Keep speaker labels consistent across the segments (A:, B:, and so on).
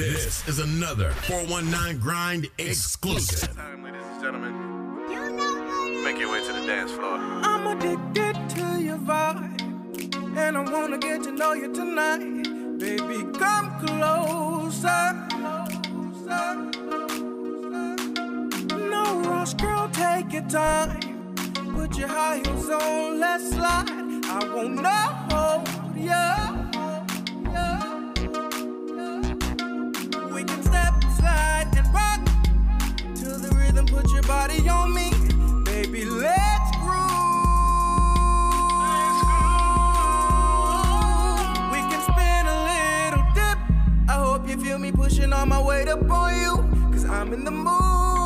A: This is another 419 Grind exclusive.
B: Time, ladies and gentlemen. Make your way to the dance floor.
C: I'm addicted to your vibe, and I wanna get to know you tonight. Baby, come closer. closer. No rush, girl, take your time. Put your high heels on, let's slide. I wanna hold ya. Body on me, baby. Let's groove. We can spin a little dip. I hope you feel me pushing all my weight up on you, cause I'm in the mood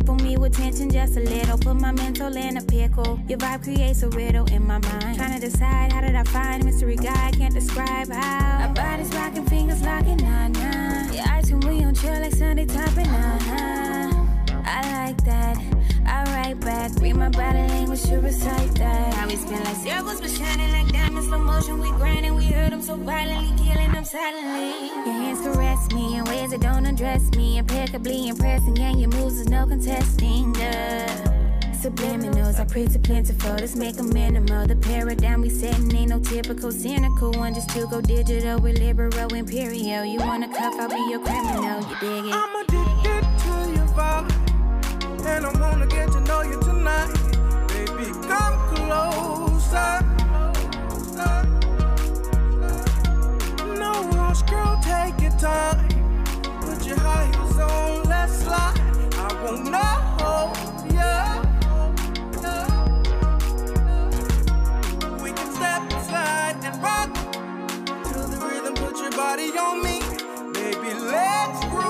D: tempo. Ripple me with tension just a little. Put my mental in a pickle. Your vibe creates a riddle in my mind. Trying to decide how did I find mystery guy? Can't describe how. Our bodies rocking, fingers locking, nah nah. Your eyes when we on chill like Sunday topping, uh huh. I like that. Back. Read my body language to recite that. How we spin like circles, but shining like diamonds. Slow motion, we grinding. We heard them so violently, killing them silently. Your hands caress me in ways that don't undress me. Impeccably impressing, and your moves is no contesting. Duh. Subliminals, I pray to plentiful. Let's make a minimal. The paradigm we setting ain't no typical cynical one. Just to go digital with liberal imperial. You wanna cuff, I'll be your criminal. You dig it?
C: I'm addicted to your vibe, and I wanna get to know you tonight. Body on me, baby. Let's groove.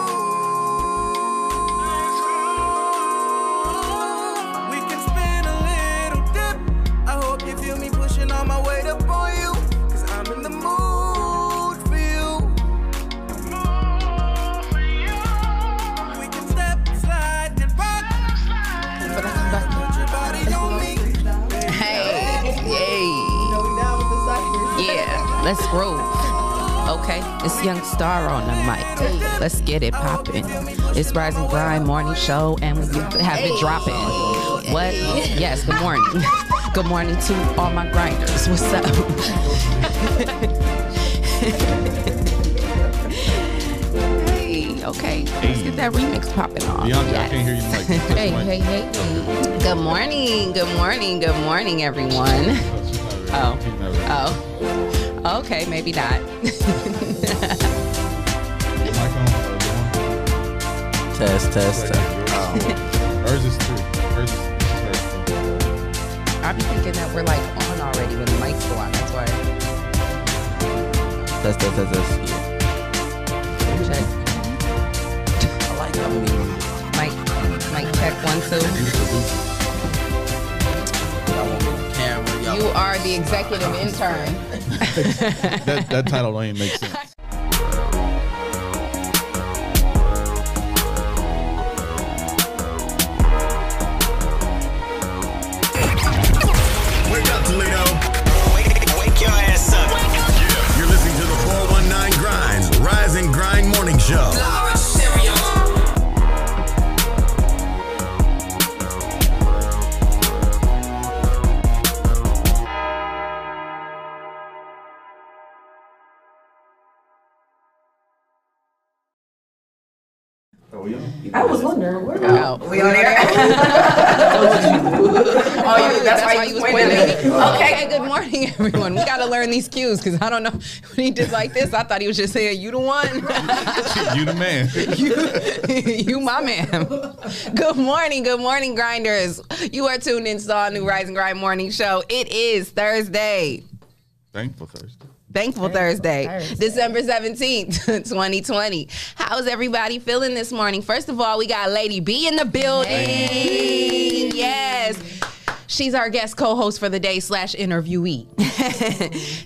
E: Let's groove. Okay, it's Young Star on the mic. Let's get it poppin'. It's Rise and Grind morning show, and we have it dropping. What? Yes, good morning. Good morning to all my grinders. What's up? hey, okay. Let's get that remix popping off.
F: Bianca, I can't hear you like
E: Hey, hey, hey, hey. Good morning. Good morning. Good morning, everyone. Oh. Oh. Okay, maybe not.
F: Test, test, test. Oh. Hers is three. Hers is
E: I be thinking that we're like on already when the mics go on. That's why.
F: Test, test, test, test.
E: Check.
F: I like that movie.
E: Mic, mic check one, two. You are the executive intern.
F: that, that title don't even make sense.
G: Wondering where
E: Oh.
G: we on there. oh, you, that's, why you was pointing at me. Oh.
E: Okay, good morning, everyone. We got to learn these cues because I don't know when he did like this. I thought he was just saying, "You the one."
F: you the man.
E: you, you my man. Good morning, good morning, grinders. You are tuned in to our new Rise and Grind morning show. It is Thursday.
F: Thankful Thursday.
E: Thankful Thursday, December 17th, 2020. How's everybody feeling this morning? First of all, we got Lady B in the building. Yes. She's our guest co-host for the day slash interviewee.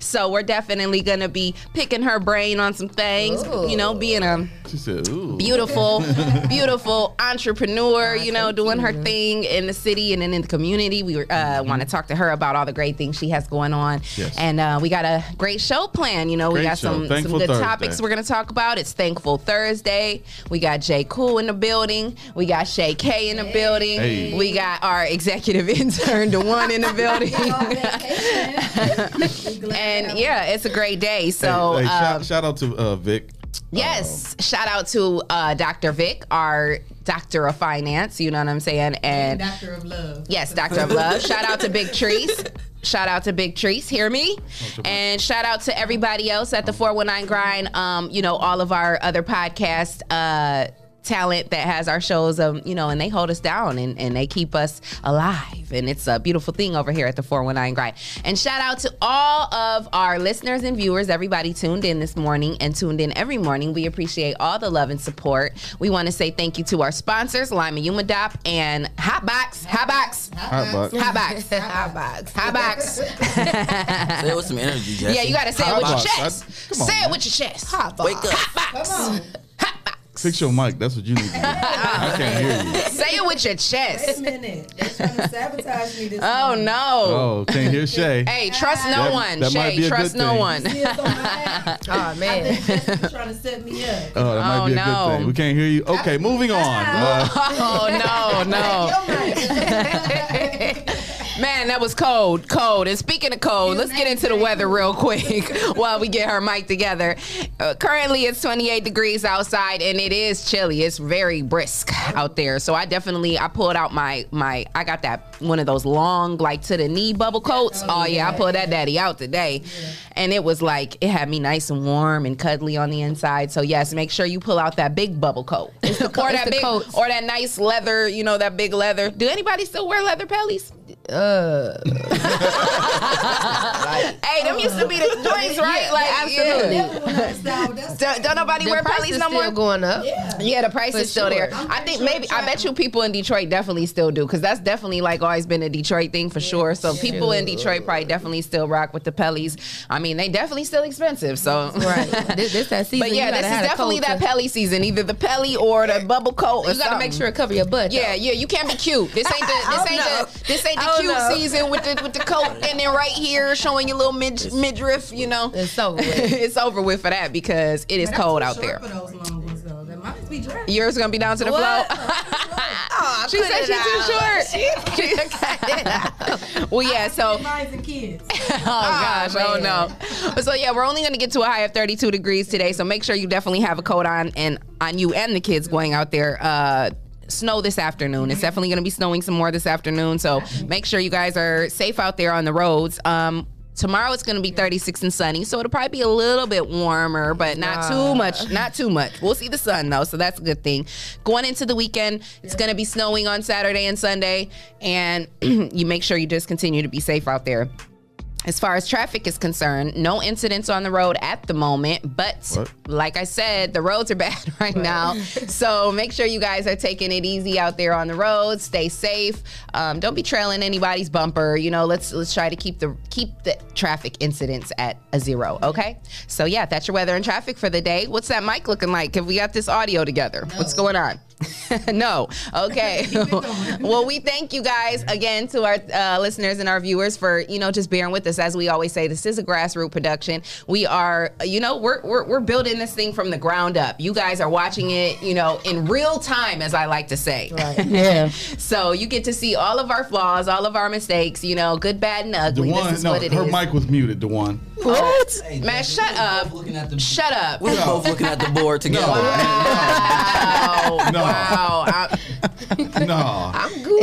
E: so we're definitely gonna be picking her brain on some things, you know, being a
F: She said, "Ooh."
E: beautiful, beautiful entrepreneur, you know, doing her thing in the city and then in the community. We uh, want to talk to her about all the great things she has going on.
F: Yes.
E: And uh, we got a great show plan. You know, we got
F: show.
E: some, some good
F: Thursday.
E: topics we're going to talk about. It's Thankful Thursday. We got Jay Cool in the building. We got Shay K in the building.
F: Hey.
E: We got our executive intern, the one in the building. and yeah, it's a great day. So,
F: Hey, hey,
E: um,
F: shout, shout out to uh, Vic.
E: Yes. Shout out to uh, Dr. Vic, our doctor of finance. You know what I'm saying? And
H: Doctor of Love.
E: yes, Doctor of Love. shout out to Big Trees. Shout out to Big Trees. Hear me? And shout out to everybody else at the 419 Grind. Um, you know, all of our other podcast uh talent that has our shows um you know and they hold us down and, and they keep us alive. And it's a beautiful thing over here at the 419 grind. And shout out to all of our listeners and viewers everybody tuned in this morning and tuned in every morning. We appreciate all the love and support. We want to say thank you to our sponsors lima umadop and hotbox. Hotbox.
F: Hot box.
E: hotbox.
H: Hotbox.
E: hotbox.
I: Say it with some energy, Jesse.
E: yeah you gotta say it with your chest.
F: I- on,
E: say it with your chest.
I: Wake up.
E: Hotbox.
F: Hotbox Fix your mic. That's what you need to do. I can't hear you.
E: say it with your
H: Wait a
E: chest
H: minute. They're trying to sabotage me this
E: oh
H: morning.
E: no
F: Oh, can't hear Shay.
E: Hey, trust no
F: That-
E: one.
F: that might
E: Shay,
F: be a
E: trust
F: good
E: no
F: thing.
E: one.
H: See us on my app?
G: Oh
H: I
G: man.
H: think Jessica's trying to set me up.
F: Oh, that might
E: Oh,
F: be a
E: no.
F: good thing. We can't hear you. Okay, moving on. Uh,
E: Oh no, no. Man, that was cold, cold. And speaking of cold, let's get into the weather real quick while we get her mic together. Uh, currently, it's 28 degrees outside, and it is chilly. It's very brisk out there. So I definitely I pulled out my my I got that one of those long like to the knee bubble coats. Oh yeah, I pulled that daddy out today, and it was like it had me nice and warm and cuddly on the inside. So yes, make sure you pull out that big bubble coat or
G: it's
E: that big
G: coats.
E: or that nice leather. You know that big leather. Do anybody still wear leather pellies?
G: Uh,
E: Hey, them used to be the joints, right?
G: Yeah,
E: like,
G: absolutely.
E: yeah.
H: Never went out of style.
E: Don't, don't nobody
G: the
E: wear
G: price is
E: no
G: still
E: more.
G: going up.
E: Yeah, the price
G: For
E: is still there.
G: sure.
E: I think
H: sure
E: maybe I bet you people in Detroit definitely still do because that's definitely like always been a Detroit thing for sure. So people in Detroit probably definitely still rock with the pellies. I mean, they definitely still expensive. So
G: Right. This, this that season.
E: But yeah, this is definitely that
G: to-
E: pelly season. Either the pelly or the bubble coat.
G: You gotta make sure it cover your butt. though.
E: Yeah, yeah, you can't be cute. This ain't the this ain't the this ain't the cute
G: no.
E: season with the with the coat and then right here showing your little mid midriff. You know,
G: It's over with.
E: it's over with for that because it is cold
H: too
E: out
H: short
E: there.
H: For those long ones, though. That might be.
E: Yours gonna be down to the
G: What?
E: floor.
G: Oh,
E: she said she's too short. well, yeah. So oh gosh, oh no. But so yeah, we're only gonna get to a high of 32 degrees today. So make sure you definitely have a coat on and on you and the kids going out there. Uh, snow this afternoon. It's definitely gonna be snowing some more this afternoon. So make sure you guys are safe out there on the roads. Um. Tomorrow it's going to be 36 and sunny, so it'll probably be a little bit warmer, but not too much. Not too much. We'll see the sun though, so that's a good thing. Going into the weekend, it's going to be snowing on Saturday and Sunday, and you make sure you just continue to be safe out there. As far as traffic is concerned, no incidents on the road at the moment, but
F: What?
E: like I said, the roads are bad right now. so make sure you guys are taking it easy out there on the road. Stay safe. Um, don't be trailing anybody's bumper. You know, let's let's try to keep the keep the traffic incidents at a zero. Okay. So yeah, that's your weather and traffic for the day. What's that mic looking like? Have we got this audio together? What's going on? no. Okay. well, we thank you guys again to our uh, listeners and our viewers for you know just bearing with us. As we always say, this is a grassroots production. We are, you know, we're we're, we're building this thing from the ground up. You guys are watching it, you know, in real time, as I like to say. Right.
G: Yeah.
E: So you get to see all of our flaws, all of our mistakes. You know, good, bad, and
F: the
E: ugly.
F: one,
E: this is
F: no,
E: what it
F: her
E: is.
F: mic was muted. The one.
G: What?
E: Man, shut up.
I: Looking at the,
E: Shut up.
I: We're both looking at the board together.
E: Wow.
F: No.
E: Wow. I-
F: No.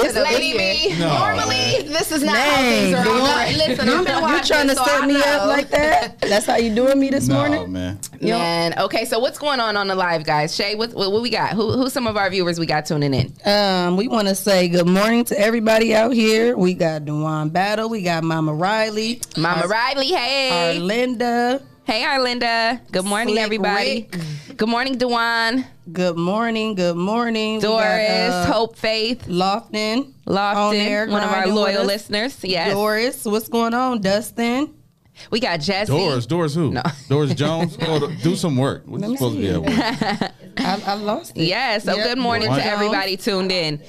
G: It's
E: Lady B,
F: No.
E: normally this is not how
G: Dang,
E: things are
G: the one-
E: operated.
G: listen, I've been watching,
H: You trying to
G: so
H: set
G: I
H: me
G: know.
H: up like that? That's how you doing me this
F: No,
H: morning?
F: man.
E: Man, okay, so what's going on on the live, guys? Shay, what, what, what we got? Who, who's some of our viewers we got tuning in?
H: Um, we want to say good morning to everybody out here. We got Dewan Battle. We got Mama Riley.
E: Mama
H: our,
E: Riley,
H: Our. Linda.
C: Hey, Arlinda. Good morning,
H: Slick
C: everybody. Good morning, Dewan,
H: Good morning. Good morning. We got,
C: Doris,
H: uh,
C: Hope, Faith,
H: Lofton. on
C: Lofton,
H: there
C: one of our loyal listeners. Yes.
H: Doris, what's going on? Dustin.
C: We got Jesse.
J: Doris, Doris who?
C: No.
J: Doris Jones? Go to- do some work. We're
H: me
J: supposed to be at work.
H: I, I lost it.
C: Yeah, so
H: Yep.
C: good morning
J: Doris
C: to
J: Jones.
C: everybody tuned in.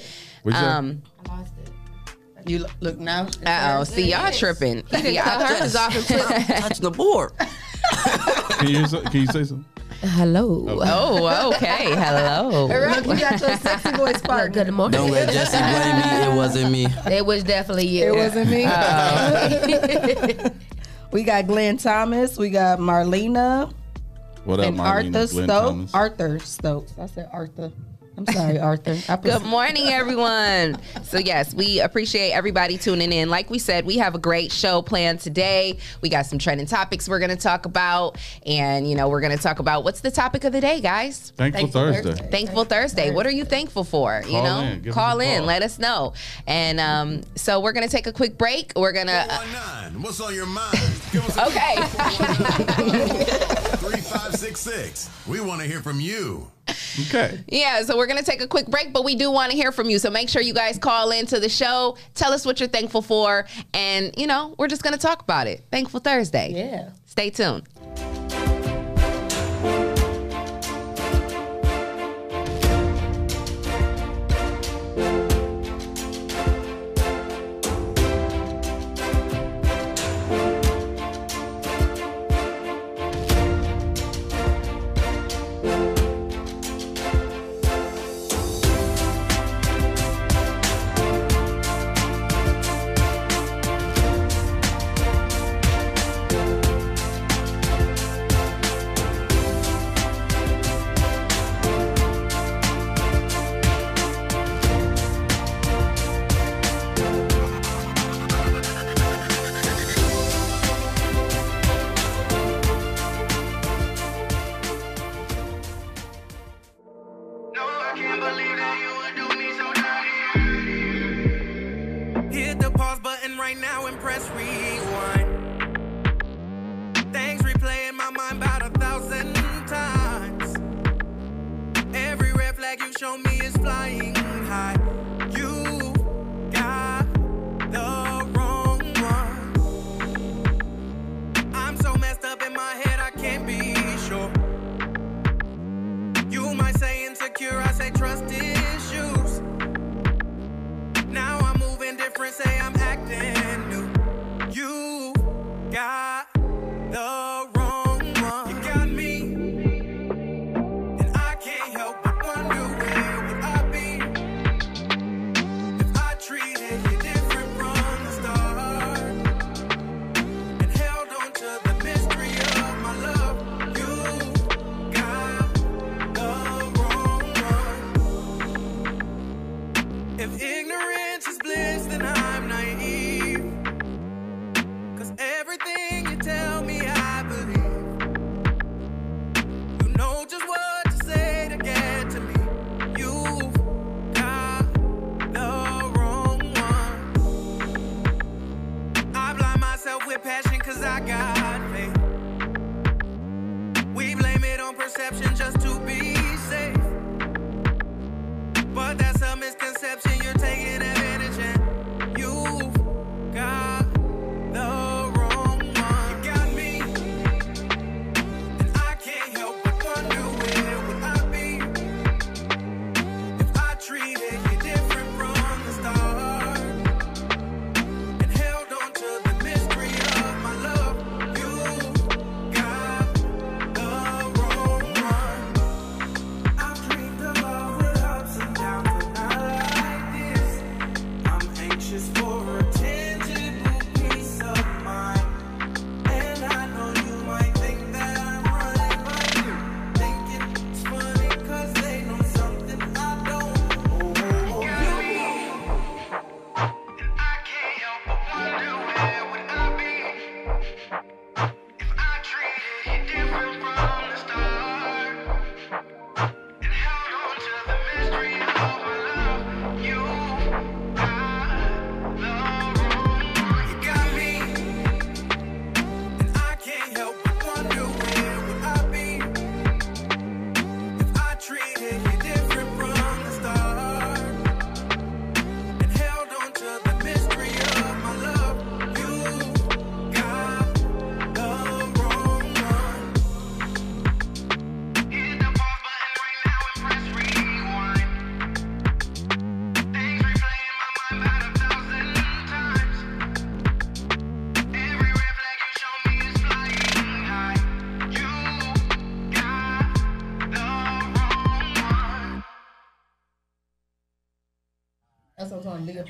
J: What'd?
C: Um,
H: You look, look now.
C: uh oh, see y'all tripping. Yeah,
I: Hers off and touching the board.
J: can, you, say- can you say something?
K: Hello.
C: Oh, okay. Hello.
K: Look, you got your sexy voice partner. Good morning.
I: Don't let Jesse blame me. It wasn't me.
K: It was definitely you.
H: It wasn't me. we got Glenn Thomas. We got Marlena
J: What up,
H: and
J: Marlena?
H: Arthur
J: Glenn
H: Stokes.
J: Thomas?
H: Arthur Stokes. I said Arthur. I'm sorry, Arthur.
C: Good morning, everyone. So, yes, we appreciate everybody tuning in. Like we said, we have a great show planned today. We got some trending topics we're going to talk about. And, you know, we're going to talk about what's the topic of the day, guys?
J: Thankful,
H: Thankful
J: Thursday.
H: Thursday.
C: Thankful Thursday. What are you thankful for? You know,
J: in. Give
C: call in,
J: call.
C: let us know. And um, so we're going to take a quick break. We're going to.
A: 419, what's on your mind? Give us a
C: Okay.
A: 3566. We want to hear from you.
J: Okay.
C: Yeah, so we're going to take a quick break, but we do want to hear from you. So make sure you guys call into the show. Tell us what you're thankful for. And, you know, we're just going to talk about it. Thankful Thursday.
H: Yeah.
C: Stay tuned.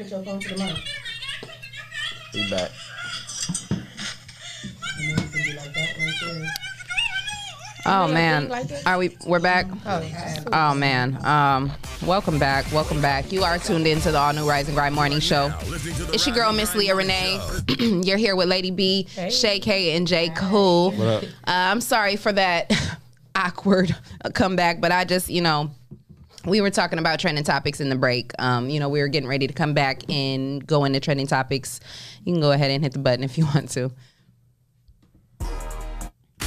G: Put your phone to the mic.
F: He back.
G: And then you can be like that right there.
E: Oh
G: Yeah,
E: man,
G: like
E: are we? We're back.
G: Oh.
E: Oh man, um, welcome back, welcome back. You are tuned into the all new Rise and Grind Morning Show. It's your girl Miss Leah Renee. You're here with Lady B, Shay K, and J Cool.
F: What up?
E: Uh, I'm sorry for that awkward comeback, but I just, you know, we were talking about trending topics in the break. Um, you know, we were getting ready to come back and go into trending topics. You can go ahead and hit the button if you want to.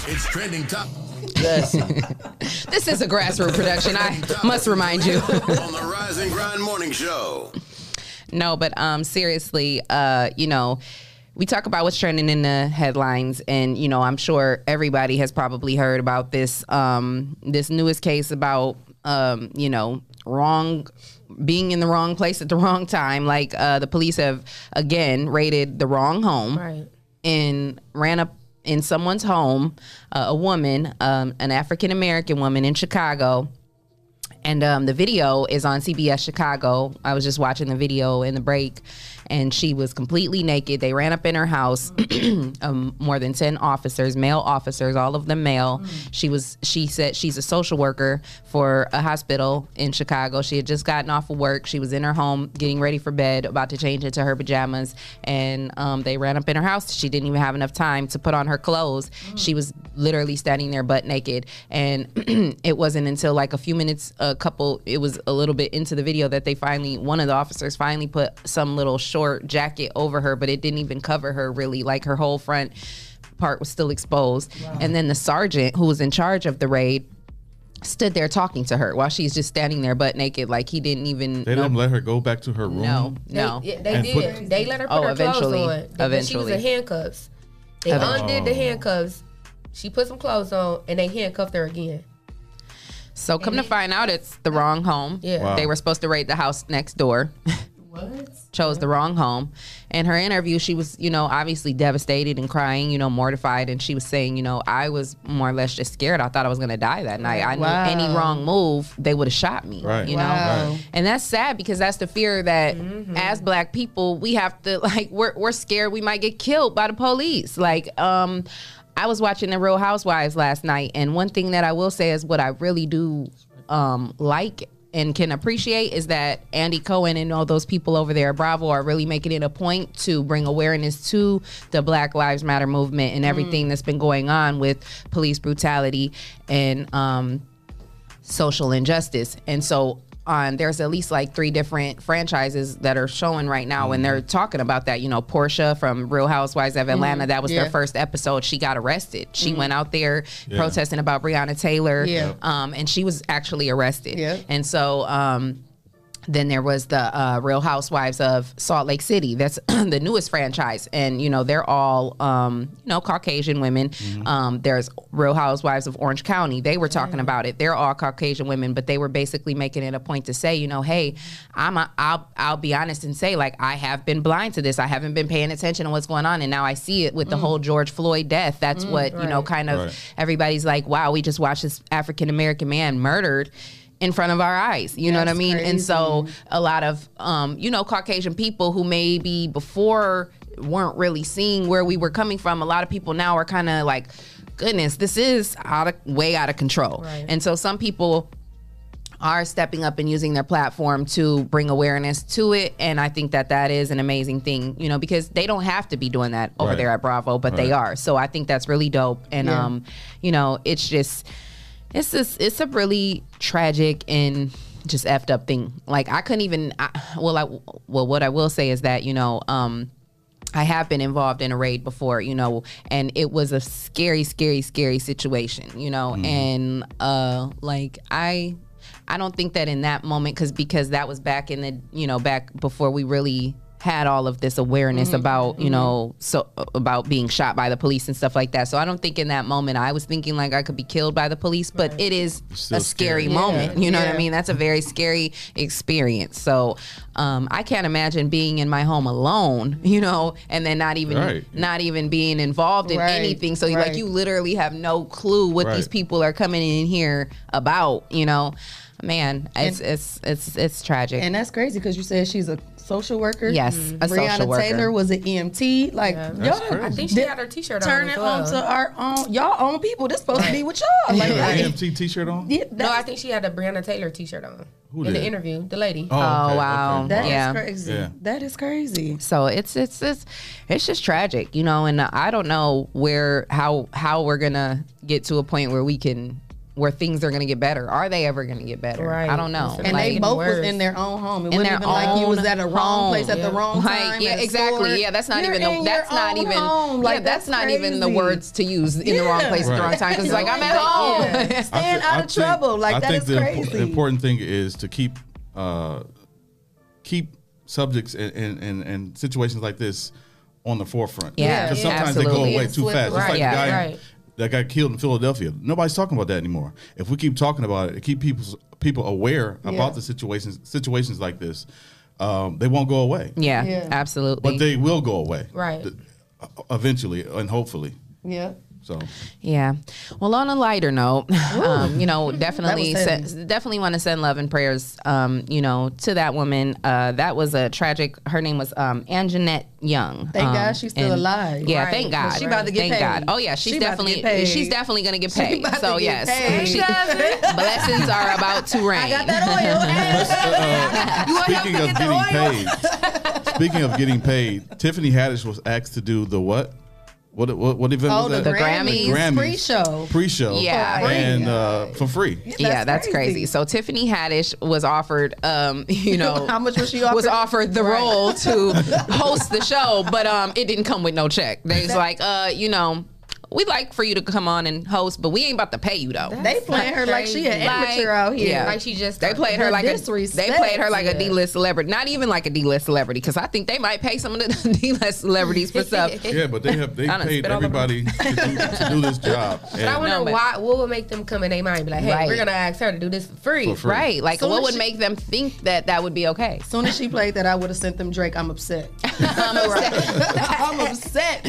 A: It's trending top
I: Yes.
E: This is a grassroots production. I must remind you.
A: on the Rise and Grind Morning Show.
E: No, but um, seriously, uh, you know, we talk about what's trending in the headlines, and you know, I'm sure everybody has probably heard about this um, this newest case about um, you know wrong being in the wrong place at the wrong time. Like uh, the police have again raided the wrong home
G: Right.
E: and ran up in someone's home, uh, a woman, um, an African American woman in Chicago. And um, the video is on CBS Chicago. I was just watching the video in the break, and she was completely naked. They ran up in her house, um, more than ten officers, male officers, all of them male. She was. She said she's a social worker for a hospital in Chicago. She had just gotten off of work. She was in her home, getting ready for bed, about to change into her pajamas, and um, they ran up in her house. She didn't even have enough time to put on her clothes. She was literally standing there butt naked, and it wasn't until like a few minutes, a couple, it was a little bit into the video that they finally, one of the officers finally put some little short jacket over her, but it didn't even cover her really. Like her whole front part was still exposed. And then the sergeant who was in charge of the raid stood there talking to her while she's just standing there butt naked, like he didn't even.
F: They
E: know-
F: didn't let her go back to her room.
E: no, no.
G: They, they did.
F: put-
G: they let her put
E: Oh,
G: her
E: eventually.
G: clothes on. But She was
E: Eventually.
G: in handcuffs. They
E: Eventually.
G: undid the handcuffs. She put some clothes on, and they handcuffed her again.
E: So come to find out, it's the wrong home.
G: Yeah.
F: Wow.
E: They were supposed to raid the house next door.
G: What?
E: chose the wrong home. In her interview, she was, you know, obviously devastated and crying, you know, mortified. And she was saying, you know, I was more or less just scared. I thought I was going to die that night. I
H: Wow.
E: knew any wrong move, they would have shot me,
F: Right.
E: you know?
F: Right.
E: And that's sad because that's the fear that as black people, we have to, like, we're, we're scared we might get killed by the police. Like, um, I was watching The Real Housewives last night, and one thing that I will say is what I really do um, like and can appreciate is that Andy Cohen and all those people over there at Bravo are really making it a point to bring awareness to the Black Lives Matter movement and everything that's been going on with police brutality and um, social injustice. And so on there's at least like three different franchises that are showing right now and they're talking about that. You know, Portia from Real Housewives of Atlanta, that was
G: Yeah.
E: their first episode. She got arrested. She went out there
F: Yeah.
E: protesting about Breonna Taylor.
G: Yeah.
E: Um, and she was actually arrested.
G: Yeah.
E: And so um then there was the uh, Real Housewives of Salt Lake City. That's the newest franchise, and you know they're all um, you know Caucasian women. Um, there's Real Housewives of Orange County. They were talking about it. They're all Caucasian women, but they were basically making it a point to say, you know, hey, I'm a, I'll I'll be honest and say like I have been blind to this. I haven't been paying attention to what's going on, and now I see it with the whole George Floyd death. That's what you know, kind of
F: Right.
E: everybody's like, wow, we just watched this African American man murdered in front of our eyes. You know what I
G: That's
E: mean? And so a lot of um, you know, Caucasian people who maybe before weren't really seeing where we were coming from, a lot of people now are kind of like, goodness, this is out of way out of control.
G: Right.
E: And so some people are stepping up and using their platform to bring awareness to it and i think that that is an amazing thing you know because they don't have to be doing that over
F: Right.
E: there at bravo but they are so i think that's really dope and
G: Yeah.
E: um you know it's just it's just it's a really tragic and just effed up thing. Like i couldn't even I, well i well what i will say is that you know um I have been involved in a raid before, you know, and it was a scary, scary, scary situation, you know, and uh like I I don't think that in that moment cuz because that was back in the, you know, back before we really had all of this awareness about, you know, so about being shot by the police and stuff like that. So I don't think in that moment I was thinking like I could be killed by the police, but it is
F: Still
E: a scary
F: scary.
E: moment. You know what I mean? That's a very scary experience. So um, I can't imagine being in my home alone, you know, and then not even
F: Right.
E: not even being involved in
G: Right,
E: anything. So
G: right.
E: like you literally have no clue what these people are coming in here about, you know. man, it's it's it's it's tragic.
H: And that's crazy because you said she's a social worker.
E: Yes,
H: Mhm.
E: a
H: Breonna
E: social worker.
H: Taylor was an EMT. Like,
J: That's
H: y'all.
J: I
G: think she had her t-shirt on
H: Turn
G: as
H: it
G: well.
H: on to our own, y'all own people. This supposed to be with y'all. Like,
J: Her
H: I-
J: AMT T-shirt on.
H: yeah,
G: No, I think she had a Breonna Taylor T-shirt on
J: Who
G: in
J: did?
G: the interview. The lady.
J: Oh,
E: Oh,
J: okay,
E: wow.
J: okay.
H: that is
E: Yeah.
H: crazy.
J: Yeah.
H: That is crazy.
E: So it's it's it's it's just tragic, you know. And I don't know where how how we're gonna get to a point where we can where things are gonna get better. Are they ever gonna get better?
G: Right.
E: I don't know.
H: And
G: Like,
H: they
G: getting
H: both was in their own home. It
E: In
H: wasn't
E: their
H: even like you was at a wrong
E: home.
H: place at the
G: Yeah.
H: wrong
E: Like,
H: time.
E: yeah, exactly.
H: store.
E: Yeah, that's not
H: You're
E: even the that's not even
H: home.
E: yeah,
H: Like,
E: that's, not even the words to use in the wrong
H: Yeah.
E: place at the wrong time because like I'm at home.
J: I
H: Staying
J: thi-
H: out
J: I
H: of trouble. Like
J: I
H: that
J: think
H: is
J: the impo-
H: crazy.
J: important thing is to keep uh, keep subjects and, and, and, and situations like this on the forefront.
E: Yeah,
J: because
E: yeah,
J: sometimes they go away too fast. Just
G: right,
J: like
E: yeah.
J: the guy
G: right.
J: That got killed in Philadelphia. Nobody's talking about that anymore. If we keep talking about it, and keep people people aware
H: Yeah.
J: about the situations situations like this, um, they won't go away.
E: Yeah,
H: Yeah.
E: absolutely.
J: But they will go away.
G: Right.
J: th- Eventually and hopefully.
H: Yeah.
J: So
E: Yeah. Well, on a lighter note, um, you know, definitely, se- definitely want to send love and prayers, um, you know, to that woman. Uh, that was a tragic. Her name was um, Anjanette Young.
H: Thank
E: Um,
H: God she's still
E: and-
H: alive.
E: Yeah,
G: Right.
E: thank God.
H: She about to get
E: thank
H: paid.
E: God. Oh yeah, she's
H: She
E: definitely she's definitely gonna get paid.
H: about
E: so yes,
H: paid.
E: She- blessings are about to rain.
H: I got that oil.
J: Uh, speaking of getting paid, speaking of getting paid, Tiffany Haddish was asked to do the what? What what, what event
H: Oh,
J: was
H: the,
J: that?
E: Grammys?
J: Grammys.
H: pre-show.
J: Pre-show.
E: Yeah.
H: For free.
J: and uh, for free.
E: yeah, that's crazy. So Tiffany Haddish was offered, um, you know,
H: How much was she offered?
E: was
H: offered?
E: offered the
H: Right.
E: role to host the show, but um, it didn't come with no check. They was like, uh, you know, we'd like for you to come on and host, but we ain't about to pay you though.
H: They playing her like she an
G: crazy.
H: amateur out here.
E: yeah.
G: Like she just
E: They played her
H: The
E: like a they
H: disrespect.
E: played her like a
G: Yeah.
E: D list celebrity, not even like a D list celebrity, because I think they might pay some of the D list celebrities for stuff.
J: Yeah, but they have they paid
E: spit all over
J: everybody to do, to do this job.
G: But I wonder
E: No, but-
G: why. What would make them come in their mind? Be like, hey,
E: Right.
G: we're gonna ask her to do this for free.
J: For free.
E: Right, like
H: Soon
E: what would
H: she-
E: make them think that that would be okay?
H: As soon as she played that, I would have sent them Drake. I'm upset. I'm upset.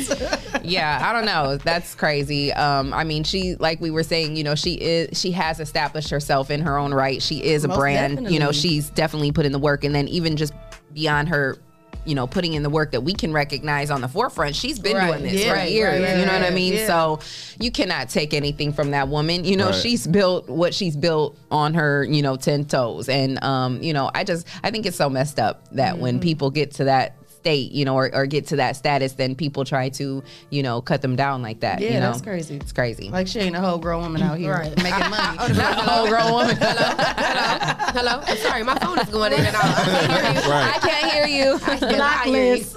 E: yeah, I don't know. That's crazy. Um, I mean, she like we were saying, you know, she is she has established herself in her own right. She is a
H: Most
E: brand. You know, she's definitely put in the work, and then even just beyond her. You know, putting in the work that we can recognize on the forefront. She's been
H: Right.
E: doing this
H: Yeah,
E: for
H: right,
E: years.
H: right,
E: you know what I mean?
H: yeah.
E: So you cannot take anything from that woman. You know,
J: Right.
E: she's built what she's built on her, you know, 10 toes. And, um, you know, I just, I think it's so messed up that
H: Mm-hmm.
E: when people get to that state, you know, or, or get to that status, then people try to, you know, cut them down like that.
H: Yeah,
E: you know?
H: that's crazy.
E: It's crazy.
H: Like she ain't a whole grown woman out here
G: Right.
H: making money.
E: Not a whole grown woman.
G: Hello. I'm sorry, my phone is going in and out. I can't hear you.
J: Right.
E: I can't hear you.
G: cannot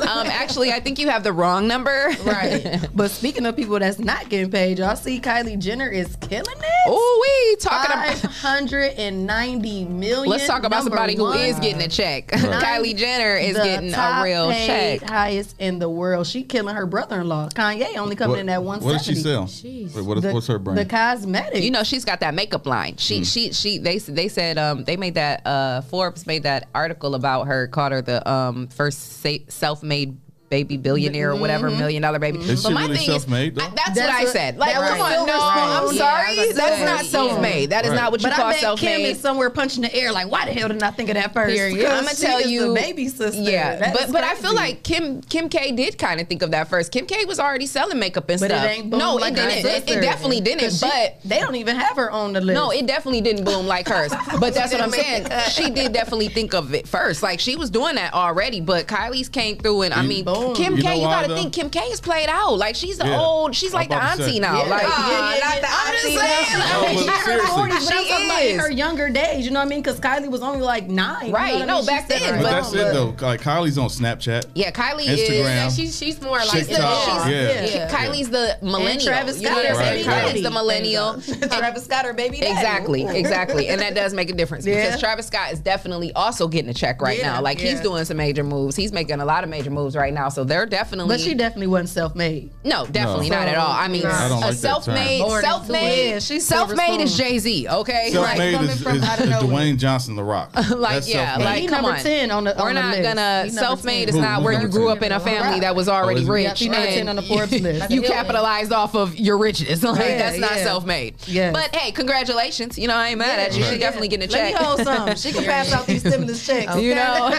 E: um, actually, I think you have the wrong number.
G: Right.
H: But speaking of people that's not getting paid, y'all see Kylie Jenner is killing it.
E: Oh, we talking about.
H: hundred and ninety million.
E: Let's talk about somebody who
H: one.
E: is getting a check. Kylie Jenner is
H: The
E: getting a
H: top
E: real
H: paid,
E: check.
H: highest in the world. She killing her brother-in-law. Kanye only coming
J: what,
H: in at one
J: what does she sell? Wait, what is,
H: The,
J: what's her brand?
H: The cosmetic.
E: You know, she's got that makeup line. She, she, she. They, they said um, they made that. Uh, Forbes made that article about her. Called her the um, first self-made baby billionaire or whatever, mm-hmm. million dollar baby. Mm-hmm.
J: Is she really self-made, though?
E: I- that's,
H: That's
E: what I said. Like,
H: that was
E: come on,
H: silver
E: no, I'm sorry,
G: Yeah, I
E: that's not self-made. That is
J: Right.
E: not what you
H: but
E: call
H: I bet Kim
E: self-made.
H: is somewhere punching the air. Like, why the hell did I think of that first?
G: Period.
H: Because
E: I'm gonna tell you,
H: the baby sister.
E: Yeah,
H: That
E: but
H: is
E: but I feel like Kim Kim K did kind of think of that first. Kim K was already selling makeup and
H: But
E: stuff.
H: ain't
E: no,
H: like
E: it
H: her
E: didn't. It, it definitely didn't.
H: 'Cause she-
E: But
H: they don't even have her on the list.
E: no, it definitely didn't boom like hers. But that's what I'm saying. She did definitely think of it first. Like she was doing that already. But Kylie's came through, and I mean,
H: Boom. Oh.
E: Kim
J: You
E: K. You gotta
J: though?
E: think Kim K. is played out. Like she's the
J: Yeah.
E: old. She's
J: I'm
E: like the
J: about say.
E: auntie now.
H: Yeah,
E: Like
H: yeah, yeah, yeah.
E: I'm just
H: auntie
E: saying.
H: now.
J: No,
H: I mean,
J: but
H: she's in her 40s, but I'm
E: She
H: talking about in her younger days. You know what I mean? Because Kylie was only like nine. Right? you know
E: Right.
H: what I
E: No,
H: mean?
E: back then,
J: but
E: but-
J: that's it though. Like Kylie's on Snapchat.
E: Yeah, Kylie
J: Instagram.
E: is.
G: Yeah, she's she's more like
J: TikTok,
G: the-
J: yeah.
G: yeah.
E: Kylie's the millennial.
H: Travis
E: you know
H: Scott,
E: what I'm saying?
J: baby
E: Kylie's the millennial.
H: Travis Scott, her baby.
E: Exactly, exactly, and that does make a difference because Travis Scott is definitely also getting a check right now. Like he's doing some major moves. He's making a lot of major moves right now all. So they're definitely.
H: But she definitely wasn't self-made.
E: No, definitely
H: No.
E: not at all. I mean,
H: I don't
E: a
H: like
E: self-made,
H: term.
E: Self-made,
H: it. She's
E: self-made is Jay Z. Okay,
J: Self-made
H: coming
J: is,
H: from
J: is,
H: out of
J: is
H: nowhere.
J: Dwayne Johnson, The Rock.
E: like
J: That's
E: yeah, like come
H: number
E: on.
H: 10 on the-
E: We're
H: on the
E: not
H: list.
E: gonna self-made is not where you grew up in a family that was
J: Oh,
E: already rich.
H: Yep, number 10 on the Forbes list.
E: You capitalized off of your richness. Like that's not self-made.
H: Yeah.
E: But hey, congratulations. You know I ain't mad at you. She definitely getting a
H: Let
E: check.
H: me hold some. She can pass out these stimulus checks.
E: You know.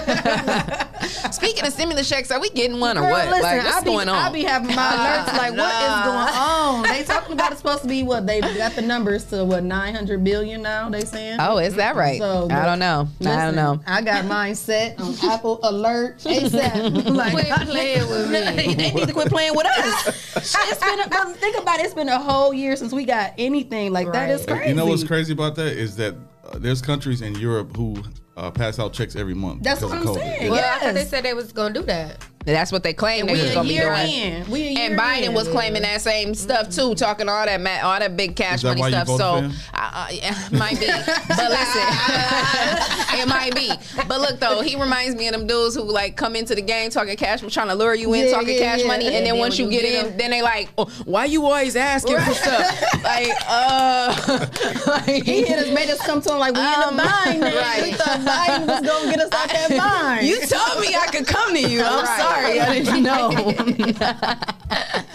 E: Speaking of stimulus checks, are we getting one or
H: Girl,
E: what?
H: Listen,
E: like what's
H: I be,
E: going on?
H: I be having my alerts like, what is going on? They talking about it's supposed to be what they got the numbers to what 900 billion now. They saying.
E: Oh, is that right?
H: So,
E: I don't know. I don't know.
H: I got mine set on Apple Alert ASAP. like,
K: Quit playing with me.
H: they need to quit playing with us. it's been a, but think about it. It's been a whole year since we got anything like that. Is crazy.
J: You know what's crazy about that is that uh, there's countries in Europe who uh, pass out checks every month.
H: That's what I'm
J: COVID.
H: saying.
K: Well, I thought they said they was gonna do that.
E: That's what they claimed they
H: we
E: was
H: a
E: gonna be
H: year
E: doing.
H: in. We a year
E: And Biden
H: in.
E: was claiming that same stuff too, talking all that ma- all that big cash
J: that
E: money stuff. So
J: for him?
E: uh, yeah, might be, but listen, it might be. But look though, he reminds me of them dudes who like come into the game talking cash, trying to lure you in,
H: Yeah,
E: talking
H: yeah,
E: cash
H: yeah.
E: money, and,
H: And
E: then
H: then
E: once you
H: you
E: get
H: get
E: in,
H: them-
E: then they like, oh, why you always asking for stuff? like, uh, like,
H: He hit us, made us come to him like we
E: Um,
H: in a bind.
E: right.
H: We thought Biden was gonna get us out that bind.
E: You told me I could come to you. I'm
H: Right.
E: sorry, I didn't know.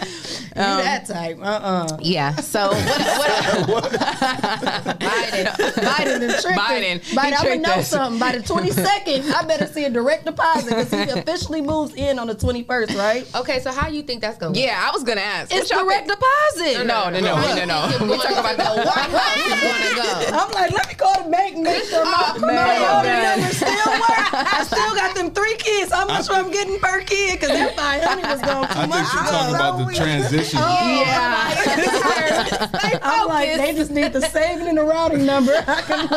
H: Um, you that type. Uh-uh.
E: Yeah. So what? what
H: Biden. Biden done tricked
E: Biden.
H: us. Biden, I'm gonna know
E: us.
H: something. By the 22nd, I better see a direct deposit because he officially moves in on the 21st, right?
K: Okay, so how you think that's gonna?
E: yeah, I was gonna ask.
H: It's
E: What y'all
H: direct
E: think?
H: deposit.
E: No, no, no, no, no, no. We talk about the
K: White House is.
H: I'm like, let me call the bank and make sure my,
E: Oh,
H: my
E: man.
H: order number still work. I still got them three kids. How much I'm getting per kid? Because that 500 was going too
J: I
H: much.
J: think she's talking about the transition.
H: Oh, Yeah. I'm like, they just need the saving and the routing number. I can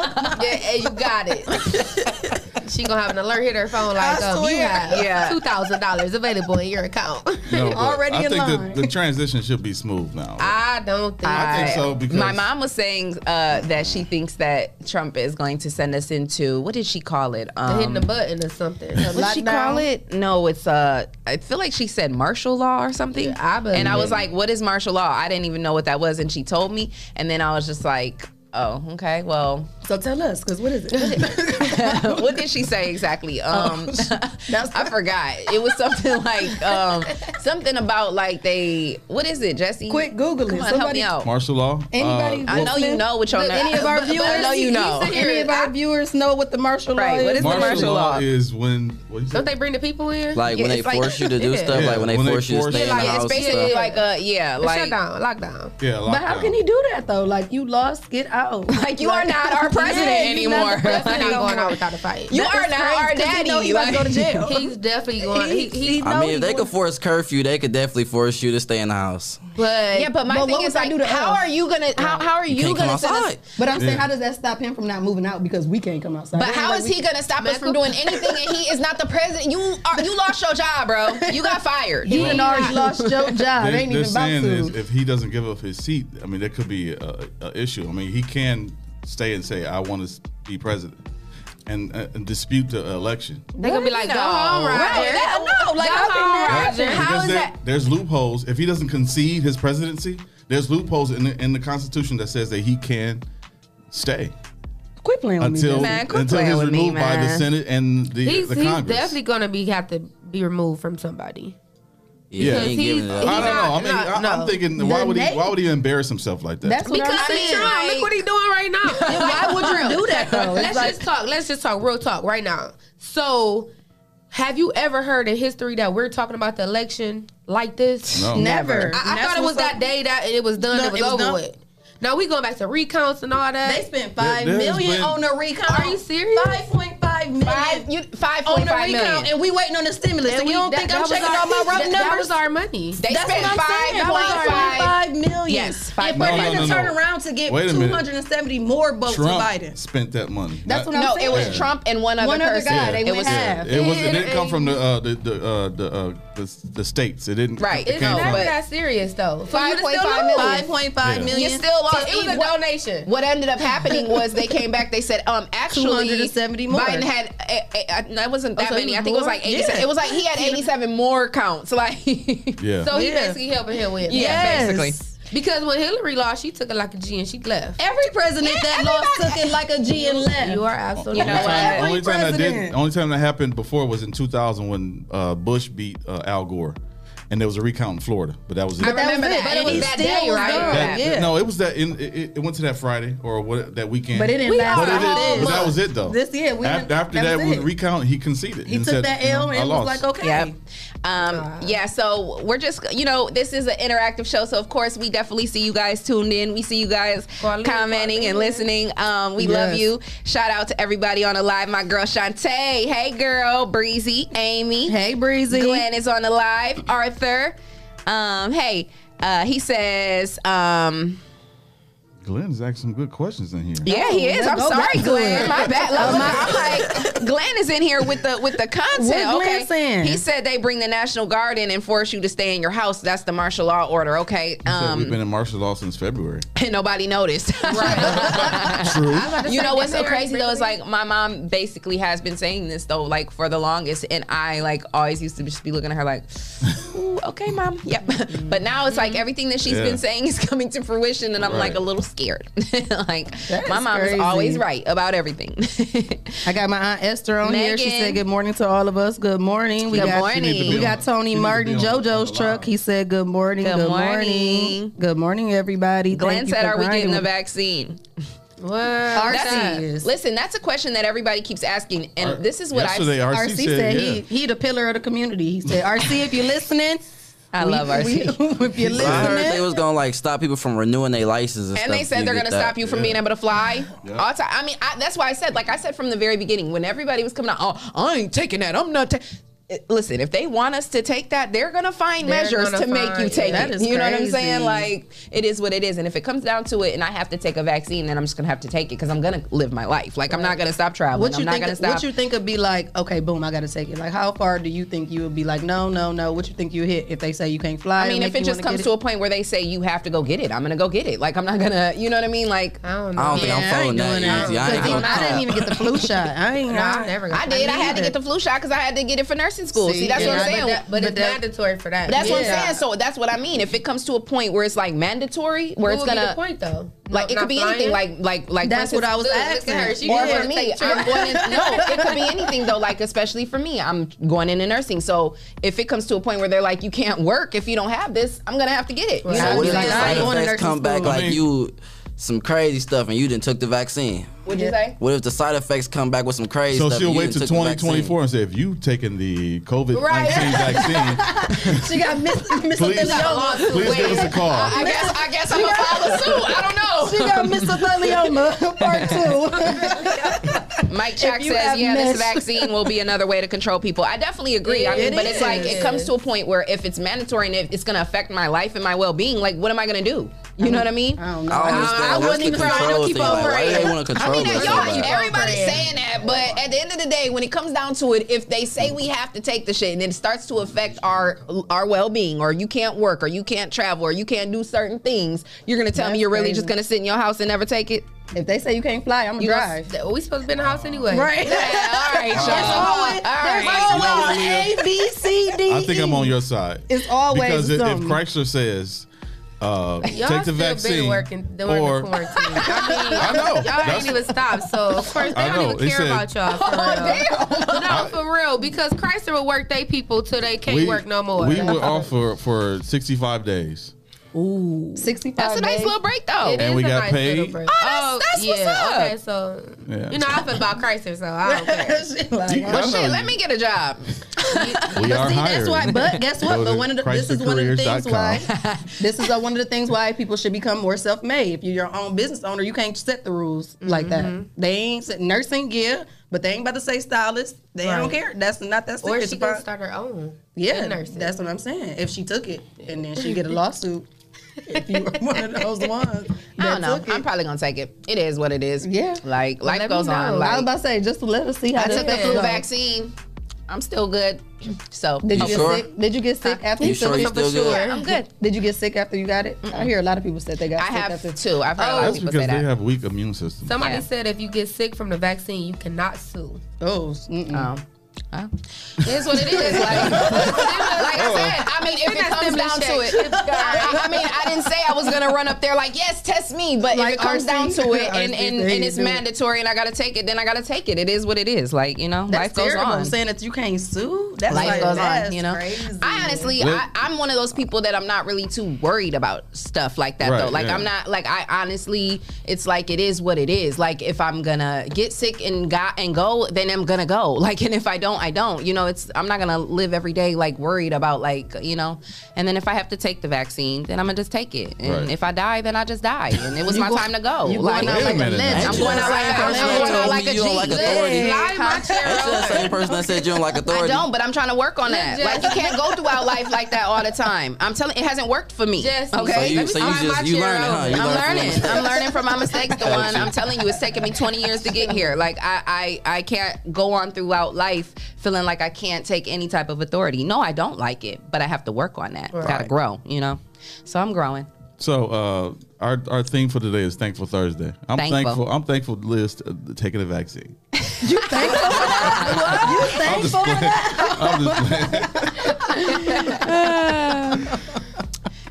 K: Yeah, and you got it. she gonna have an alert hit her phone like,
H: I
K: um, you
H: swear.
K: have
E: Yeah.
K: two thousand dollars available in your account.
J: No, but
H: Already
J: I
H: in
J: think
H: line.
J: the, the transition should be smooth now.
K: I don't think.
J: I think so because
E: my mom was saying uh, that she thinks that Trump is going to send us into what did she call it? Um,
K: hitting the button or something.
E: What she call it? No, it's uh. I feel like she said martial law or something.
K: I believe
E: and I was like, "What is martial law?" I didn't even know what that was, and she told me, and then I was just like, "Oh, okay. Well,
H: So tell us, because what is it? What is it?
E: what did she say exactly? Um,
H: That's
E: I forgot. It was something like um, something about like they. What is it, Jesse?
H: Quick Google it.
E: Come on, help
H: Somebody-
E: me out.
J: martial law.
H: Anybody?
J: uh,
E: I know you know what your
H: Look, any of our
E: but- but
H: viewers?
E: I know you know.
H: Any of our viewers know what the martial law
E: Right, what
H: is?
E: is the
J: martial,
E: martial
J: law,
E: law?
J: is when what you
K: Don't they bring the people in?
I: Like
E: Yeah,
I: when they
E: like-
I: force you to do
E: Yeah.
I: stuff, like when they
J: When they
I: force you to stay in
E: Like
I: the house. and
E: basically like a yeah,
K: The
E: like
K: shutdown, lockdown.
J: yeah,
H: But how can he do that though? Like you lost, get out.
E: like you are not our president
H: Yeah, he's not
E: anymore.
H: the president
K: He's not going out without a fight.
E: You
H: That
E: are
H: is
E: now
H: crazy,
E: our
H: 'cause he
E: daddy.
H: know he about to go to jail.
K: He's definitely going. He, he,
H: He
I: I mean, if they could force curfew, they could definitely force you to stay in the house.
K: but
E: Yeah, but my
H: But
E: thing
H: what
E: is
H: would that
E: like,
H: do to
E: how are you gonna? How, how are you,
I: can't
E: gonna
I: come
E: send us?
H: But I'm saying, how does that stop him from not moving out because we can't come outside?
E: But
H: It ain't
E: how
H: like
E: is
H: we-
E: he gonna stop us from doing anything? And he is not the president. You are. You lost your job, bro. You got fired.
H: He done already lost your job.
J: They,
H: ain't
J: they're
H: even about
J: saying
H: to.
J: is if he doesn't give up his seat, I mean, there could be a, a issue. I mean, he can stay and say, "I want to be president," and, uh, and dispute the election.
K: they gonna be like, go home, Roger.
E: Right, that- no, like,
K: go home,
E: that
K: Roger.
E: happen? How
J: because there-
E: that-
J: there's loopholes. If he doesn't concede his presidency, there's loopholes in the, in the Constitution that says that he can stay
H: Quit playing with
J: until
H: me.
E: Man, quit
J: until
E: playing
J: he's
E: with me,
J: removed by the
E: man.
J: Senate and the,
K: He's,
J: the
K: he's
J: Congress.
K: definitely gonna be have to be removed from somebody.
J: Yeah.
I: Yeah, he ain't giving it
J: I don't
K: He's
J: know. I
K: not-
J: mean, I,
K: no,
J: I'm
K: no.
J: thinking, why would he? Why would he embarrass himself like that?
H: That's what
K: Because
H: I'm
K: he's
H: saying.
K: trying. Look what he's doing right now.
H: Why would you do that though?
K: Let's
H: like-
K: just talk. Let's just talk real talk right now. So, have you ever heard in history that we're talking about the election like this?
J: No.
H: Never.
K: I, I thought it was that
H: up-
K: day that it was done.
H: No,
K: it was
H: it was
K: over
H: done.
K: with. Now we going back to recounts and all that.
H: They spent five
J: There-
H: million
J: been-
H: on the recount.
K: Are you serious?
H: Five point five million.
E: Five, you, five
H: on the recount,
E: million.
H: and we waiting on the stimulus.
K: And
H: And you
K: we-
H: don't
K: that-
H: think
K: that
H: I'm checking
K: our-
H: all my rough
K: that, that was our money.
E: They
H: That's
E: spent
H: what I'm saying.
E: five point five.
H: five million.
E: Yes, five
H: And
E: point
H: for
J: five.
H: him
J: No,
H: to turn around to get
J: Wait a minute.
H: 270 more votes
J: Trump
H: for Biden.
J: spent that money.
H: That's what I'm saying.
E: No, it was. Trump and one other
H: One other guy, they
E: it
H: went
E: was
H: half.
J: It was. It didn't come from the uh, the the uh, the, the, the states. It didn't.
E: Right.
J: It
K: It's not
J: from,
K: that serious though. So
E: Five
K: you
E: point
K: still
E: five
K: lose.
E: million.
H: Five point five
J: Yeah.
H: million.
E: You still lost.
K: It was a
E: What-
K: donation.
E: What ended up happening was they came back. They said, um, actually,
H: 270 more.
E: Biden had. eh, eh, that wasn't that
H: so
E: many.
H: was
E: I think it was like eighty-seven.
H: Yeah.
E: It was like he had eighty-seven more counts. Like,
J: yeah.
K: So he
H: Yeah.
K: basically helping him win.
E: yeah,
H: Yes.
E: basically.
K: Because when Hillary lost, she took it like a G and she left.
H: Every president that lost took it like a G and left.
K: You are absolutely
E: You know
K: right.
E: what?
H: Every
J: only time that did, only time that happened before was in 2000 when uh, Bush beat uh, Al Gore, and there was a recount in Florida. But that was it.
E: I remember
H: was it.
E: that.
H: But
E: And
H: it was that day, right?
J: That-
H: Yeah.
J: No, it was that. In, it, it went to that Friday or what that weekend.
H: But it didn't
K: We
H: last.
J: But, it, did, but that was it though.
H: This year, we
J: after, after
H: that
J: that,
H: was
J: was recount, he conceded.
H: He
J: and
H: took
J: said,
H: that
J: you know,
H: L
J: I
H: and was like, okay.
E: Yep. Um, yeah, so we're just, you know, this is an interactive show. So, of course, we definitely see you guys tuned in. We see you guys
K: Quality,
E: commenting and listening. Um, we love you. Shout out to everybody on the live. My girl Shantae. Hey, girl. Breezy. Amy.
H: Hey, Breezy.
E: Glenn is on the live. Arthur. Um, hey, uh, he says, um,
J: Glenn's asking some good questions in here.
E: yeah, he is. I'm
H: go
E: sorry,
H: back to
E: Glenn.
H: it.
E: My bad. Look, I'm like, Glenn is in here with the with the content.
H: What
E: okay,
H: saying?
E: he said they bring the National Guard in and force you to stay in your house. That's the martial law order. Okay,
J: He said we've
E: um,
J: been in martial law since February.
E: and nobody noticed.
J: True.
E: you know what's so crazy though is like my mom basically has been saying this though like for the longest, and I like always used to just be looking at her like, Ooh, okay, mom, yep. but now it's like everything that she's
J: Yeah.
E: been saying is coming to fruition, and I'm like a little scared. like
H: That
E: my mom
H: crazy.
E: is always right about everything.
H: I got my aunt Esther on here. She said good morning to all of us. Good morning. We
E: Good
H: got
E: morning. To be
H: we got Tony
J: she to
H: Martin, JoJo's truck. He said good morning.
E: Good
H: Good,
E: morning.
H: morning. Good morning, everybody.
E: Glenn
H: Thank you
E: said,
H: for
E: "Are we getting the vaccine?"
K: What?
H: RC
E: That's a- listen, that's a question that everybody keeps asking, and
J: Ar-
E: this is what I.
J: yesterday, RC,
H: RC
J: said,
H: said
J: yeah.
H: he he the pillar of the community. He said, RC, if you're listening,
E: I
H: we-
E: love RC.
H: we- if you're
I: I heard they was gonna like stop people from renewing their license and,
E: and
I: stuff.
E: they said they're going to
I: that.
E: stop you from
J: Yeah.
E: being able to fly.
J: Yeah.
E: All time. I mean, I, that's why I said, like I said from the very beginning, when everybody was coming out, oh, I ain't taking that. I'm not. Ta-. It- Listen, if they want us to take that, they're gonna find
K: They're
E: measures
K: gonna
E: to make you
K: find-
E: take
H: That
E: it.
H: is
E: You know what I'm saying? Like it is what it is. And if it comes down to it, and I have to take a vaccine, then I'm just gonna have to take it because I'm gonna live my life. Like I'm not gonna stop traveling.
H: what you
E: I'm not
H: think?
E: gonna stop.
H: What you think would be like? Okay, boom, I got to take it. Like, how far do you think you would be like? No, no, no. What you think you hit if they say you can't fly?
E: I mean, if it just comes
H: get
E: to a point where they say you have to go get it, I'm gonna go get it. Like I'm not gonna, you know what I mean? Like
K: I don't know.
I: I don't think I'm
H: I
I: following
H: ain't
I: that
H: doing that.
I: easy. I ain't
H: Because I didn't even get the flu shot. I ain't.
K: No,
H: I,
K: never
E: I did. I had to get the flu shot because I had to get it for nursing school. See,
H: See,
E: that's what
H: yeah,
E: I'm saying.
H: but that-
K: But, it's
H: that-
K: mandatory for that.
E: that's what I'm saying. So that's what I mean. If it comes to a point where it's like mandatory, where
K: What
E: it's
K: would
E: gonna
K: the point though?
E: like
K: No-
E: it could be
K: flying?
E: anything. Like like like
H: That's what I was
E: instance-
K: Look, look her. She
E: or
K: did
E: for me, I'm going in. No, it could be anything though. Like especially for me, I'm going into nursing. So if it comes to a point where they're like, you can't work if you don't have this, I'm gonna have to get it. You
K: Right.
E: know?
I: So what if
H: Like,
I: the
H: I
I: side
H: going to
I: effects
H: nursing
I: come back
H: school.
I: like
J: I mean-
I: you some crazy stuff and you didn't took the vaccine?
E: What'd you
H: Yeah.
E: say?
I: What if the side effects come back with some crazy
J: So
I: stuff? So she'll
J: wait
I: didn't
J: to
I: took the vaccine?
J: 2024 and say, if you've taken the COVID
K: Right.
J: 19 vaccine,
H: she got Miss Miss
J: please,
H: Thelioma.
J: please give us a call.
E: I guess I guess I'm gonna follow suit. I don't know.
H: She got mesothelioma part two.
E: Mike Chack
H: If you
E: says,
H: have
E: yeah, this vaccine will be another way to control people. I definitely agree. I mean,
H: It
E: but it's like it comes to a point where if it's mandatory and if it's going to affect my life and my well being, like, what am I going to do? You know what I mean?
H: I don't know.
I: I don't understand.
E: I
I: What's
E: wouldn't even try to keep
I: thing?
E: on
I: Like, why do they want to
E: I mean,
I: us
E: y'all,
I: bad?
E: everybody's
K: Praying.
E: saying that, but at the end of the day, when it comes down to it, if they say we have to take the shit and it starts to affect our our well being, or you can't work, or you can't travel, or you can't do certain things, you're gonna tell me you're really
H: crazy.
E: just gonna sit in your house and never take it?
H: If they say you can't fly, I'm gonna
E: You
H: drive.
K: That- We supposed to be in the house anyway.
H: Right.
E: Yeah, all right,
H: There's
E: y'all.
H: always,
E: All
H: there's
E: right.
H: always A, B, C, D.
J: I think I'm on your side.
H: It's always
J: because if, if. Chrysler says, uh,
K: Y'all
J: take the
K: still
J: vaccine,
K: been working during
J: or
K: the quarantine. I mean,
J: I know.
K: Y'all
J: That's-
K: ain't even stopped. So of course they
J: I
K: don't even care
J: said-
K: about y'all for real. No, for real. Because Chrysler will work they people till they can't
J: we,
K: work no more.
J: we were off for, for 65 days.
H: Ooh, 65
E: That's a nice
H: days.
E: little break, though.
K: It
J: And
K: is
J: we
K: a
J: got
K: nice
J: paid.
K: little.
E: Oh, that's- that's what's
K: yeah.
E: up.
K: Okay, so
J: Yeah.
K: you know I feel about Chrysler, so I don't care.
H: She like,
J: You-
H: oh,
E: Well, shit,
J: you-
E: let me get a job.
J: We are
H: See,
J: hired.
H: that's why. But guess what? But one of the this is one of the things why this is uh, one of the things why people should become more self-made. If you're your own business owner, you can't set the rules like that. They ain't set nursing, yeah, but they ain't about to say stylist. They don't care. That's not that
K: Or she
H: about-
K: can start her own.
H: yeah, that's what I'm saying. If she took it and then she get a lawsuit, if you were one of those ones,
E: I don't know.
H: It.
E: I'm probably gonna take it. It is what it is.
H: Yeah.
E: Like life goes on. Like,
H: I was about to say just to let us see how
E: I took the flu vaccine. I'm still good. So
H: Did you
I: You
H: get
I: sure?
H: sick? Did you get sick after
I: You
H: you,
I: sure you
H: took it?
I: still good?
E: I'm good.
H: Did you get sick after you got it? I hear a lot of people said they got
E: I
H: sick
E: have
H: after.
E: two. I've heard a lot of
J: That's
E: people
J: because
E: say
J: they have weak immune systems.
K: Somebody
E: Yeah.
K: said if you get sick from the vaccine, you cannot sue.
H: Oh, mm-mm.
E: Um, it is what it is. Like, like I said, I mean, if it comes down to
K: check.
E: it, I, I mean, I didn't say I was gonna run up there like, yes, test me. But
H: Like
E: if it comes
H: RC.
E: down to it, and, and, and it's
H: do it.
E: mandatory, and I gotta take it, then I gotta take it. It is what it is. Like you know,
H: That's
E: life goes
H: terrible.
E: on.
H: Saying that you can't sue. That's
E: life
H: like,
E: goes
H: that's
E: on, you know.
H: Crazy.
E: I honestly, I, I'm one of those people that I'm not really too worried about stuff like that
J: Right,
E: though. Like
J: yeah.
E: I'm not like I honestly, it's like it is what it is. Like if I'm gonna get sick and got and go, then I'm gonna go. Like and if I don't, I don't. You know, it's I'm not gonna live every day like worried about like you know. And then if I have to take the vaccine, then I'm gonna just take it. And
J: Right.
E: if I die, then I just die. And it was my
H: go-
E: time to go.
H: you
E: like
H: going out like a
J: minute now.
E: I'm going out like a,
I: Person
E: I'm
I: that
E: going out like
I: me
E: a
I: you don't like authority.
K: Lie my chair
I: That's
K: over.
I: the same person that said you don't like authority.
E: I don't, but I'm trying to work on that. Like you can't go throughout life like that all the time. I'm telling it hasn't worked for me.
K: Jesse,
E: okay.
I: So you,
K: Let
I: so you
K: slide
I: just you learning, huh? You
E: I'm
I: learn
E: learning. I'm learning from my mistakes. The one I'm telling you, it's taken me 20 years to get here. Like I, I, I can't go on throughout life feeling like I can't take any type of authority. No, I don't like it, but I have to work on that. Got to grow, you know. So I'm growing.
J: So uh, our our theme for today is Thankful Thursday. I'm
E: Thankful.
J: thankful. I'm thankful Liz uh, taking the vaccine.
H: you thankful for that? What? You
J: I'm just
H: thankful
J: playing.
H: that?
J: I'm just playing.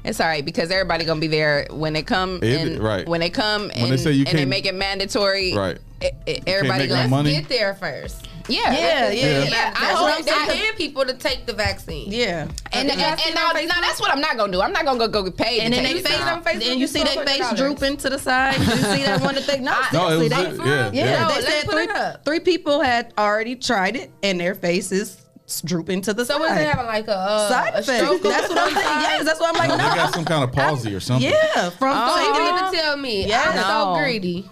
E: It's all right because everybody gonna be there when they come.
J: It-
E: and
J: right.
E: When they come
J: When
E: and,
J: they say you
E: and they
J: can't-
E: make it mandatory.
J: Right.
E: e- e- everybody
J: make no
E: gonna
J: money.
K: Get there first.
E: Yeah.
H: Yeah, yeah,
J: Yeah.
H: yeah.
E: I
K: That's
E: hope
K: what I'm. Paying people to take the vaccine.
H: Yeah.
E: And, and, and now, now that's what I'm not gonna do. I'm not gonna go, go get paid.
H: And then
E: take
H: they
E: it
H: face,
E: now.
H: and you see their face drooping to the side. You see that one that they no,
J: No, it was
H: they,
J: yeah,
H: yeah,
J: yeah.
H: They said three three people had already tried it and their faces drooping to the
K: So
H: side.
K: was they having like a, uh,
H: side
K: a
H: That's what I'm saying. Yes, that's what I'm like.
J: Oh,
H: No,
J: they got some kind of palsy or something.
H: yeah, from
K: So you
H: so
K: mean to tell me
H: Yeah.
K: I'm
E: No.
K: so greedy?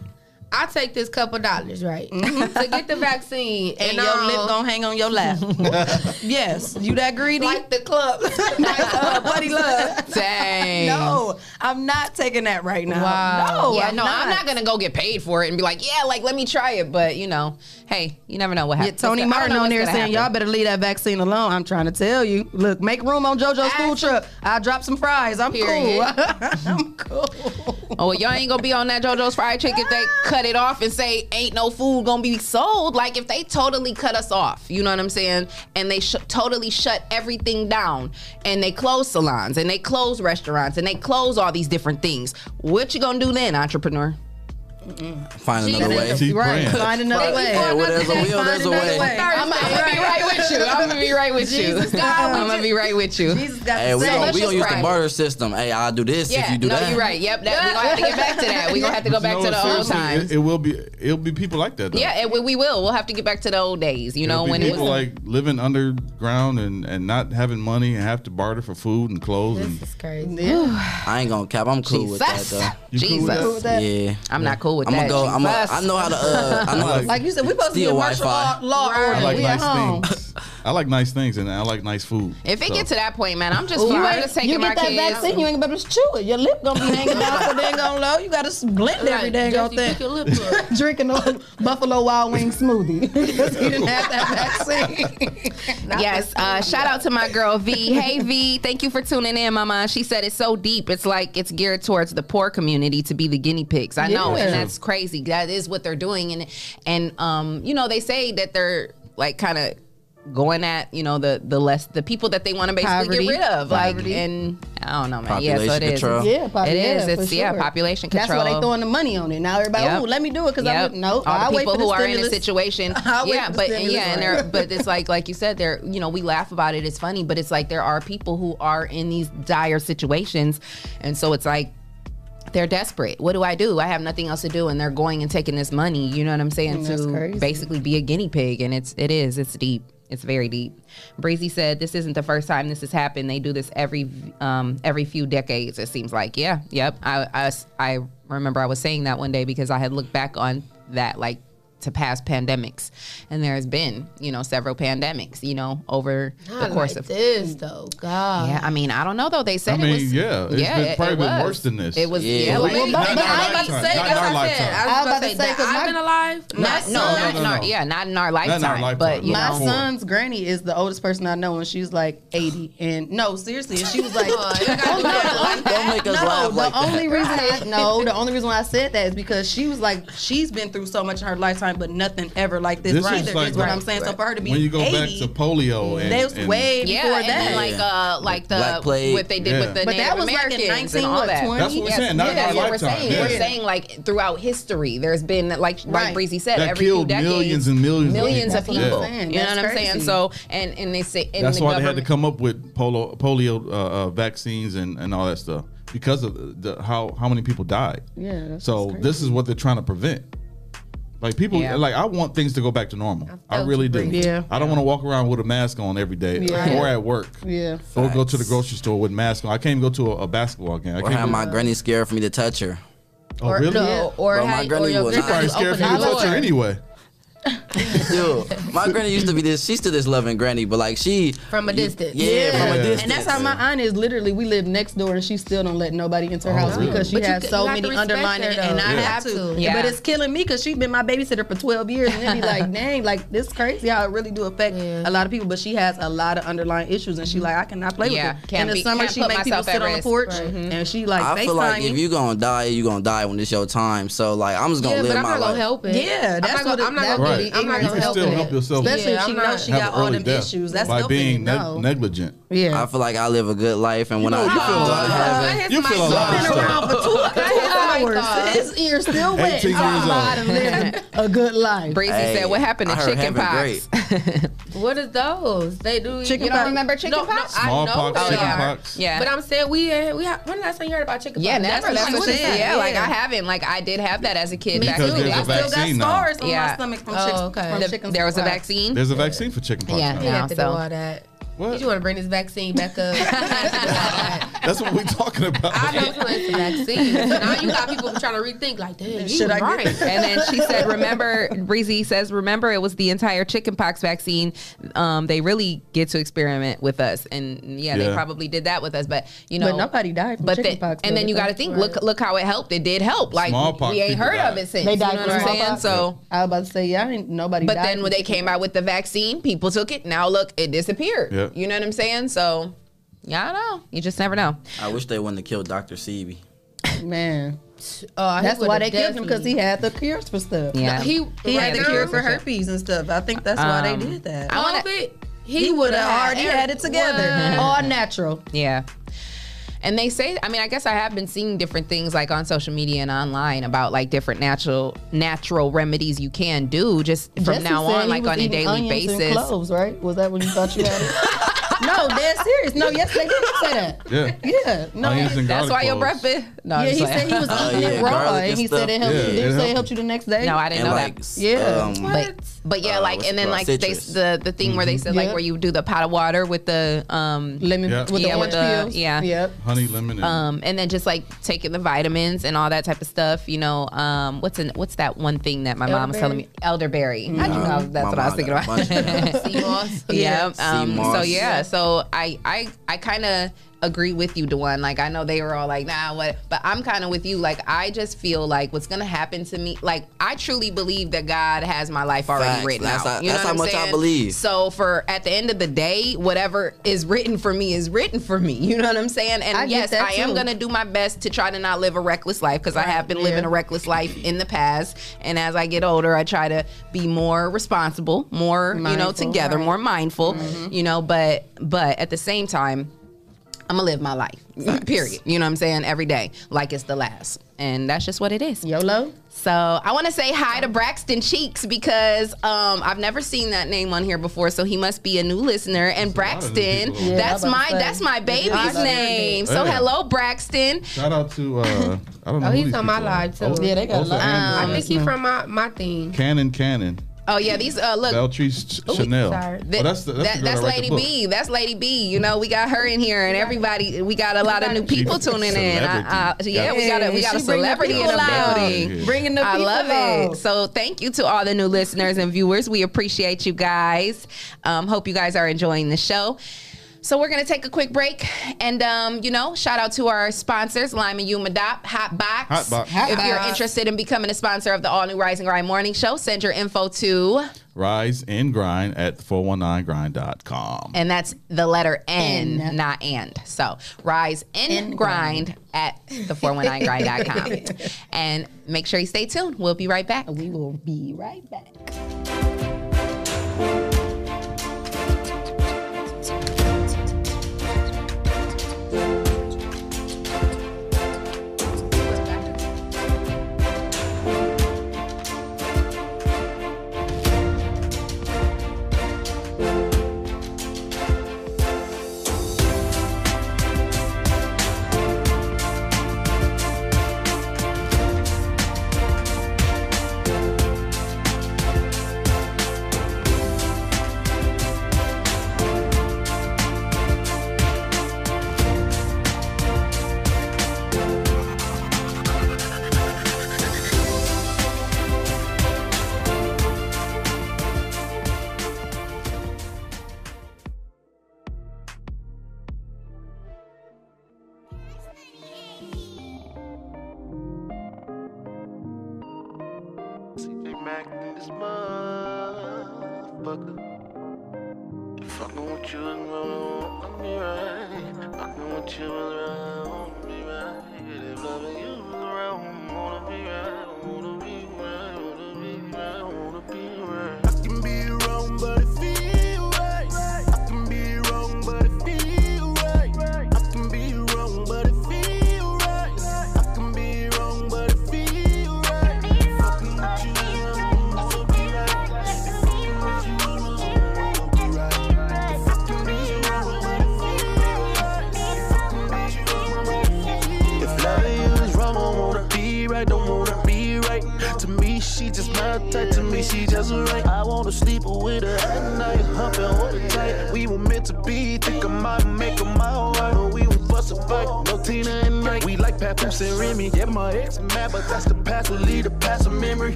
K: I take this couple dollars, right, to get the vaccine,
H: and
K: and,
H: your
K: um,
H: lip gonna hang on your lap. yes, you that greedy?
K: like the club.
H: like uh, Buddy Love.
E: Dang.
H: No, I'm not taking that right now.
K: Wow.
H: No,
E: yeah,
H: I'm
E: no,
H: not.
E: I'm not gonna go get paid for it and be like, yeah, like let me try it. But you know, hey, you never know what
H: Yeah,
E: happens.
H: Tony
E: I don't
H: Martin on there saying y'all better leave that vaccine alone. I'm trying to tell you. Look, make room on JoJo's food truck. I'll drop some fries. I'm
K: Period.
H: cool. I'm cool.
E: Oh, well, y'all ain't gonna be on that JoJo's fried chicken if they cut it off and say ain't no food gonna be sold. Like if they totally cut us off, you know what I'm saying? And they sh- totally shut everything down and they close salons and they close restaurants and they close all these different things. What you gonna do then, entrepreneur?
I: Find another way.
J: Keep
H: right.
J: praying.
H: Find another way.
I: Yeah, well, there's a will,
H: Find
I: there's a way.
H: way.
E: I'm, I'm gonna be right with you. I'm gonna be right with you.
H: Jesus God,
E: I'm gonna be right with you.
H: Jesus got
I: Hey, we
H: say.
I: gonna, we gonna
E: just
I: use the barter system. Hey, I'll do this if you do
E: no,
I: that.
E: you're right. Yep, that, we gonna have to get back to that. We gonna have to go
J: But you
E: back
J: know
E: to the old times.
J: It, it will be. It'll be people like that. Though.
E: yeah, it, we, we will. We'll have to get back to the old days. You know
J: There'll be
E: when it
J: people
E: was.
J: like living underground and, and not having money and have to barter for food and clothes. And
K: This is crazy.
I: I ain't gonna cap. I'm cool with that though.
J: You cool with
E: Jesus.
J: that?
H: with that?
I: Yeah.
E: I'm not cool with
I: I'm
E: that.
I: gonna go. I'm gonna,
E: Jesus.
I: I know how to. Uh, I know how to.
H: Like you said, we supposed to be a martial law,
I: Wi-Fi.
H: law
K: Right.
H: order.
J: I like
H: we at
J: nice
H: home.
J: things. I like nice things and I like nice food.
E: If it
J: So,
E: gets to that point, man, I'm just
H: You,
E: fine. I'm
H: ain't-
E: just taking
H: you
E: my
H: get that
E: kids.
H: vaccine, you ain't gonna be able to chew it. Your lip gonna be hanging down so dang on low. You gotta blend every dang on thing.
K: pick your lip up.
H: Drinking a Buffalo Wild Wing smoothie because he didn't have that vaccine.
E: Yes, uh, shout out to my girl V. Hey V, thank you for tuning in, Mama. She said it's so deep. It's like it's geared towards the poor community to be the guinea pigs. I know,
H: Yeah.
E: and that's crazy. That is what they're doing, and and um, you know, they say that they're like kind of going at you know the the less the people that they want to basically
H: Poverty.
E: get rid of, like
H: Poverty.
E: and I don't know, man. Yeah, so it
I: Population
E: is.
I: control.
H: Yeah, probably,
E: It is.
H: Yeah,
E: It's
H: for
E: yeah,
H: sure.
E: population
H: That's
E: control.
H: why they throwing the money on it. Now everybody,
E: Yep.
H: oh, let me do it because
E: Yep.
H: I'm no.
E: all
H: I'll
E: the
H: wait
E: people
H: for the
E: who are in
H: stimulus.
E: a situation.
H: I'll
E: yeah, but
H: stimulus,
E: yeah, and
H: right.
E: they're but it's like like you said, they're you know we laugh about it. It's funny, but it's like there are people who are in these dire situations, and so it's like. They're desperate. What do I do? I have nothing else to do, and they're going and taking this money. You know what I'm saying?
H: That's
E: to
H: crazy.
E: basically be a guinea pig, and it's it is it's deep. It's very deep. Breezy said, "This isn't the first time this has happened. They do this every um, every few decades. It seems like, yeah, yep. I, I I remember I was saying that one day because I had looked back on that like to past pandemics, and there has been you know several pandemics you know over
K: Not
E: the course
K: like
E: of
K: this though. God.
E: yeah, I mean, I don't know though. They said
J: I
E: it
J: mean,
E: was.
J: yeah, it's
E: yeah,
J: been probably
E: it
J: been worse than this.
E: It was.
I: Yeah.
E: Yeah,
I: Well,
E: like,
J: Not
H: but
J: in
H: I was about to
J: lifetime.
H: say,
J: Not in
K: That's
J: our
K: what I said.
J: lifetime.
K: I was
H: I was
K: about to
H: about
K: say
H: to say,
K: that
H: 'cause
K: I've been alive.
E: not,
K: Not
E: no,
J: no,
E: not
J: no,
E: in our,
J: no.
E: yeah, not in our
J: in our
E: lifetime.
J: lifetime,
E: But you.
H: My
E: know,
H: son's granny is the oldest person I know, and she's like 80. And no, seriously, and she was like,
K: Oh, you gotta do that.
I: Don't make us
H: no,
I: laugh
H: the only reason I no, the only reason why I said that is because she was like, she's been through so much in her lifetime, but nothing ever like this,
J: This
H: right
J: is like-
H: is what
J: Right,
H: I'm saying. So
K: right.
H: for her to be
J: when you go
H: 80,
J: back to polio and,
H: they was
J: and
H: way
E: yeah,
H: before
E: and
H: that.
E: then like uh, like the
I: Black plague.
E: what they did with the
H: But
E: Native
H: that was like in
E: Americans
H: 19,
E: and all
H: what,
E: that.
H: 20?
J: That's what we're
E: Yes,
J: saying. Not
E: yeah,
J: in
E: that's
J: our
E: what we're
J: lifetime.
E: saying.
J: Yeah.
E: We're saying like throughout history, there's been like like Breezy said,
J: That
E: every few
J: killed
E: decades,
J: millions and millions of
E: millions of
J: people.
E: people.
H: That's what I'm saying.
E: You know what I'm saying? So and and they say and
J: That's why they had to come up with polo, polio uh, uh, vaccines and, and all that stuff because of the how how many people died.
H: Yeah,
J: So
H: just
J: this is what they're trying to prevent. Like people,
E: Yeah.
J: like I want things to go back to normal. I,
K: felt
J: really do.
H: Yeah.
J: I don't want to walk around with a mask on every day
H: Yeah.
J: or at work.
H: Yeah.
J: Or go to the grocery store with a mask on. I can't even go to a, a basketball game. I
I: Or
J: can't
I: have
J: go-
I: my granny scared for me to touch her.
J: oh
K: Or,
J: really?
K: no, or,
I: Bro, my
K: had, or
I: granny
K: your
I: was
J: She probably scared
K: open
J: for you
K: the
J: to touch her anyway.
I: Dude, my granny used to be this. She's still this loving granny, but like she
K: From a distance.
I: Yeah, from a distance.
H: And that's how my aunt is. Literally, we live next door, and she still don't let nobody into her
J: Oh,
H: house
J: really?
H: because she
K: But
H: has so
K: you have to
H: many
K: respect
H: underlying,
K: her,
H: and. I
K: You
H: have
K: have
H: to.
K: to.
E: Yeah.
H: But it's killing me because she's been my babysitter for 12 years, and it be like, dang, like this crazy how it really do affect
K: Yeah.
H: a lot of people. But she has a lot of underlying issues, and she like, I cannot play
E: Yeah,
H: with it.
E: can't
H: In the
E: be-
H: summer, she
E: put
H: make people
E: myself at
H: sit on the porch,
K: Right. Mm-hmm.
H: and she like
I: I feel like if
H: you.
I: you gonna die, you gonna die when it's your time. So like I'm just gonna
K: Yeah,
I: live
K: but I'm
I: my
K: not
I: life.
K: gonna help it.
H: Yeah, that's what
K: I'm not gonna
J: would
K: be.
J: be
K: I'm not
J: ignorant. You can
K: help
J: still
K: it.
J: help yourself.
H: Especially
K: Yeah,
H: if she
K: I'm
H: knows she got all
J: early
H: them
J: death
H: issues. That's
J: by being
H: to
J: neg- negligent.
H: Yeah.
I: I feel like I live a good life, and when
J: know,
I: I
J: you
I: die,
J: feel
I: I
J: a
I: go
J: lot.
I: to heaven.
K: Here's
J: You
K: my
J: feel a lot of
H: been around
J: stuff.
H: For two, two hours. His ears still wet.
J: 18 years
H: Talking
J: old.
H: living a good life.
E: Breezy
I: Hey,
E: said, "What happened to
I: I heard
E: chicken
I: heaven
E: pox?"
K: What is those? They do.
H: Chicken
K: you
E: don't
K: know-
E: remember chicken
K: no,
E: pox?
K: No, I know
J: Smallpox,
K: they
J: chicken
K: are.
J: pox.
E: yeah,
K: But I'm saying we uh, we ha- when the last time you heard about chicken
E: yeah,
K: pox?
E: never.
H: what
E: That's
H: she
E: what
H: was
E: she said.
H: saying,
E: Yeah, like. I haven't. Like I did have that as a kid.
K: Me
E: back
K: too.
E: in the
J: There's
E: day.
J: a
H: I still got
J: vaccine
H: scars on
E: Yeah.
H: my stomach from,
K: Oh,
H: chick-
K: okay.
H: chicken
E: there was a vaccine.
J: There's a vaccine for chickenpox.
E: Yeah.
J: now.
E: Yeah. so-
K: all that.
J: What?
K: Did You want to bring this vaccine back up?
J: That's what we're talking about.
K: I know it's a vaccine. So now you got people trying to rethink. Like, damn, you
H: Should
K: was
H: I get
K: right.
E: and then she said, "Remember, Breezy says, remember, it was the entire chickenpox vaccine. Um, they really get to experiment with us, and yeah, they probably did that with us. But you know,
H: But nobody died from
E: But then,
H: chickenpox.
E: and then you got to think, look, look how it helped. It did help. Like
J: Smallpox
E: we ain't
J: people
E: heard of it since.
H: They
E: you
H: died
E: know
H: from
E: what I'm saying?
H: smallpox?
E: So."
H: I was about to say, yeah, ain't nobody.
E: But
H: died
E: then when they came out with the vaccine, people took it. Now look, it disappeared.
J: Yeah.
E: You know what I'm saying? So, yeah, I don't know. You just never know.
I: I wish they wouldn't have killed Dr. Sebi.
H: man,
K: Uh,
H: that's why they killed him because he had the cures for stuff.
E: Yeah.
K: He
H: he had the cure for herpes and stuff. I think that's why
E: Um,
H: they did that.
E: I wanna-
K: COVID,
H: he would have already had it together, all natural.
E: Yeah. And they say, I mean, I guess I have been seeing different things like on social media and online about like different natural natural remedies you can do just from
H: Jesse
E: now on, like on a daily basis.
H: Cloves, right? Was that when you thought you had it? no, dead serious. No, yes, they did say that.
J: Yeah.
H: Yeah, no.
J: Onions and
E: That's
J: garlic
E: why your
J: cloves.
E: breath is. No,
H: yeah, he
E: like-
H: said he was
I: Oh,
H: eating
I: yeah,
H: it raw,
I: garlic
H: and
I: and
H: he said
I: stuff.
H: it helped.
J: Yeah,
H: did
J: it
H: you say it
J: helped
H: helped you the next day?
E: No, I didn't
I: And
E: know
I: like,
E: that.
I: s-
H: Yeah.
I: um,
E: But but yeah,
I: uh,
E: like
I: what's
E: and then
I: called?
E: like they
I: Citrus.
E: the the thing where they said like
H: Yeah.
E: where you do the pot of water with the um
H: lemon
J: Yeah.
H: with
E: Yeah,
H: the
E: with
H: orange
E: the-
H: peels.
E: yeah.
H: Yep.
J: honey, lemon, and
E: um and then just like taking the vitamins and all that type of stuff. You know, um what's an, what's that one thing that my mom was telling me? Elderberry. How'd you know that's
I: My
E: what I was
I: mom
E: thinking
I: got a bunch of
E: about?
K: Sea moss.
E: yeah.
I: Sea
E: Um, so
I: moss.
E: yeah, so I I I kind of agree with you, Dewan. Like I know they were all like, nah, what? But I'm kind of with you. Like I just feel like what's gonna happen to me. Like I truly believe that God has my life already
I: Facts.
E: written
I: That's
E: out.
I: how-
E: you know
I: that's
E: what
I: how
E: I'm
I: much I believe.
E: So for at the end of the day, whatever is written for me is written for me. You know what I'm saying? And
H: I
E: yes, I am
H: too.
E: gonna do my best to try to not live a reckless life because I have been living a reckless life in the past. And as I get older, I try to be more responsible, more you know together,
H: right.
E: more mindful. Mm-hmm. You know, but but at the same time. I'm gonna live my life. Period. You know what I'm saying? Every day, like it's the last, and that's just what it is.
H: YOLO.
E: So I want to say hi to Braxton Cheeks because um, I've never seen that name on here before. So he must be a new listener. And Braxton.
H: Yeah,
E: that's my
H: about to say.
E: that's my baby's
H: Yeah.
E: name. So
J: Yeah.
E: hello, Braxton.
J: shout out to uh, I don't know.
K: Oh,
J: who
K: he's
J: these
K: on my
J: people are.
K: live, too.
J: Osa-
H: Yeah, they got a lot.
J: Andrews.
K: I think he from my my thing.
J: Cannon Cannon.
E: Oh yeah, these uh look.
J: Beltrice
E: Ooh,
J: Chanel.
K: sorry.
J: Oh, that's the, that's
E: that,
J: the girl
E: that's
J: that the
E: Lady
J: book.
E: B. That's Lady B. You know, we got her in here, and everybody. We got a lot of new people
J: She's
E: tuning in. Uh, uh, yeah, we got a we got a
H: She bring
E: celebrity in the
H: people
E: building.
H: Bringing the
E: I love
H: out.
E: it. So thank you to all the new listeners and viewers. We appreciate you guys. Um, hope you guys are enjoying the show. So we're gonna take a quick break, and um, you know, shout out to our sponsors, Lima Umadop, Hot Box.
J: Hot Box.
E: if you're interested in becoming a sponsor of the All New Rise and Grind Morning Show, send your info to,
J: Rise and grind at 419grind.com.
E: and that's the letter N, not and. So rise and, grind at the 419grind.com. and make sure you stay tuned. We'll be right back.
H: We will be right back.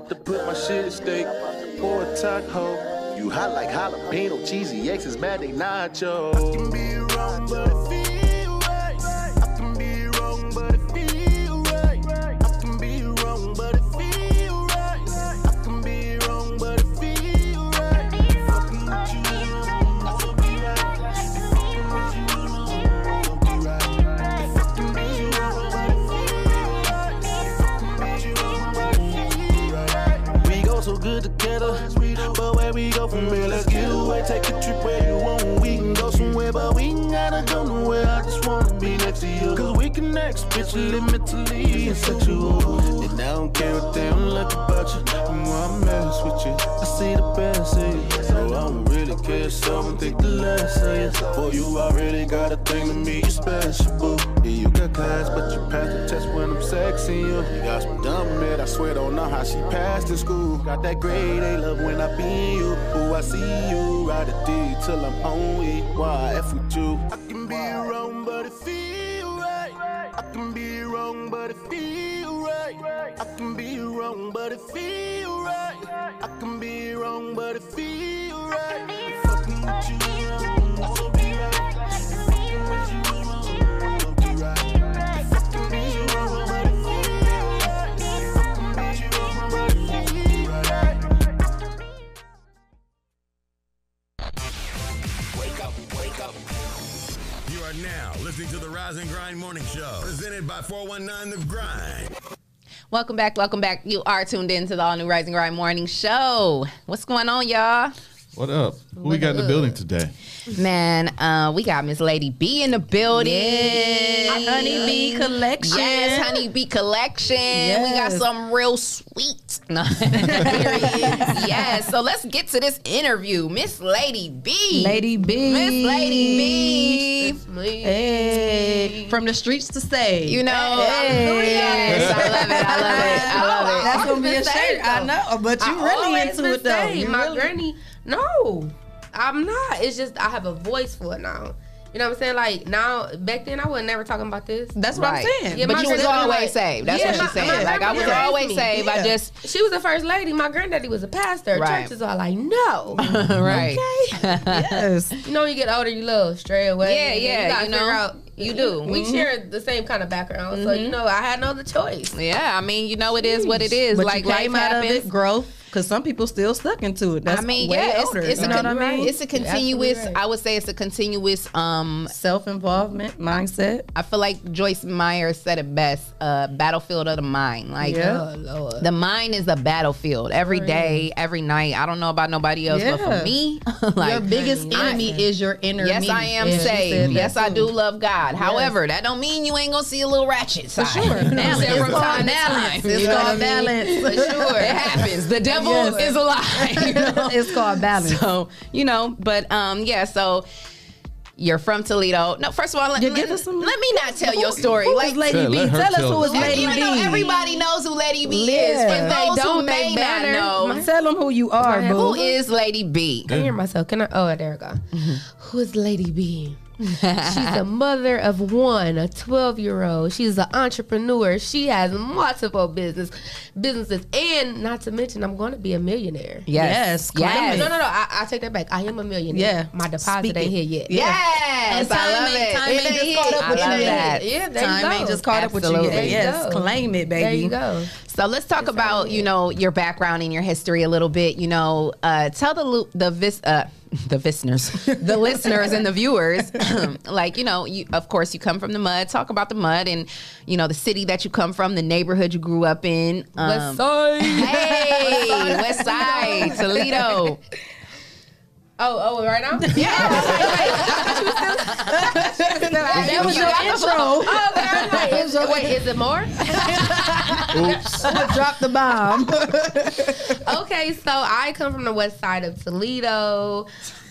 C: About to put my shit stake. Pour a taco. You hot like jalapeno. Cheesy X is mad, they nacho. I can be wrong, but spiritually, mentally, and sexual. And I don't care what they don't like about you. The more I mess with you, I see the best in you. So I don't really care, so I don't think the less of you. For you, really got a thing to me, you special, boo. Yeah, you got class, but you passed the test when I'm sexing you. You got some dumb man, I swear don't know how she passed in school. Got that grade, they love when I be you. Ooh, I see you, ride a D till I'm on E. Why F with you? I but it feel right. I can be wrong, but it feel right. Fucking with you, wanna be right. Fucking with you, wanna be right. If I can be but it feel right. If I can be but it feel right.
A: You are now listening to the Rise and Grind Morning Show, presented by 419 The Grind.
E: Welcome back, welcome back. You are tuned in to the All New Rise and Grind Morning Show. What's going on, y'all?
J: What up? Who we got in the building today?
E: Man, uh, we got Miss Lady B in the building.
H: Honey Bee Collection.
E: Yes, Honey Bee Collection. We got
H: Yes.
E: something real sweet No. yes. So let's get to this interview. Miss Lady B.
H: Lady B.
E: Miss Lady B.
H: Hey, from the streets to say.
E: You know,
H: Hey.
E: yes, I love it. I love it. I love it.
H: That's gonna be a
K: Always the same,
H: shirt. I know, but you
K: I
H: really into it though.
K: saying, My
H: really-
K: granny, no, I'm not. It's just I have a voice for it now. You know what I'm saying? Like now, back then I was never talking about this.
H: That's what
E: Right.
H: I'm saying.
K: Yeah,
E: but
K: my
E: you was always
K: like-
E: saved. That's
K: Yeah,
E: what she's
K: my-
E: saying. like I was
K: grandmother
E: always
K: raised me.
E: saved. I just
K: She was the first lady. My granddaddy was a pastor.
E: Right.
K: Churches are like, no.
E: right. Okay.
H: Yes.
K: You know, when you get older, you love stray away.
E: Yeah, yeah,
K: You, gotta
E: you know,
K: figure out,
E: you do.
K: We
E: Mhm.
K: share the same kind of background, so you know, I had no other choice.
E: Yeah, I mean, you know, it is what it is.
H: But
E: like
H: you came
E: life
H: out
E: happens.
H: of it, growth. Because some people still stuck into it. That's
E: I mean,
H: way
E: yeah,
H: older.
E: it's, it's
H: you
E: a con-
H: what I mean?
E: it's a continuous.
K: absolutely right.
E: I would say it's a continuous. Um,
H: Self involvement mindset.
E: I feel like Joyce Meyer said it best. Uh, battlefield of the mind. Like
H: Yeah.
K: Oh Lord.
E: the mind is a battlefield every day, every night. I don't know about nobody else, but for me, like
H: your biggest enemy is your inner
E: Yes,
H: me.
E: I am
H: Yeah,
E: saved.
H: that
E: Yes, I do love God. However, that don't mean you ain't gonna see a little ratchet side.
H: For sure.
E: You know what I'm saying?
H: It's
E: From
H: called balance. It's called
E: what I mean?
H: balance.
E: For sure, it happens. The devil
H: Yes.
E: is a lie. You know?
H: It's called balance.
E: So you know, but um, yeah. So you're from Toledo. No, first of all, let, let,
H: some-
E: let me not tell your story.
H: Who
E: like
H: is Lady
F: Yeah,
H: B?
F: let
H: Tell us
F: tell
H: who
F: the
H: is. Lady
E: even
H: B.
E: though everybody knows who Lady B
H: Yeah.
E: is, for
K: they
E: those who
K: don't,
E: may
K: they
E: not know,
H: Tell them who you are,
K: Who
H: boo.
E: who is Lady B?
K: I hear myself. Can I? Oh, there we go. Who is Lady B? She's a mother of one, a 12 year old. She's an entrepreneur. She has multiple business businesses, and not to mention, I'm going to be a millionaire.
H: Yes, claim
E: yes.
K: No, no, no. I, I take that back. I am a millionaire.
H: Yeah.
K: My deposit
H: Speak
K: ain't here yet.
H: Yeah.
E: Yes,
H: And
E: I
H: time
E: love
H: ain't-
E: it.
H: time ain't just caught up with you yet.
K: Yeah, there you
H: Time
K: go.
H: ain't just caught up with you
E: Absolutely.
H: yet.
K: There you
H: Yes, claim it, baby.
K: There you go.
E: So let's talk about you know your background and your history a little bit. You know, uh, tell the lu- the vis uh, the listeners, the listeners and the viewers, like you know, you of course you come from the mud. Talk about the mud and you know the city that you come from, the neighborhood you grew up in. Um,
K: West Side.
E: Hey, West Side, Toledo.
K: Oh, oh, right now?
E: Yeah,
H: That was
E: You
H: your
E: got the
H: intro.
K: Oh, okay. I was like, is, wait, is it more?
F: Oops.
H: Drop the bomb.
K: okay, so I come from the west side of Toledo.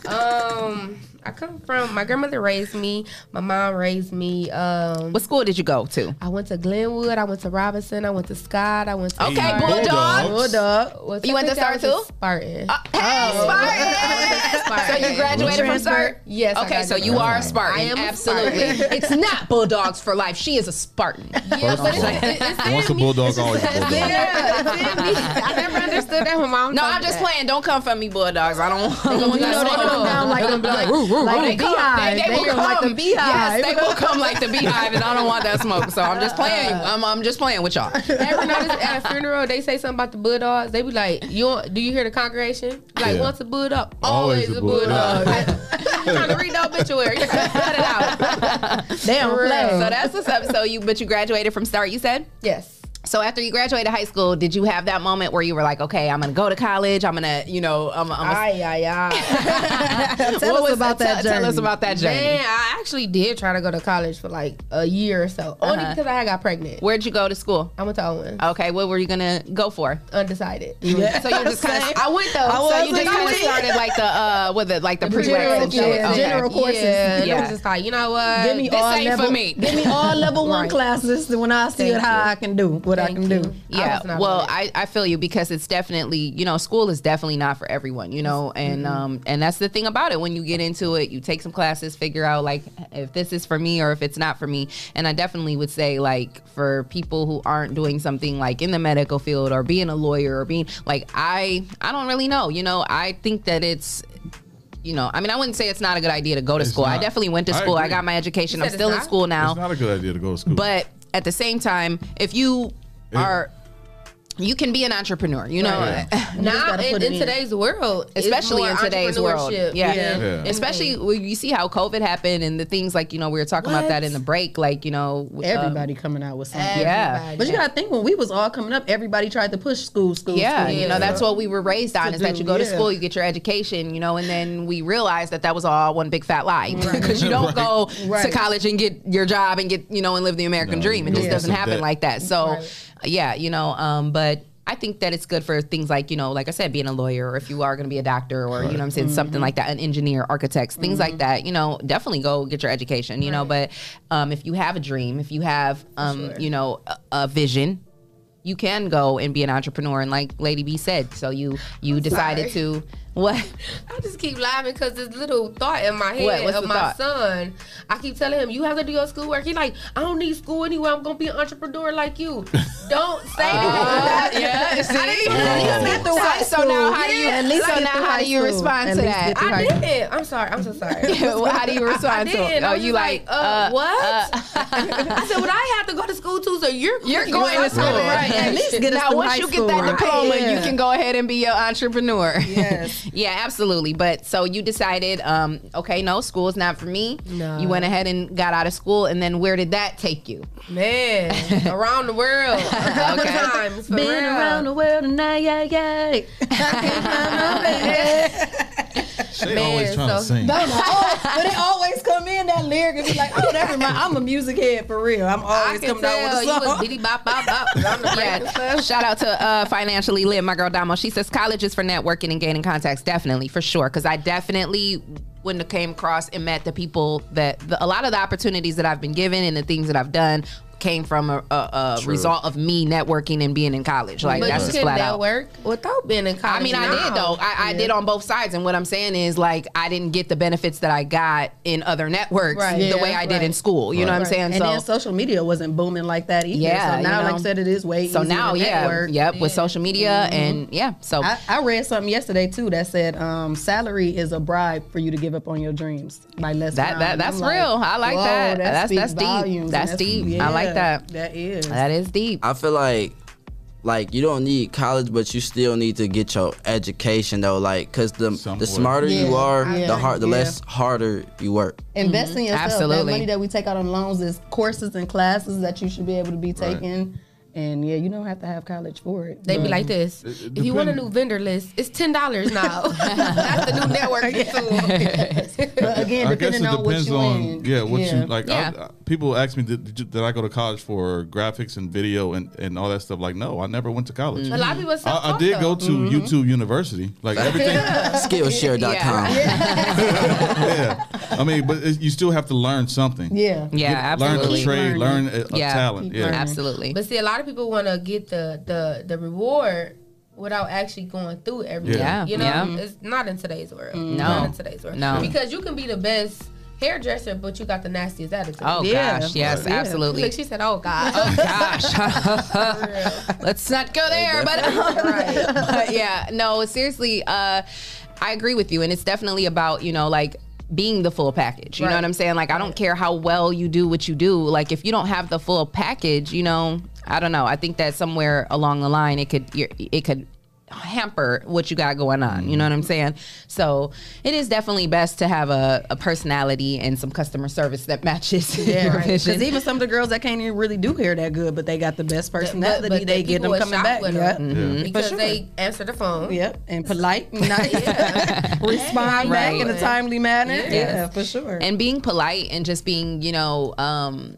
K: Um, I come from my grandmother raised me. My mom raised me. Um,
E: what school did you go to?
K: I went to Glenwood. I went to Robinson. I went to Scott. I went to
E: Okay,
K: Spartan.
E: Bulldog.
H: Bulldog.
K: Well,
E: You went to
K: technically I
E: Start
K: was a Spartan.
E: Uh, hey, Spartan!
K: Spartan.
E: So you graduated from Start?
K: Yes. I
E: Okay, so you are a
K: Spartan.
E: Spartan.
K: I am
E: Absolutely.
K: Spartan.
E: it's not Bulldogs for life. She is a Spartan.
K: Yeah, but it's, it, it's in
F: Once a bulldog, always a bulldog.
K: Yeah, it's me. I never understood that when mom.
E: No, I'm just
K: that.
E: playing. Don't come for me, Bulldogs. I don't, I don't want
H: You
E: that
H: know they
E: smoke.
H: come down like the like, like
E: They
H: the
E: come-
H: beehive.
E: They, they will
H: come like the
E: come.
H: beehive.
E: Yes, they will come like the beehive, and I don't want that smoke. So I'm just playing. Uh. I'm, I'm just playing with y'all.
K: Ever notice at a funeral they say something about the bulldogs? They be like, "You do you hear the congregation? Like
F: Yeah.
K: once a bulldog,
F: Always
K: always,
F: a
K: a bulldog."
F: bulldog.
K: I'm trying to read the obituary. Cut it out.
H: They don't play.
E: So that's what's up. So you, but you graduated from Start. You said.
K: Yes.
E: So after you graduated high school, did you have that moment where you were like, okay, I'm gonna go to college. I'm gonna, you know, I'm, I'm gonna,
K: Ay, ay, ay.
H: Tell
E: What
H: us about that
E: Tell, tell us about that journey.
K: Man, I actually did try to go to college for like a year or so, only
E: Uh-huh.
K: because I got pregnant.
E: Where'd you go to school?
K: I went to Owens,
E: Okay, what were you gonna go for?
K: undecided.
H: Yeah.
E: So you just kind
H: Same.
E: of, I went though.
H: I was, so
E: you just kind of started like the, uh, with it, like the prereqs
H: general-
E: and shit.
H: yeah,
E: Okay.
H: general courses.
K: Yeah, and it
E: Yeah.
K: was just like, you know what?
H: Give me
E: This
H: all
E: ain't for me.
H: Give me all level one
K: Right.
H: classes. Then when I see
K: Thank
H: it, how
K: you.
H: I can do what I
K: Thank
H: can
K: you.
H: do.
E: Yeah,
K: was not
E: well. I, I feel you because it's definitely you know school is definitely not for everyone, you know, and um and that's the thing about it. When you get into it, you take some classes, figure out like if this is for me or if it's not for me. And I definitely would say like for people who aren't doing something like in the medical field or being a lawyer or being like I I don't really know, you know. I think that it's you know, I mean, I wouldn't say it's not a good idea to go to
J: It's
E: school. I definitely went to school. I
J: agree.
E: got my education. I'm still
K: it's
E: in school now.
J: It's not a good idea to go to school.
E: But at the same time, if you
J: Yeah.
E: Are, you can be an entrepreneur. You know,
J: Right.
H: just
K: now in, in
H: in.
K: today's world,
E: especially in today's world.
K: entrepreneurship
E: Yeah.
K: than
J: Yeah.
E: Especially when you see how COVID happened and the things like you know we were talking about that in the break. Like you know, uh,
H: Everybody coming out with something.
E: Yeah.
H: But you gotta think when we was all coming up, everybody tried to push school, school,
E: Yeah,
H: school.
E: you know that's what we were raised on
H: To
E: is that you go to school, you get your education, you know, and then we realized that that was all one big fat lie because you don't go to college and get your job and get you know and live the American
J: No,
E: dream. It just
J: go
E: doesn't happen
J: debt.
E: like that. So,
K: Right.
E: Yeah, you know, um, but I think that it's good for things like you know, like I said, being a lawyer, or if you are going to be a doctor, or you know, what I'm saying something like that, an engineer, architects, things like that. You know, definitely go get your education. You know, but um, if you have a dream, if you have um, you know, a, a vision. You can go and be an entrepreneur, and like Lady B said, so you you decided
K: sorry.
E: to what?
K: I just keep laughing because this little thought in my head
E: What?
K: Of my
E: thought?
K: son. I keep telling him, "You have to do your schoolwork." He like, "I don't need school anyway. I'm gonna be an entrepreneur like you." don't say that.
E: yeah, see?
K: I didn't even get through
E: So-
K: high
E: so now how do you- at least
K: so now how do you respond
E: At
K: to that? I didn't. I'm sorry. I'm so sorry.
E: Well, how do you respond
K: I,
E: to it?
K: didn't.
E: Oh, you
K: just
E: like,
K: uh,
E: uh,
K: what? I said, "Well, I have to go to school too, so you're
E: You're going to school, right?
H: At least get us
E: now, once you get that
H: right?
E: diploma, you can go ahead and be your entrepreneur.
H: Yes.
E: Yeah, absolutely. But so you decided, um, okay, no, school's not for me.
K: No.
E: You went ahead and got out of school, and then where did that take you?
K: Man, around the world, a couple
E: Okay.
K: times. For
H: Been
K: real.
H: around the world and now, yeah, yeah.
J: Shay
K: Man,
J: always trying to sing.
H: Don't know. Oh, but it always come in that lyric and be like, oh, that remind. I'm a music head for real. I'm always
K: can
H: coming out
K: tell
H: with
K: you
H: a
K: was
H: song.
K: bitty bop bop bop. on the
E: Yeah. Shout out to uh, financially lit, my girl Damo. She says college is for networking and gaining contacts. Definitely, for sure. Because I definitely wouldn't have came across and met the people that the, a lot of the opportunities that I've been given and the things that I've done came from a, a, a result of me networking and being in college. Like
K: but
E: that's
K: you
E: just
K: can
E: flat out.
K: network without being in college.
E: I mean, I
K: now.
E: did though. I, I did on both sides, and what I'm saying is like I didn't get the benefits that I got in other networks
K: Right.
E: the
H: Yeah,
E: way I did
H: right.
E: in school. You know what I'm saying?
H: And
E: so
H: then social media wasn't booming like that either.
E: Yeah,
H: So now,
E: you
H: like. I said, it is way
E: so
H: easier
E: now,
H: to
E: yeah,
H: network.
E: yep, with social media and yeah, so
H: I, I read something yesterday too that said um, salary is a bribe for you to give up on your dreams by less.
E: That- that- that's
H: I'm
E: real. I like that. That's- that's deep. That's deep. I like
H: yeah,
E: that.
H: That is.
E: that is deep.
I: I feel like like you don't need college, but you still need to get your education though. Like, cause the
J: Somewhat.
I: the smarter you are,
H: I
I: the
H: agree,
I: hard, the
H: yeah.
I: less harder you work. Mm-hmm.
H: Invest in yourself. That money that we take out on loans is courses and classes that you should be able to be taking. And yeah, you don't have to have college for it.
K: They'd be like this.
J: It- it
K: if you want a new vendor list, it's ten dollars now. That's the new networking tool.
H: But again,
J: I guess
H: depending
J: it
H: on what
J: depends
H: you
J: on
H: in.
J: yeah what you like.
E: Yeah.
J: I, I- people ask me did, did, did I go to college for graphics and video and, and all that stuff. Like no, I never went to college.
K: A lot of people say
J: I, I did go to mm-hmm. YouTube University. Like everything.
I: Skillshare.com.
J: yeah. I mean, but it, you still have to learn something.
H: Yeah.
E: Yeah,
J: Learn
E: absolutely.
J: a trade.
H: Keep
J: Learn a, a
E: Yeah.
J: talent.
H: Keep
J: Yeah.
H: learning.
E: Absolutely.
K: But see, a lot of people want to get the the the reward without actually going through everything.
E: Yeah.
K: You know,
E: Yeah.
K: it's not in today's world. Mm.
E: No.
K: Not in today's world.
E: No.
K: Because you can be the best hairdresser, but you got the nastiest attitude.
E: Oh
H: Yeah.
E: gosh, yes,
H: Yeah.
E: absolutely.
K: Like she said, "Oh God."
E: Oh gosh. Let's not go there, but, but yeah, no, seriously, uh, I agree with you, and it's definitely about you know like being the full package. You know what I'm saying? Like I don't care how well you do what you do. Like if you don't have the full package, you know, I don't know. I think that somewhere along the line, it could you're- it could hamper what you got going on. You know what I'm saying? So it is definitely best to have a, a personality and some customer service that matches
H: Yeah,
E: your
H: right.
E: vision.
H: Because even some of the girls that can't even really do hair that good, but they got the best
K: But-
H: personality.
K: but
H: they
K: the
H: get them coming back.
K: with
H: Yeah.
K: them.
J: Yeah.
K: because
H: sure.
K: they answer the phone.
H: Yep, and polite, nice, respond back in a timely manner.
K: Yes.
H: Yeah, for sure.
E: and being polite and just being you know um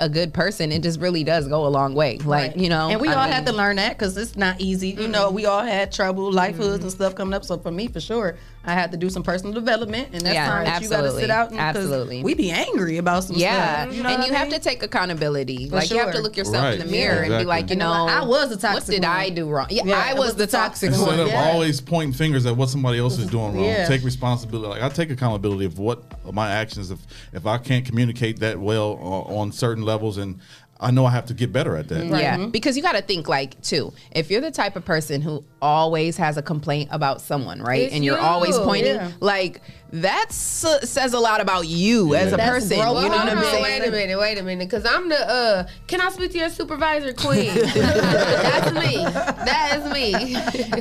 E: a good person it just really does go a long way like
H: Right.
E: you know
H: and we
E: I
H: all
E: mean,
H: had to learn that because it's not easy. You know, mm-hmm. we all had trouble, life hoods mm-hmm. and stuff coming up. So for me, for sure, I had to do some personal development, and that's
E: Yeah,
H: time that you got to sit out. And, 'cause
E: Absolutely.
H: we be angry about some
E: yeah
H: stuff. You know
E: and you
H: I
E: have to take accountability like you have to look yourself in the mirror
J: Yeah,
E: and be like you know
H: I was the toxic.
E: what did
H: one.
E: i do wrong yeah,
H: Yeah,
E: i
H: I
E: was
H: was
E: the
H: the
E: toxic
H: toxic
E: one
J: Instead of
H: Yeah.
J: always pointing fingers at what somebody else is doing wrong,
H: Yeah.
J: take responsibility. Like I take accountability of what my actions. If if I can't communicate that well uh, on certain levels, and I know I have to get better at that.
E: Yeah, because you got to think like too. If you're the type of person who always has a complaint about someone, right,
K: It's
E: and you're
K: you.
E: always pointing,
H: Yeah.
E: like that s- says a lot about you as a
H: That's
E: person.
H: growth.
E: You know what I'm saying?
K: Wait a minute, wait a minute, because I'm the. uh Can I speak to your supervisor, Queen? That's me. That is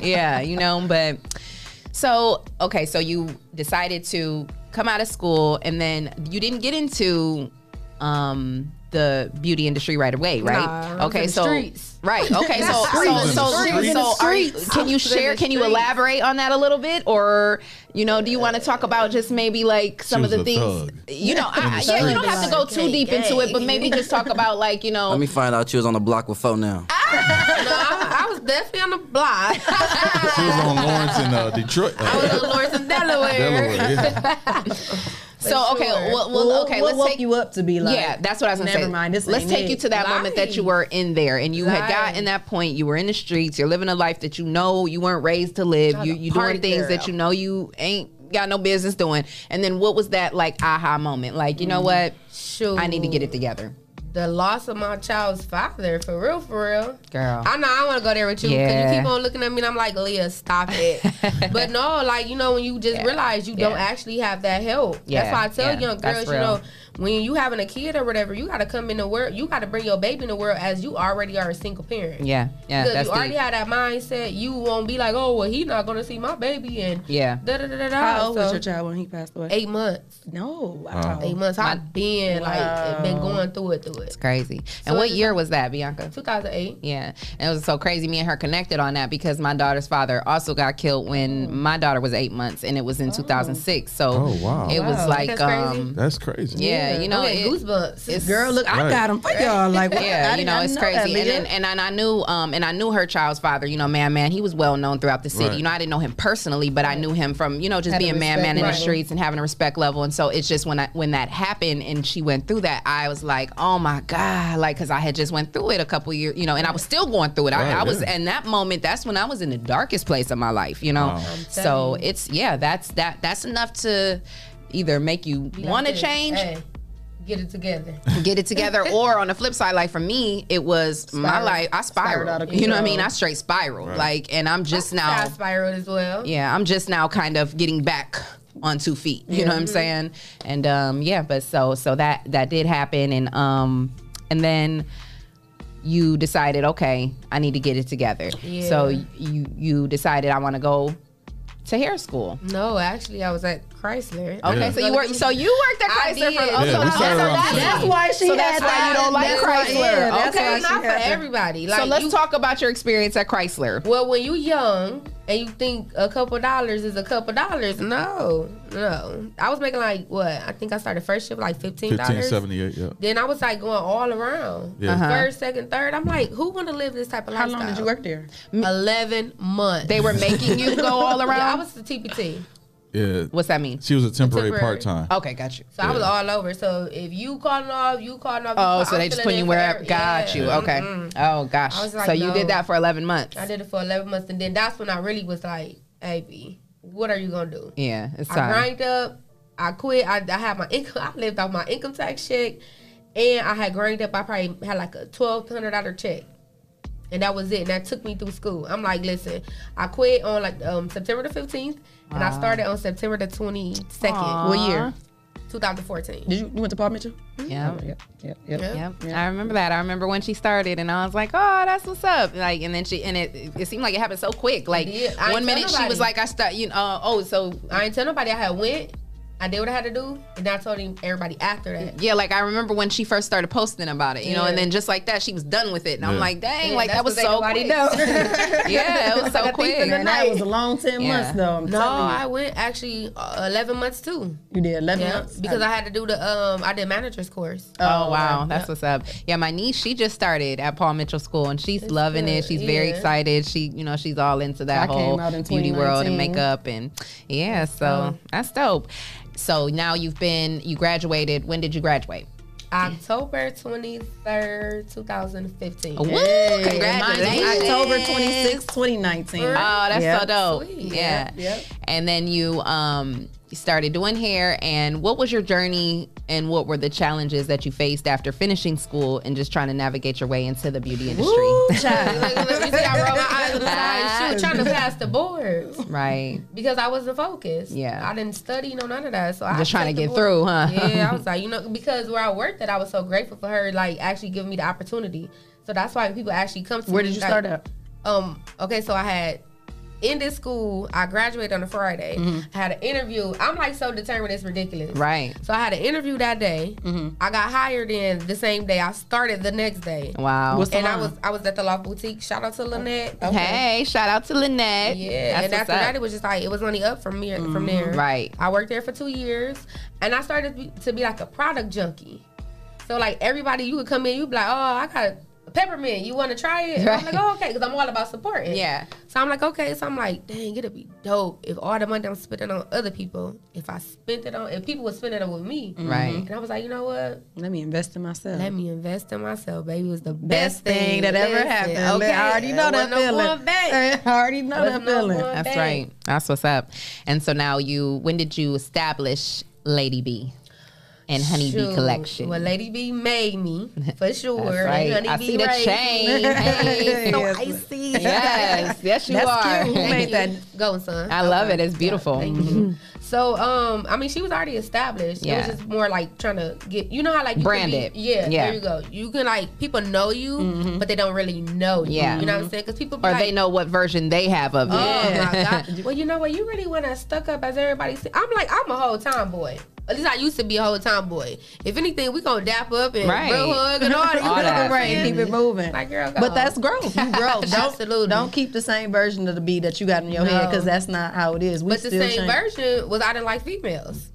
K: me.
E: yeah, you know, but so okay, so you decided to come out of school and then you didn't get into um the beauty industry right away, right?
K: Nah,
E: okay, so
K: streets.
E: right, okay, so
J: Streets.
E: so so so, are can you
K: I was in
E: share? Can you elaborate on that a little bit, or you know, do you want to talk about just maybe like some of the things?
J: thug.
E: You know, I, yeah, you don't have to go too deep into it, but maybe just talk about like you know,
I: Let me find out you was on the block with four now.
K: no, I, I was definitely on the block.
J: She was on Lawrence in uh, Detroit.
K: I was on Lawrence in Delaware.
J: Delaware, yeah.
E: So okay,
K: sure.
E: well, well okay,
H: what
E: let's
H: woke
E: take
H: you up to be like.
E: yeah, that's what I was gonna
H: never
E: say.
H: mind. This
E: let's take
H: it.
E: you to that moment that you were in there and you had
K: Right.
E: gotten that point. You were in the streets. You're living a life that you know you weren't raised to live.
K: Trying
E: You
K: to
E: you doing
K: party
E: things that you know you ain't got no business doing. And then what was that like aha moment? Like you know mm. what?
K: Shoot.
E: I need to get it together,
K: The loss of my child's father, for real, for real.
E: girl.
K: I know I want to go there with you because
E: Yeah.
K: you keep on looking at me and I'm like, Leah, stop it. but no, like, you know, when you just
E: Yeah.
K: realize you don't actually have that help.
E: Yeah.
K: That's why I tell
E: Yeah.
K: young girls, you know, when you having a kid or whatever, you got to come in the world. You got to bring your baby in the world as you already are a single parent.
E: yeah, yeah,
K: Because you already
E: deep.
K: have that mindset, you won't be like, oh, well, he not going to see my baby. And
E: Yeah.
K: da da da da da.
H: How old was
K: So,
H: your child when he passed away?
K: Eight months.
H: No, wow.
J: Wow.
K: Eight months. I've been like, been going through it, through it.
E: It's crazy.
K: So
E: And what
K: it's
E: year was that, Bianca?
K: 2008.
E: Yeah, and it was so crazy. Me and her connected on that because my daughter's father also got killed when my daughter was eight months, and it was in 2006. So
J: Oh, wow.
E: it was
K: Wow.
E: like,
K: That's crazy.
E: um,
J: That's crazy.
E: yeah, you know,
K: I'm getting
E: it-
K: goosebumps.
E: it's
H: Girl, look, I got him for y'all. Like, what?
E: Yeah, you know, it's
H: know
E: crazy.
H: that,
E: and, and and and I knew um and I knew her child's father. You know, man, man, he was well known throughout the city.
J: Right.
E: You know, I didn't know him personally, but I knew him from you know just
H: Had a
E: being man, man in the streets and having a respect level. And so it's just when I when that happened and she went through that, I was like, oh my god, like because I had just went through it a couple years, you know, and I was still going through it. I,
J: Right,
E: I was
J: yeah.
E: in that moment. That's when I was in the darkest place of my life. You know,
J: Wow.
E: so it's yeah, that's that that's enough to either make you want to change
K: Hey, get it together.
E: get it together or on the flip side like for me it was my life i
H: Spiraled
E: spiraled
H: out of
E: you know what i mean i straight spiraled
J: Right.
E: like and i'm just
K: I
E: now
K: spiraled as well.
E: yeah i'm just now kind of getting back on two feet you know what i'm saying and um yeah but so so that that did happen and um and then you decided okay i need to get it together
K: Yeah.
E: so you you decided i want to go to hair school
K: No, actually, I was at Chrysler.
E: okay
J: Yeah.
E: so you worked so you worked at chrysler
K: did.
E: for
K: Yeah,
E: oh, so that's, so that's,
H: That's why she
E: so
H: had
E: that's why you don't like
H: that's why-
E: Chrysler.
H: yeah,
E: okay,
H: why
K: Okay, not for
H: that.
K: everybody. Like
E: so let's
K: you-
E: talk about your experience at Chrysler.
K: Well, when you young and you think a couple dollars is a couple dollars, no, no. I was making like what? I think I started first shift like fifteen dollars.
J: 1578, yeah.
K: Then I was like going all around.
J: Yeah.
E: Uh-huh.
K: First, second, third. I'm like, who want to live this type of life?
H: How
K: lifestyle?
H: long did you work there?
K: Eleven months.
E: They were making you go all around.
K: Yeah, I was the TPT.
J: Yeah.
E: What's that mean?
J: She was a temporary,
K: Temporary.
J: part time.
E: Okay, got you.
K: So I was all over. So if you calling off, you calling off.
E: Oh, so
K: I'm
E: they just
K: filling
E: put you
K: in
E: wherever.
K: for every-
E: Got you. Okay.
K: Mm-mm.
E: Oh gosh.
K: I was like,
E: so you
K: no.
E: did that for eleven months.
K: I did it for 11 months, and then that's when I really was like, "Hey, B, what are you gonna do?"
E: Yeah, it's
K: I
E: time.
K: grind up. I quit. I, I had my income. I lived off my income tax check, and I had grind up. I probably had like a twelve hundred dollar check, and that was it. And that took me through school. I'm like, listen, I quit on like um, September the fifteenth, and I started on September the twenty second,
E: Aw.
H: What year?
K: 2014.
H: Did you, you went to Paul Mitchell?
E: Yeah.
H: Oh, yep, yep, yep.
K: Yeah.
E: Yep. I remember that. I remember when she started, and I was like, "Oh, that's what's up!" Like, and then she, and it, it seemed like it happened so quick. Like,
K: did. I ain't
E: one minute she was like, "I start," you know, uh, oh, so
K: I ain't tell nobody I had went. I did what I had to do, and I told him everybody after that.
E: yeah, like I remember when she first started posting about it, you know, and then just like that, she was done with it, and I'm like, "Dang,
K: Yeah,
E: like that was so quick." yeah, it was so
K: Like a
E: quick.
K: the
H: And that was a long 10
E: Yeah.
H: months, though. I'm
K: No. I went actually uh, 11 months too.
H: You did 11
K: Yeah,
H: months?
K: because I had to do the um I did manager's course.
E: Oh, wow,
H: okay.
E: that's what's up. Yeah, my niece, she just started at Paul Mitchell School, and she's
K: That's
E: loving it.
K: good,
E: She's very excited. She, you know, she's all into that
H: I
E: whole
H: came out in
E: beauty world and makeup, and yeah, so
K: dope.
E: that's dope. So now you've been, you graduated. When did you graduate?
K: October 23rd, 2015.
E: Woo!
H: Hey,
E: Congratulations!
H: October 26, 2019.
E: Oh, that's
H: Yep.
E: so dope.
K: Sweet.
E: Yeah.
H: Yep.
E: And then you um you started doing hair and what was your journey and what were the challenges that you faced after finishing school and just trying to navigate your way into the beauty industry?
H: Woo,
K: Look,
H: child.
K: look, look, you see, I rolled my eyes on the side. She was trying to pass the boards
E: right.
K: because I wasn't focused.
E: Yeah.
K: I didn't study, no none of that. So I was
E: Just trying to get
K: the
E: through, huh?
K: Yeah, I was like, you know, because where I worked at, I was so grateful for her, like actually giving me the opportunity. So that's why people actually come to
H: Where
K: me.
H: did you
K: like,
H: start at?
K: um okay so i had in this school i graduated on a friday mm-hmm. i had an interview i'm like so determined it's ridiculous
E: Right.
K: so i had an interview that day mm-hmm. i got hired in the same day i started the next day
E: Wow.
H: What's-
K: and i was i was at the loft boutique shout out to lynette Okay.
E: Hey, shout out to Lynette.
K: yeah,
E: That's
K: and after
E: up.
K: that, it was just like it was only up from me from mm-hmm. there.
E: Right.
K: I worked there for two years, and I started to be, to be like a product junkie. So like everybody, you would come in, you'd be like, "Oh, I got peppermint. You want to try it? And I'm like, oh, okay, because I'm all about supporting.
E: Yeah.
K: So I'm like, okay. So I'm like, dang, it'll be dope if all the money I'm spending on other people, if I spent it on, if people were spending it on with me. Mm-hmm.
E: Right.
K: And I was like, you know what?
H: Let me invest in myself.
K: Let me invest in myself, baby. It was the
H: Best
K: best,
H: thing that ever
K: Listen,
H: happened.
K: Okay.
H: I already know that
K: Wasn't no
H: feeling.
K: going back.
H: I already know that
K: no
H: feeling.
E: That's
K: back.
E: right. That's what's up. And so now you, when did you establish Lady B and Honey Bee Collection?
K: Well, Lady B made me for sure.
E: That's
K: and
E: right.
K: Honey
E: I
K: B
E: see the
K: raised
E: chain.
K: me.
E: Hey,
K: so
H: Yes.
K: icy.
E: Yes, yes, you
H: That's
E: are.
H: cute. Who made that?
K: Go, son.
E: I love it. It's beautiful.
K: Thank you. So, um, I mean, she was already established. It
E: Yeah.
K: was just more like trying to get, you know how like you can
E: Branded.
K: Be, yeah,
E: Yeah.
K: There you go. You can like people know you, but they don't really know you.
E: Yeah.
K: You know what I'm saying? Because people be
E: Or
K: like,
E: they know what version they have of you.
K: Oh my god. Well, you know what? You really want to stuck up as everybody. See, I'm like, I'm a whole tomboy. At least I used to be a whole tomboy. If anything, we gonna dap up and
E: Right.
K: bro hug and all that.
E: All that.
H: right, keep it moving.
K: Like, girl, go.
H: But that's growth. You grow. Don't
K: Absolutely.
H: don't keep the same version of the beat that you got in your head because that's not how it is. We
K: But the same
H: change.
K: version was I didn't like females.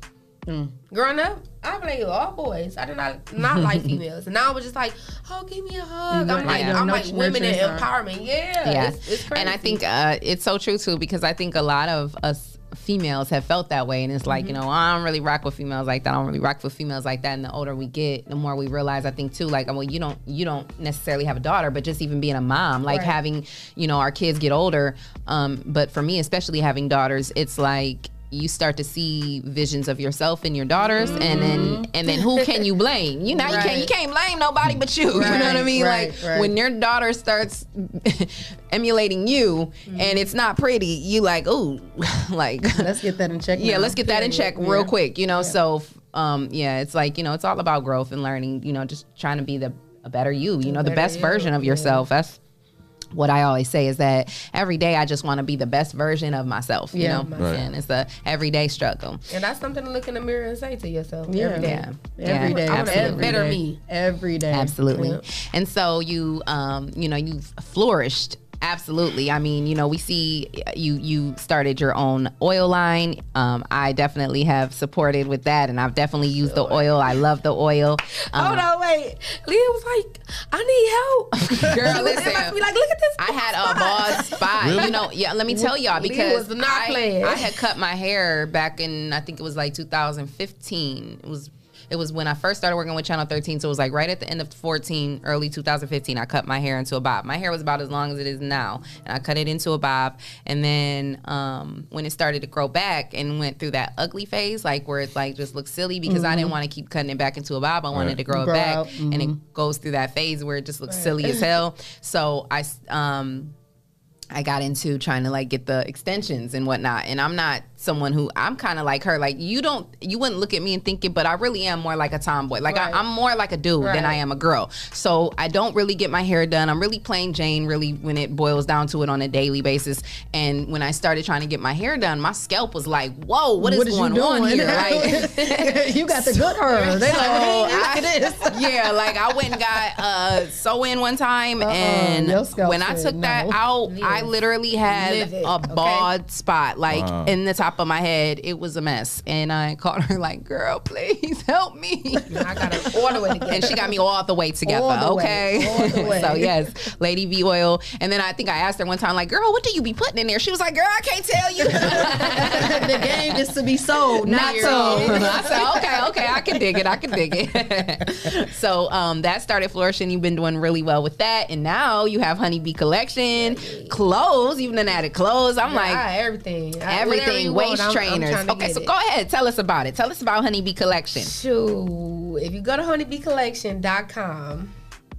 H: Mm.
K: Growing up, I played with all boys. I did not not like females, and now I was just like, "Oh, give me a hug." I'm
H: got-
K: like,
H: yeah,
K: I'm like women in empowerment. Yeah,
E: yeah.
K: It's, it's crazy.
E: and I think uh, it's so true too because I think a lot of us females have felt that way, and it's like
K: Mm-hmm.
E: you know I don't really rock with females like that. I don't really rock with females like that. And the older we get, the more we realize. I think too, like well, you don't you don't necessarily have a daughter, but just even being a mom, like
K: Right.
E: having you know our kids get older. Um, but for me, especially having daughters, it's like you start to see visions of yourself and your daughters and then and then who can you blame you know you can't you
K: Mm-hmm.
E: Can't blame nobody but you you know what i mean
H: right,
E: like
H: right.
E: when your daughter starts emulating you and it's not pretty you like ooh like
H: Let's get that in check.
E: yeah
H: now.
E: let's get that in check
H: Period.
E: real
H: Yeah.
E: quick you know so um yeah it's like you know it's all about growth and learning you know just trying to be the a better you you know the best
K: you,
E: version of
K: yeah.
E: yourself that's what I always say is that every day I just want to be the best version of myself. You
H: Yeah.
E: know,
J: Right.
E: and it's a everyday struggle.
K: and that's something to look in the mirror and say to yourself.
H: Yeah.
K: every day.
E: Yeah,
H: Every
E: Yeah,
H: day.
K: I wanna be a
H: Every
K: better
H: day.
K: me.
H: Every day.
E: Absolutely.
K: Yeah.
E: And so you, um, you know, you've flourished. Absolutely. I mean, you know, we see you you started your own oil line. Um, I definitely have supported with that, and I've definitely used the oil. I love the oil. Um,
K: Hold on, wait. Leah was like, I need help.
E: Girl,
K: She was
E: listen.
K: be like, look at this.
E: I had a bald spot. You know, yeah. Let me tell y'all because
K: was not
E: I. I had cut my hair back in I think it was like 2015. It was it was when I first started working with Channel 13. So it was like right at the end of 14, early 2015. I cut my hair into a bob. My hair was about as long as it is now, and I cut it into a bob. And then um, when it started to grow back and went through that ugly phase, like where it's like just looks silly because I didn't want to keep cutting it back into a bob. I wanted
J: Right.
E: to grow it
H: Grow
E: back,
H: out,
E: and it goes through that phase where it just looks silly as hell. So I um I got into trying to like get the extensions and whatnot. And I'm not someone who I'm kind of like her. Like you don't, you wouldn't look at me and think it, but I really am more like a tomboy. Like
K: Right.
E: I, I'm more like a dude than I am a girl. So I don't really get my hair done. I'm really plain Jane, really when it boils down to it on a daily basis. And when I started trying to get my hair done, my scalp was like, whoa, what is
H: What is you
E: going on
H: doing?
E: here? Like,
H: you got the good hair. They like,
E: So
H: hey, look at this.
E: yeah, like I went and got uh sew in one time,
H: Uh-uh,
E: and when I
H: said
E: took that
H: no.
E: out, I literally had
K: Live it,
E: a
K: okay?
E: bald spot like
J: Wow.
E: in the top of my head. It was a mess, and I called her like, "Girl, please help me."
K: I got to order it again.
E: And she got me all the way together.
H: The
E: okay.
H: way.
E: so yes, Lady B oil. And then I think I asked her one time, like, "Girl, what do you be putting in there?" She was like, "Girl, I can't tell you."
H: the game is to be sold, not told.
E: I said, okay, okay, I can dig it. I can dig it. so um, that started flourishing. You've been doing really well with that, and now you have Honeybee collection, clothes. You've done added clothes. I'm
K: I,
E: like
K: everything.
E: Everything.
K: You
E: Waist
K: I'm- I'm
E: trainers. okay, so
K: it.
E: go ahead. Tell us about it. Tell us about Honeybee collection.
K: Shoo. If you go to honeybeecollection.com,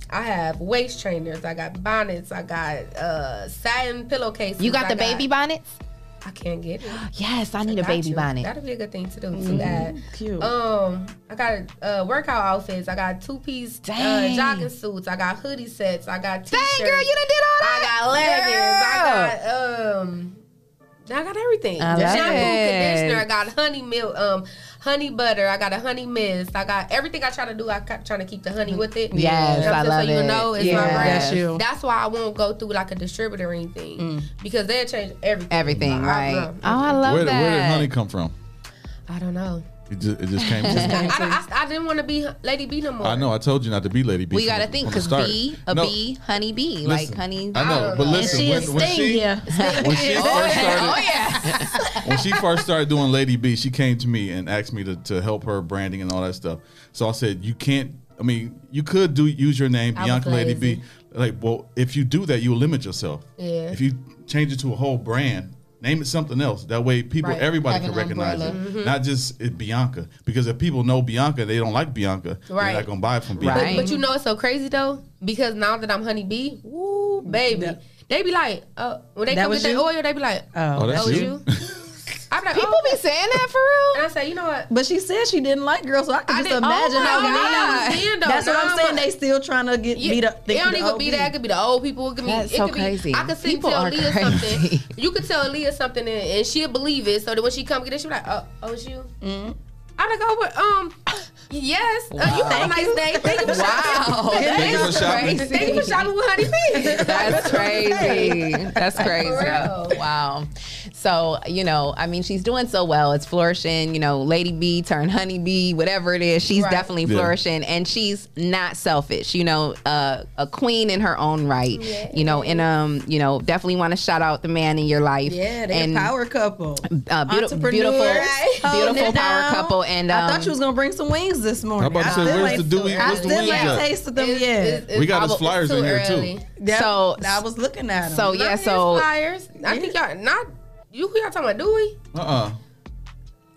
K: I have waist trainers. I got bonnets. I got uh, satin pillowcases.
E: You got
K: I
E: the baby bonnets?
K: I can't get it.
E: Yes, I need a baby
K: you.
E: bonnet.
K: That'd be a good thing to do. To that.
H: Cute.
K: Um, I got uh, workout outfits. I got two piece uh, jogging suits. I got hoodie sets. I got t-shirts.
E: Dang, girl, you done did all that.
K: I got leggings. I got um. I got everything.
E: I
K: The
E: love
K: shampoo,
E: it.
K: conditioner. I got honey milk, um, honey butter. I got a honey mist. I got everything. I try to do. I ca- trying to keep the honey with it.
E: Yes,
K: You know
E: I
K: I'm
E: love
K: so you know it's
E: Yeah.
K: my brand.
H: That's you.
K: That's why I won't go through like a distributor or anything
E: Mm.
K: because they'll change everything.
E: Everything,
K: I- I-
E: right?
K: uh,
E: Oh, I love
J: Where,
E: that.
J: where did honey come from?
K: I don't know.
J: It just, it just came. to me.
K: I, I, I didn't want to be Lady B no more.
J: I know. I told you not to be Lady B.
E: We gotta think because
J: start.
E: bee,
J: No,
E: bee, honey bee, like honey.
J: I know, but listen,
H: she
J: when,
H: is
J: when she
H: here.
J: when she
E: Oh,
J: first started,
E: Oh, yeah.
J: when she first started doing Lady B, she came to me and asked me to, to help her branding and all that stuff. So I said, you can't. I mean, you could do use your name,
K: I
J: Bianca Lady. B. Like, well, if you do that, you will limit yourself.
K: Yeah.
J: If you change it to a whole brand, name it something else. That way, people,
K: Right.
J: everybody
K: Have
J: can recognize
K: umbrella.
J: it,
K: Mhm.
J: not just it Bianca. Because if people know Bianca, they don't like Bianca.
K: Right.
J: They're not gonna buy it from Bianca.
K: But, but you know it's so crazy though because now that I'm Honey Bee, woo baby, they be like, uh, when they
H: That
K: come
H: with
K: get
H: you?
K: that oil, they be like,
H: Oh,
J: Oh, that's
K: that was
J: you?
K: you. I be like,
E: People
K: oh.
E: be saying that for real.
K: And I say, you know what?
H: But she said she didn't like girls, so I can
K: I
H: just
K: didn't-
H: imagine
K: oh my
H: how
K: God.
H: many.
K: Then,
H: That's what I'm
K: I'm
H: saying. They still trying to get
K: Yeah,
H: beat up.
K: It don't even be that. It could be the old people. It could be.
E: That's
K: it
E: so
K: could be,
E: crazy.
K: I could sit
E: People
K: tell
E: are
K: Leah
E: crazy.
K: something. You could tell Leah something, and, and she'll believe it. So that when she come get it, she be like, "Oh, oh, it's you."
H: Mm-hmm.
K: I'm like, "Oh, but, um, yes. Uh, you have a nice day. Thank you for
E: Wow.
K: shopping.
J: Thank you for shopping.
E: Crazy.
K: Thank you for shopping with Honey Bee.
E: That's crazy. That's crazy. Wow. So, you know, I mean, she's doing so well. It's flourishing, you know, Lady Bee turned Honey Bee, whatever it is. She's
K: Right.
E: definitely
J: Yeah.
E: flourishing and she's not selfish, you know, uh, a queen in her own right. You know, and, um, you know, definitely want to shout out the man in your life.
H: Yeah, they
E: and,
H: a power couple.
E: uh, beautiful, beautiful,
H: holding
E: beautiful
H: it
E: power
H: down.
E: couple. And um,
H: I thought you was gonna bring some wings this morning.
J: I'm about to say,
H: still
J: where's the Dewey-
H: I
J: where's the
H: still
J: wings
H: ain't
J: at?
H: tasted them
K: It's-
H: yet.
K: it's-
J: We got
K: it's
J: his flyers in here, too.
H: Yep,
E: So-
H: I was looking at them.
E: so yeah,
K: his
E: so
K: flyers. I think y'all not. You who y'all talking about? Dewey?
J: Uh uh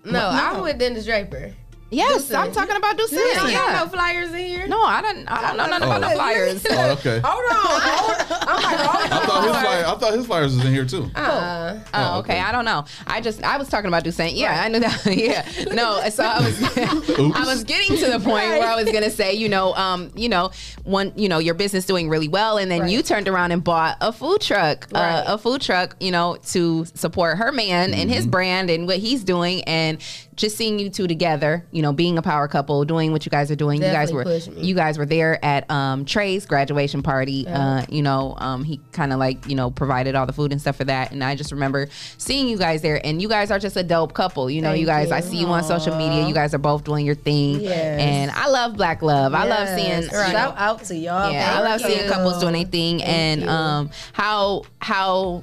K: No, I'm with Dennis Draper.
E: Yes,
K: Deuce.
E: I'm talking about Deuce.
K: You don't
E: Yeah.
K: got no flyers in here.
E: No, I don't. I don't know nothing about the
J: Oh.
E: flyers.
J: Oh, okay.
K: Hold on. Hold- I'm like, hold
J: I thought his flyer, I thought his flyers was in here too.
K: Uh,
E: Oh, okay. I don't know. I just I was talking about Dusain. Yeah, I knew that. yeah. No, so I was I was getting to the point where I was gonna say, you know, um, you know, one, you know, your business doing really well, and then you turned around and bought a food truck,
K: Right.
E: uh, a food truck, you know, to support her man and his brand and what he's doing, and just seeing you two together, you know, being a power couple, doing what you guys are doing. you guys were you guys were there at um, Trey's graduation party. Uh, you know, um, he kind of like you know provided all the food and stuff for that, and I just remember seeing you guys there, and you guys are just a dope couple. You know, you
K: Thank
E: guys. I
K: you.
E: see you on social media. You guys are both doing your thing,
H: Yes.
E: and I love Black Love. I love seeing.
H: Yes.
E: know,
H: Shout out to y'all.
E: yeah, I
H: Thank
E: love seeing couples doing their thing, and um, how how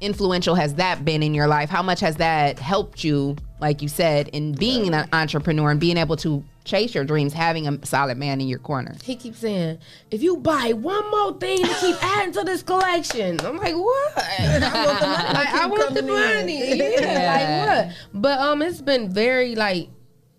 E: influential has that been in your life? How much has that helped you, like you said, in being an entrepreneur and being able to chase your dreams, having a solid man in your corner?
K: he keeps saying, if you buy one more thing to keep adding to this collection, I'm like, what? like, I want the money. Yeah,
E: Yeah.
K: like what? But um, it's been very like.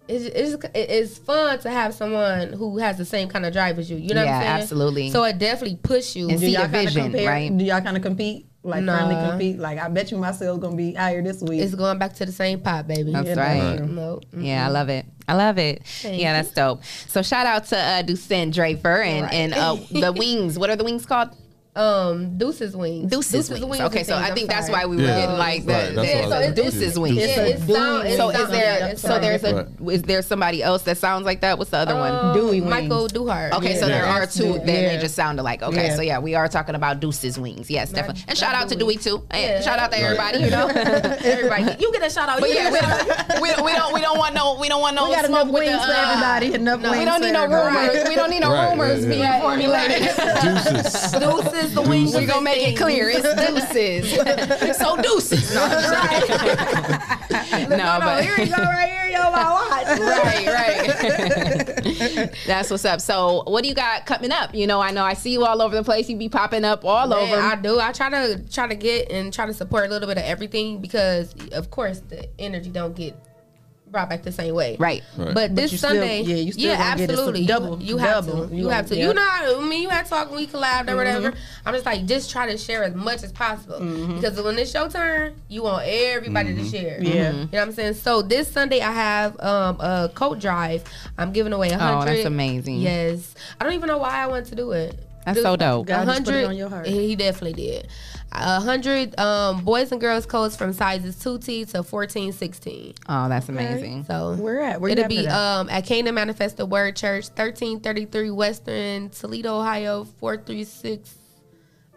K: It's, it's, it's fun to have someone who has the same kind of drive as you. You know what
E: Yeah,
K: I'm saying?
E: absolutely.
K: So it definitely push you.
E: And
H: Do
E: see
H: y'all
E: the
H: kinda
E: vision,
H: compare-
E: right?
H: Do y'all kind of compete? Like
K: Nah.
H: friendly compete? Like I bet you myself gonna be out here this week.
K: It's going back to the same pot, baby.
E: That's
H: Yeah,
E: right.
K: No.
E: Yeah, I love it. I love it.
K: Thank
E: yeah, that's dope. So shout out to uh, Ducent Draper and
K: Right.
E: and uh, the wings. What are the wings called?
K: Um, Deuces wings.
E: Deuces, wings. Okay, so
K: things,
E: I
K: I'm
E: think that's
K: sorry.
E: why we were
J: Yeah.
E: getting like the,
J: Right, that's
E: the- so
J: was
E: it's. Deuces wings.
K: Yeah,
H: It's a
K: it's sound,
E: So is there
K: yeah,
E: so there's a
J: Right.
E: is there somebody else that sounds like that? What's the other one?
K: Um,
H: Dewey wings.
K: Michael Duhart.
E: Okay, so
H: Yeah.
E: there are two
H: good.
E: that they just sound alike. Okay,
H: Yeah.
E: so yeah, we are talking about Deuces wings. Yes, definitely. And shout out to Dewey too. Hey,
K: Yeah.
E: shout out to everybody, you know.
K: Everybody, you get a shout out.
E: But yeah,
K: get a shout out.
E: we, we, we don't we don't want no we don't want no
H: we got
E: smoke
H: enough wings for
E: uh,
H: everybody. Enough wings
E: we don't need no rumors. We don't need no rumors being formulated.
J: Deuces.
K: Deuces, the wings.
E: we gonna make it clear. It's deuces. so deuces. No, I'm just kidding. no,
K: No,
E: but
K: here you go, right here, yo, my watch.
E: right, right. That's what's up. So, what do you got coming up? You know, I know I see you all over the place. You be popping up all
K: Man,
E: over.
K: I do. I try to try to get and try to support a little bit of everything because, of course, the energy don't get brought back the same way.
E: Right.
J: Right.
K: But this
H: you still-
K: Sunday,
H: yeah, you still
K: yeah,
H: gonna get it, so
K: absolutely. You-
H: double-
K: you, have
H: double.
K: to.
H: You
K: You have
H: gonna-
K: to. You know, I mean, you had talk, we collabed or whatever.
H: Mm-hmm.
K: I'm just like, just try to share as much as possible because when it's your turn, you want everybody to share.
H: Mm-hmm. Yeah.
K: You know what I'm saying? So this Sunday, I have um, a coat drive. I'm giving away a
E: Oh,
K: hundred.
E: that's amazing.
K: Yes, I don't even know why I want to do it.
E: That's so dope.
K: A
H: God just put it
K: hundred.
H: on your heart.
K: He definitely did. A hundred um, boys and girls coats from sizes 2T to 14, 16.
E: Oh, that's amazing.
K: So
H: Where at? Where you
K: it'll be
H: it at?
K: um, at Canaan Manifesto Word Church, 1333 Western Toledo, Ohio, 436.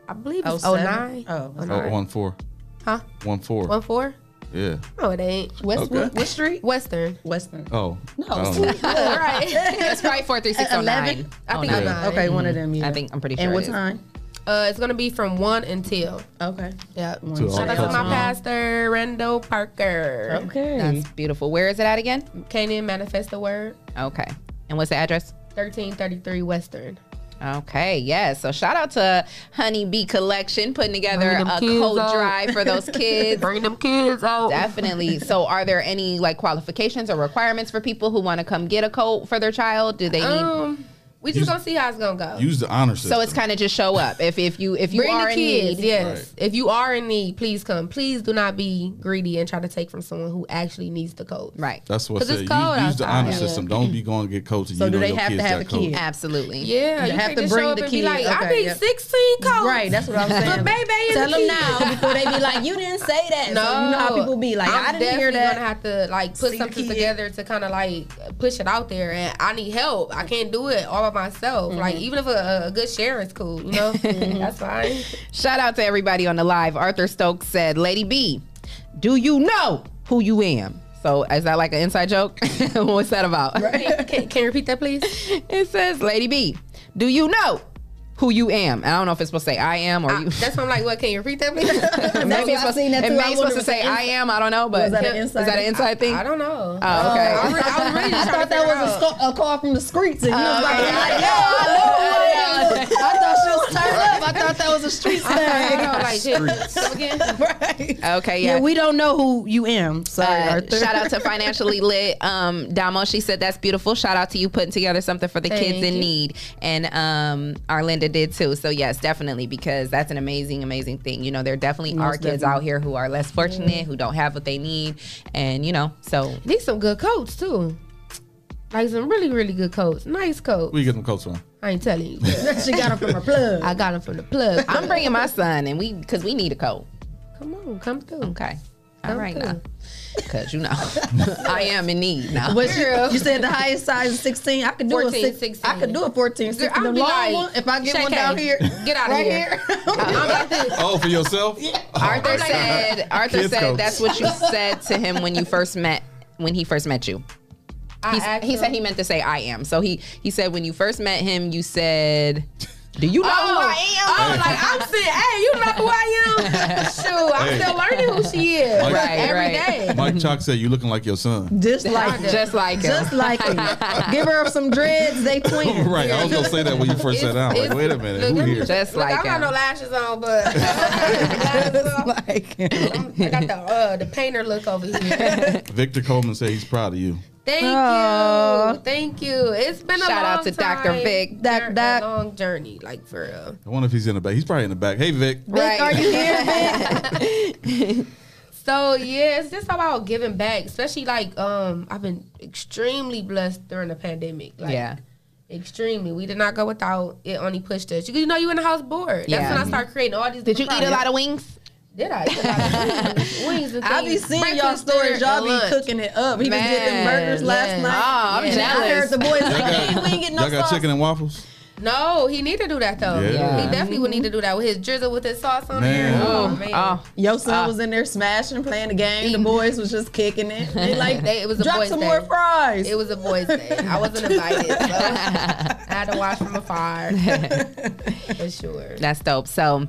K: I believe it's
H: 07?
K: 09.
H: Oh,
J: Oh, one four.
K: Huh?
J: One four.
K: One four?
J: Yeah.
K: No, it ain't.
J: Westwood? Okay.
H: What street?
K: Western.
H: Western.
J: Oh.
H: No.
J: I don't
K: right.
E: It's probably four three six oh nine.
K: I think
J: Yeah.
K: it's nine.
H: Okay, one of them. Yeah.
E: I think I'm pretty sure.
H: And
E: it
H: what
E: is.
H: time?
K: Uh, it's gonna be from one until.
H: Okay.
K: Yeah.
J: To all
K: Shout out to my pastor, Rendo Parker.
H: Okay.
E: That's beautiful. Where is it at again?
K: Canaan Manifest the Word.
E: Okay. And what's the address?
K: 1333 Western.
E: Okay, yes. So shout out to Honey Bee Collection putting together a
K: kids
E: coat
K: out.
E: drive for those kids.
K: Bring them kids out.
E: Definitely. So, are there any like qualifications or requirements for people who want to come get a coat for their child? Do they need?
K: Um, we just gonna see how it's gonna go.
J: Use the honor system.
E: so it's kind of just show up. If if you if you
K: Bring
E: are
K: the
E: in
K: kids,
E: need,
K: yes.
J: Right.
K: If you are in need, please come. Please do not be greedy and try to take from someone who actually needs the coat.
E: right?
J: That's what I
K: it's
J: said.
K: cold
J: Use, use the honor
K: Yeah.
J: system. Don't be going to get coached and
H: So
J: you
H: do
J: know
H: they have to have
J: got
H: a kid?
E: Absolutely.
K: Yeah,
H: You
K: you,
H: have to bring the
K: and be
H: kid.
K: like, I
H: Okay,
K: need
H: yeah.
K: 16 coats.
H: Right, that's what I'm saying.
K: But baby is
H: Tell
K: a
H: them now before they be like, you didn't say that.
K: No,
H: So you know how people be like,
K: I'm
H: I didn't hear
K: definitely
H: that.
K: gonna have to like put something together to kind of like push it out there, and I need help. I can't do it all myself. Like
H: Mm-hmm.
K: even if a, a good share is cool, you know, that's fine.
E: Shout out to everybody on the live. Arthur Stokes said, "Lady B, do you know who you am?" So is that like an inside joke? What's that about?
K: can, can you repeat that, please?
E: It says, "Lady B, do you know who you am?" And I don't know if it's supposed to say "I am" or
K: I-
E: you.
K: that's why I'm like, what? Can you repeat that, please?
E: Maybe it's
H: I've
E: supposed,
H: seen that
E: it may be supposed to say
H: it's
E: "I am." I don't know, but
H: Was that an
E: is that an inside thing?
K: I don't know.
E: Oh, okay.
K: Uh, I, was really, I was really
H: I thought that was a,
K: out.
H: sco- a call from the streets. And you uh, was like,
E: okay.
H: like, yo, I know who it is. I thought she was turned up. I thought that was a street
K: I
H: thing.
K: like, shit. Come again?
H: right.
E: Okay,
H: Yeah.
E: yeah.
H: we don't know who you am. Sorry,
E: Uh,
H: Arthur.
E: shout out to financially lit um damo she said that's beautiful shout out to you putting together something for the kids in
K: you.
E: need and um arlinda did too so yes definitely because that's an amazing amazing thing you know there definitely are kids
H: definitely.
E: out here who are less fortunate who don't have what they need and you know so
K: Need some good coats too. Like some really, really good coats. Nice coats.
J: Where you get them coats from?
K: I ain't telling you. but
H: she got them from a plug.
K: I got them from the plug.
E: i'm bringing my son and we because we need a coat
K: Come on, come through.
E: okay all
K: Come
E: right
K: through.
E: Uh, now because you know i am in need now
H: But you, you said the highest size is 16. I could do
K: 14,
H: a six,
K: 16.
H: I could do a 14, 16.
K: I'll
H: the
K: be
H: long
K: like,
H: one, if I get
K: Shay
H: one
K: K,
H: down here,
K: get outta
H: right
K: here.
H: here.
K: I'm like this.
J: Oh, for yourself?
E: Oh, arthur said arthur
J: Kids
E: said
J: coats.
E: that's what you said to him when you first met when he first met you
K: I
E: He's- he said he meant to say I am. So he he said when you first met him, you said, "Do you know who I am?"
K: Oh, like I'm saying, hey, you know who I am? Shoot, I'm
J: Hey.
K: still learning who she is
J: Right,
K: every
E: right.
K: day.
J: Mike Chalk said you looking like your son.
H: Just like it.
E: Just like him.
H: Just like it. Give her some dreads, they twins.
J: Right. I was gonna say that when you first sat down. Like, wait a minute,
K: look,
J: who here?
E: Just
K: Look,
E: like
K: I got
E: him.
K: no lashes on, but lashes on.
H: like
K: I got the uh, the painter look over here.
J: Victor Coleman said he's proud of you.
K: Thank
H: Aw.
K: you, thank you. It's been a
E: Shout out to
K: time.
E: Dr. Vic.
H: Doc,
K: Jour-
H: Doc.
K: a long journey, like for real.
J: I wonder if he's in the back. He's probably in the back. Hey, Vic.
H: Vic, are you here, Vic?
K: So yeah, it's just about giving back, especially like um I've been extremely blessed during the pandemic. Like,
E: Yeah.
K: Extremely. We did not go without. It only pushed us. You, you know, you were in the house bored. That's
E: Yeah.
K: when I started creating all these.
E: Did you
K: different
E: eat a lot of wings?
K: Did I? Eat a wings, wings and
H: I be seeing y'all stories. Y'all be
K: lunch.
H: cooking it up. He just did them
E: Man,
H: burgers last night.
E: Oh, I'm
K: Yeah.
H: And I heard the boys
J: Y'all
H: like,
J: got-
H: hey, we ain't getting no
J: Y'all got
H: sauce.
J: chicken and waffles?
K: No, he need to do that though.
J: Yeah.
K: He definitely would need to do that with his drizzle with his sauce on
J: Man.
K: there. Oh
E: Oh,
K: man.
E: oh.
H: Your son
E: Ah.
H: was in there smashing, playing the game. The boys was just kicking it. They like,
K: They- it was a
H: drop
K: boys'
H: some
K: day.
H: more fries.
K: It was a boys' day. I wasn't invited, so I had to watch from afar. For sure.
E: That's dope. So,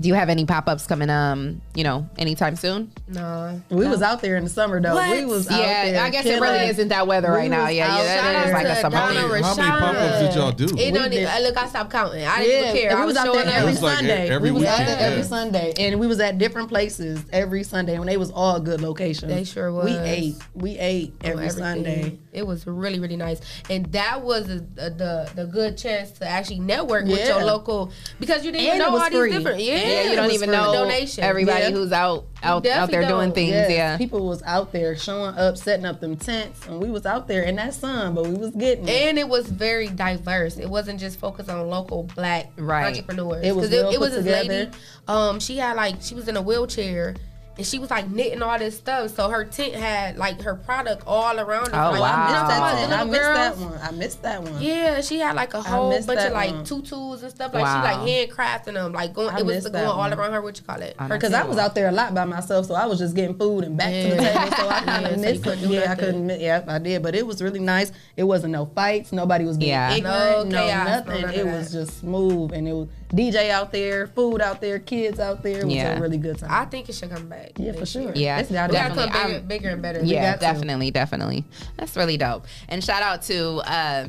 E: do you have any pop ups coming? Um, you know, anytime soon?
K: No.
H: we was out there in the summer though. We was out there.
E: yeah, I guess it
H: killing
E: really isn't that weather
H: We
E: right now. Yeah,
H: out
E: yeah,
K: Shout
E: that
K: out
E: is like a summer.
K: Donna
J: How many pop-ups did y'all do?
K: It
H: We
K: don't even, look, I stopped counting. I didn't
H: Yeah,
K: care.
H: we
K: I
H: was
K: was
H: out there every
J: It was like
H: Sunday.
J: every
H: we was out there every
J: yeah.
H: Sunday, and we was at different places every Sunday, and they was all good locations.
K: They sure was.
H: We ate. We ate
K: on
H: every
K: everything.
H: Sunday.
K: It was really, really nice, and that was a, a, the the good chance to actually network with your local because you didn't
H: And
K: even know all
H: free.
K: these different. Yeah,
E: Yeah, you
K: it
E: don't even
K: free.
E: know
K: donation.
E: everybody
H: Yeah.
E: who's out out out there doing
K: don't.
E: things.
H: Yes,
E: Yeah.
H: people was out there showing up, setting up them tents, and we was out there in that sun, but we was getting it.
K: And it was very diverse. It wasn't just focused on local black
E: Right.
K: entrepreneurs.
H: It was
K: 'Cause
H: well
K: it, was this
H: together.
K: lady. Um, she had like she was in a wheelchair, And she was like knitting all this stuff, so her tent had like her product all around. it.
E: Oh,
K: like,
E: wow.
K: you know,
H: That
K: my
H: tent,
K: little
H: I missed that one. I missed that one.
K: Yeah, she had like a whole bunch of like
H: one.
K: tutus and stuff. Like
E: Wow.
K: she like handcrafting them, like going.
H: I
K: it was
H: missed
K: going
H: that
K: all around her. What you call it?
H: Because I was out there a lot by myself, so I was just getting food and back to the table. So I kind
K: Yeah,
H: of
K: so
H: missed
K: couldn't
H: it. Yeah, I couldn't. Yeah, I did, but it was really nice. It wasn't no fights. Nobody was being
E: Yeah.
H: ignorant.
K: No
H: No,
K: chaos,
H: nothing. it was just smooth, and it was DJ out there, food out there, kids out there. It was
E: Yeah.
H: a really good time.
K: I think it should come back.
H: Yeah, for sure.
E: Yeah,
H: it's gotta
K: gotta
H: come.
K: come
E: Definitely.
K: bigger,
E: I'm-
K: bigger and better.
E: Yeah,
H: got to.
E: definitely, definitely. That's really dope. And shout out to uh,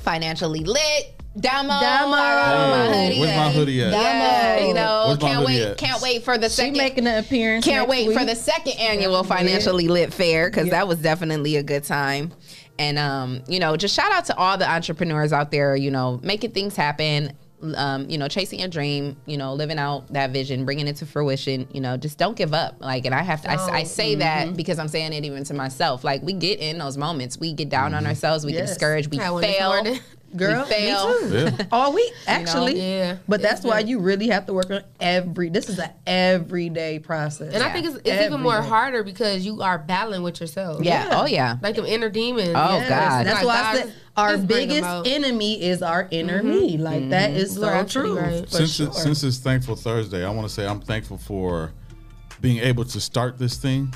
E: financially lit. Damo,
H: Damo.
E: my hoodie.
J: Where's my hoodie at?
E: Yeah, you know,
J: Where's
E: can't wait,
J: at?
E: can't wait for the
H: She
E: second.
H: making an appearance.
E: Can't
H: next
E: wait for the second annual
H: Yeah.
E: financially lit fair because that was definitely a good time. And um, you know, just shout out to all the entrepreneurs out there. You know, making things happen. Um, you know, chasing your dream. You know, living out that vision, bringing it to fruition. You know, just don't give up. Like, and I have to. I, I say
H: Mm-hmm.
E: that because I'm saying it even to myself. Like, we get in those moments. We get down
J: Mm-hmm.
E: on ourselves. We get discouraged. We
K: I had one this
E: fail.
K: morning.
H: Girl,
E: we fail.
H: me too.
J: Yeah.
H: All week, actually.
K: Yeah.
H: But that's
K: It's
H: why you really have to work on every. This is an everyday process.
K: And I think it's, it's even more harder because you are battling with yourself.
E: Yeah. Oh yeah.
K: Like the inner demons.
E: Oh,
H: Yes,
E: God.
H: That's
K: Like,
H: why
K: God,
H: I said our
K: just bring 'em
H: biggest enemy is our inner mm-hmm. me. Like that mm-hmm. is
K: You are
H: so
K: absolutely
H: true.
K: right.
J: Since
H: sure.
J: it, since it's Thankful Thursday, I want to say I'm thankful for being able to start this thing.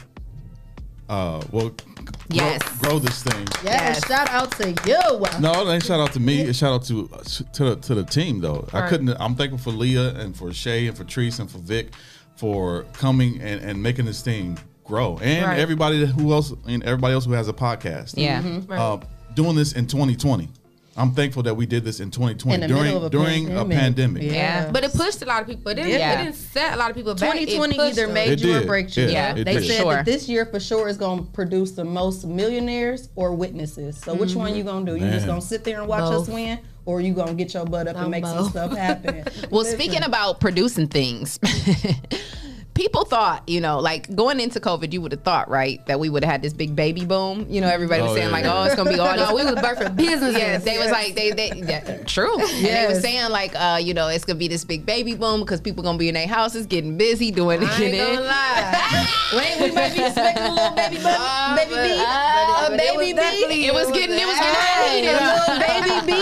J: Uh, well, g-
E: Yes.
J: grow, grow this thing.
H: yes,
E: Yes.
H: shout out to you.
J: No, it ain't shout out to me. It's shout out to to the, to the team though. I
K: Right.
J: couldn't. I'm thankful for Leah and for Shay and for Treese and for Vic for coming and, and making this thing grow, and
K: Right.
J: everybody who else and everybody else who has a podcast.
E: Yeah.
K: Right.
J: Uh, doing this in 2020. I'm thankful that we did this in 2020
H: In
J: during
H: a
J: during
H: pandemic.
J: a pandemic.
H: Yeah.
E: Yeah.
K: But it pushed a lot of people. It didn't,
E: Yeah.
K: it didn't set a lot of people back.
H: 2020
K: pushed
H: either made you or
J: did.
H: break you.
J: Yeah,
E: it
H: they
J: did.
H: said
E: Sure.
H: that this year for sure is going to produce the most millionaires or witnesses. So which one mm-hmm. you gonna do? You just gonna sit there and watch
K: Both.
H: us win, or you gonna get your butt up and
K: I'm
H: make some stuff happen?
E: Well,
H: Listen.
E: speaking about producing things, people thought, you know, like going into COVID, you would have thought, right, that we would have had this big baby boom. You know, everybody was
J: Oh,
E: saying
J: yeah,
E: like,
J: yeah.
E: oh, it's gonna be all.
K: No, we was birthing businesses.
E: Yeah, they was like they they yeah, true. And they was saying like uh you know it's gonna be this big baby boom because people gonna be in their houses getting busy doing it.
K: I ain't gonna
E: in.
K: lie.
H: Wait, we might be expecting a little baby, bu-
K: Uh,
H: baby
K: but-
H: B,
K: uh,
H: a
K: but it was
H: baby
K: definitely-
H: B,
E: It was getting it was getting
H: a little baby B.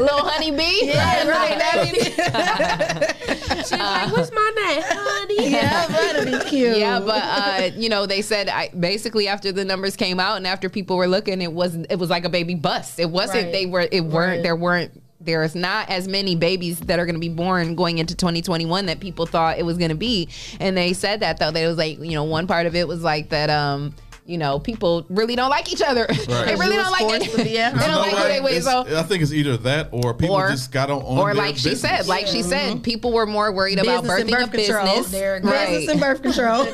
E: Little honey bee.
H: Yeah, right.
K: She was like, "What's my name, honey?"
H: Yeah, that'd be cute.
E: Yeah, but uh, you know, they said I, basically after the numbers came out and after people were looking, it was it was like a baby bust. It wasn't.
K: Right.
E: They were. It weren't. There weren't. There's not as many babies that are going to be born going into 2021 that people thought it was going to be. And they said that though. That it was like you know one part of it was like that. Um, you know, people really don't like each other. they really don't like
H: forced
E: it.
H: to be
E: they don't
J: You
E: like
J: know
E: who they
J: what?
E: with.
J: It's-
E: So
J: I think it's either that or people
E: Or-
J: just got on.
E: or
J: their
E: like she
J: business.
E: said, like she said, people were more worried about
H: Business and
E: birthing
H: birth
E: a
H: control.
E: business.
K: There it goes.
H: Business and birth control.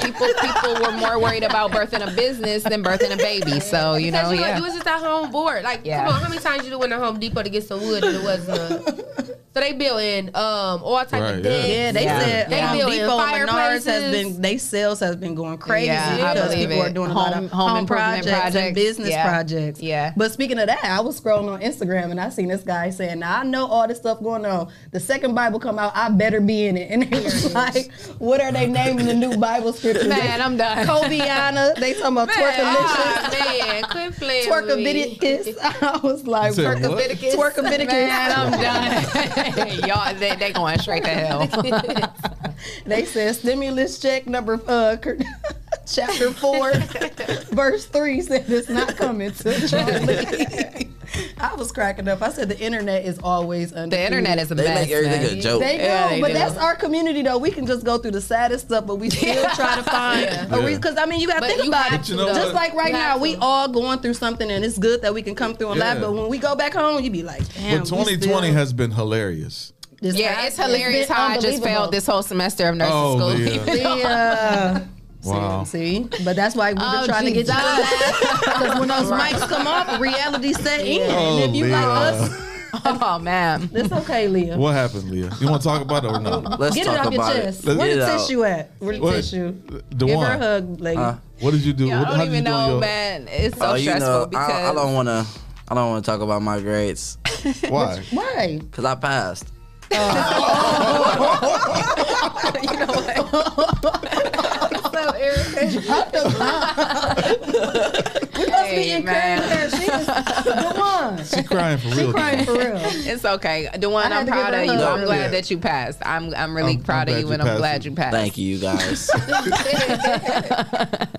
E: people people were more worried about birthing a business than birthing a baby. So you know,
K: Because you,
E: yeah.
K: you was just at home bored. Like,
E: Yeah.
K: come on, how many times you went to Home Depot to get some wood and it wasn't? Uh, so they built in um all type
J: Right,
K: of
J: yeah.
H: Yeah, they
E: Yeah.
H: said
K: They
H: Home
K: built in
H: Depot and Menards has been they sales has been going crazy
E: Yeah, I
H: because
E: believe
H: people
E: it.
H: are doing a lot of
E: home
H: home,
E: improvement
H: projects,
E: projects.
H: and business
E: Yeah.
H: projects.
E: Yeah.
H: But speaking of that, I was scrolling on Instagram and I seen this guy saying, "Now I know all this stuff going on. The second Bible come out, I better be in it." And they was like, "What are they naming the new Bible scripture?"
E: Man, I'm done.
H: Kobeana. They talking about twerkalicious.
K: Ah, man, quit playing with.
H: Twerkaviticus. I was like,
J: You said what?
H: Twerkaviticus. Twerkaviticus.
E: Man, I'm done. Y'all, they, they going straight to hell.
H: They said stimulus check number uh chapter four, verse three said it's not coming to Charlie. I was cracking up. I said the internet is always under.
E: the internet is a
I: They
E: mess.
I: make everything
E: man.
I: a joke.
H: They do,
E: Yeah, they
H: but
E: do.
H: that's our community though. We can just go through the saddest stuff, but we still try to find a reason. Because I mean, you got to think about it.
J: to, though.
H: just like right
K: You
H: now,
K: have
H: we
K: to.
H: all going through something, and it's good that we can come through and laugh. But when we go back home, you be like, damn.
J: But 2020
H: still-
J: has been hilarious.
H: this
E: Yeah,
H: has-
E: it's hilarious
H: been
E: how I just
H: unbelievable.
E: failed this whole semester of nursing
J: Oh,
E: school.
J: yeah.
H: Yeah.
J: Wow.
H: See, but that's why we've been
E: Oh,
H: trying to get you
E: Jesus.
H: because when those mics come off, reality set in.
J: Oh,
H: and if you oh,
J: Leah.
H: like us,
E: Oh man.
H: it's okay, Leah.
J: What happened, Leah? You want to talk about it or no?
I: Let's
H: Get it
I: talk
H: off your
I: about
H: chest.
I: it.
J: Let's
H: Where
I: get
H: the
I: out.
H: tissue at? Where the
J: What?
H: tissue?
J: The
H: Give
J: one.
H: her a hug, lady.
I: Huh?
J: What did you do?
E: Yeah,
J: What-
E: I don't
J: did you
E: even know,
J: your-
E: man. It's so
I: Oh, you
E: stressful
I: know,
E: because
I: I, I don't want to. I don't want to talk about my grades
J: Why?
H: Why?
I: because I passed. Oh.
E: you know what?
K: So irritating.
H: We must be encouraging her. She is the one.
J: She crying for
H: She
J: real.
H: crying for real.
E: It's okay.
H: The one
E: I'm proud of you.
H: hug.
E: I'm glad
J: Yeah.
E: that you passed. I'm I'm really
J: I'm- I'm
E: proud of
J: glad
E: you,
J: you
E: and I'm glad you passed.
I: Thank you, you guys.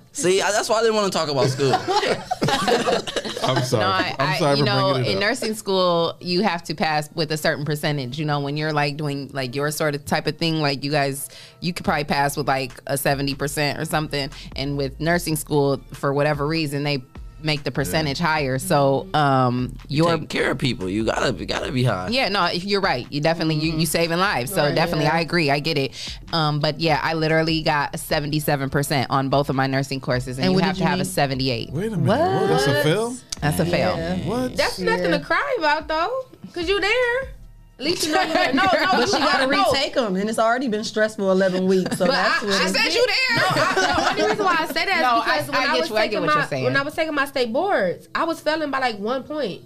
I: See, I, that's why I didn't want to talk about school.
J: I'm sorry.
E: No, I,
J: I'm
E: I-
J: sorry
E: you
J: for
E: know,
J: bringing it
E: in
J: up.
E: nursing school, you have to pass with a certain percentage. You know, when you're like doing like your sort of type of thing, like you guys, you could probably pass with like a 70% or something. And with nursing school, for whatever reason, they make the percentage higher. So, um, your
I: Taking care of people, you gotta, you gotta be high.
E: yeah, no, if you're right. You definitely you, you saving lives. So
H: Right,
E: definitely
H: yeah.
E: I agree. I get it. Um, but yeah, I literally got 77% on both of my nursing courses and,
H: And
E: you have
H: did
E: to
H: you
E: have a 78.
J: Wait a minute. What? That's a fail?
E: That's a fail.
J: What?
K: That's nothing to cry about though, cause you there. At least you know you're. No, no,
H: But
K: you
H: she got to retake them, and it's already been stressful 11 weeks. So
K: But
H: that's
K: I,
H: what
K: I said
E: you there.
K: No, I, the only reason why I say that is
E: No,
K: because
E: I-
K: when
E: I
K: I, was
E: you.
K: Taking
E: what
K: my when I was taking my state boards, I was failing by like one point.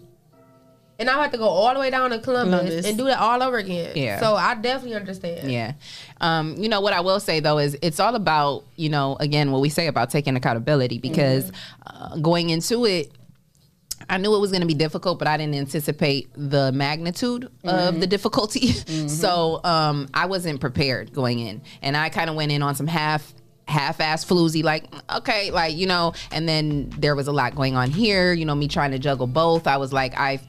K: And I had to go all the way down to Columbus,
H: Columbus.
K: and do that all over again.
E: Yeah.
K: So I definitely understand.
E: Yeah. Um, you know, what I will say though is it's all about, you know, again, what we say about taking accountability because uh, going into it, I knew it was going to be difficult, but I didn't anticipate the magnitude of the difficulty. so um, I wasn't prepared going in. And I kind of went in on some half half-ass floozy like okay like you know and then there was a lot going on here you know me trying to juggle both i was like i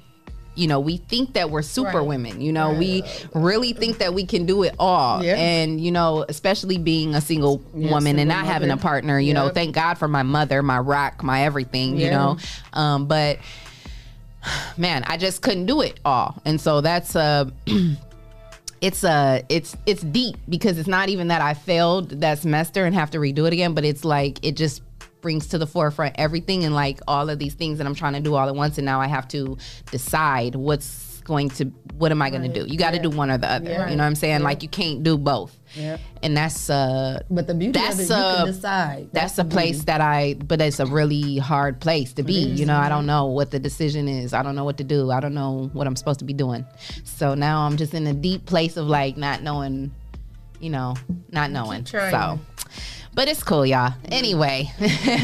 E: you know we think that we're super
K: Right.
E: women you know we really think that we can do it all.
H: Yeah.
E: and you know especially being a single
H: Yeah,
E: woman and
H: single
E: not having a partner you know thank god for my mother my rock my everything you know. Um but man i just couldn't do it all. And so that's uh it's uh it's it's deep because it's not even that i failed that semester and have to redo it again but it's like it just brings to the forefront everything and like all of these things that i'm trying to do all at once and now i have to decide what's going to what am i going to do you got to do one or the other
H: Yeah.
E: you know what i'm saying like you can't do both
H: Yeah.
E: and that's uh
H: But the beauty
E: That's,
H: of it, you can decide.
E: that's a place that I, but it's a really hard place to be. You know, I don't know what the decision is. I don't know what to do. I don't know what I'm supposed to be doing. So now I'm just in a deep place of like not knowing, you know, not knowing. So, but it's cool, y'all. Anyway,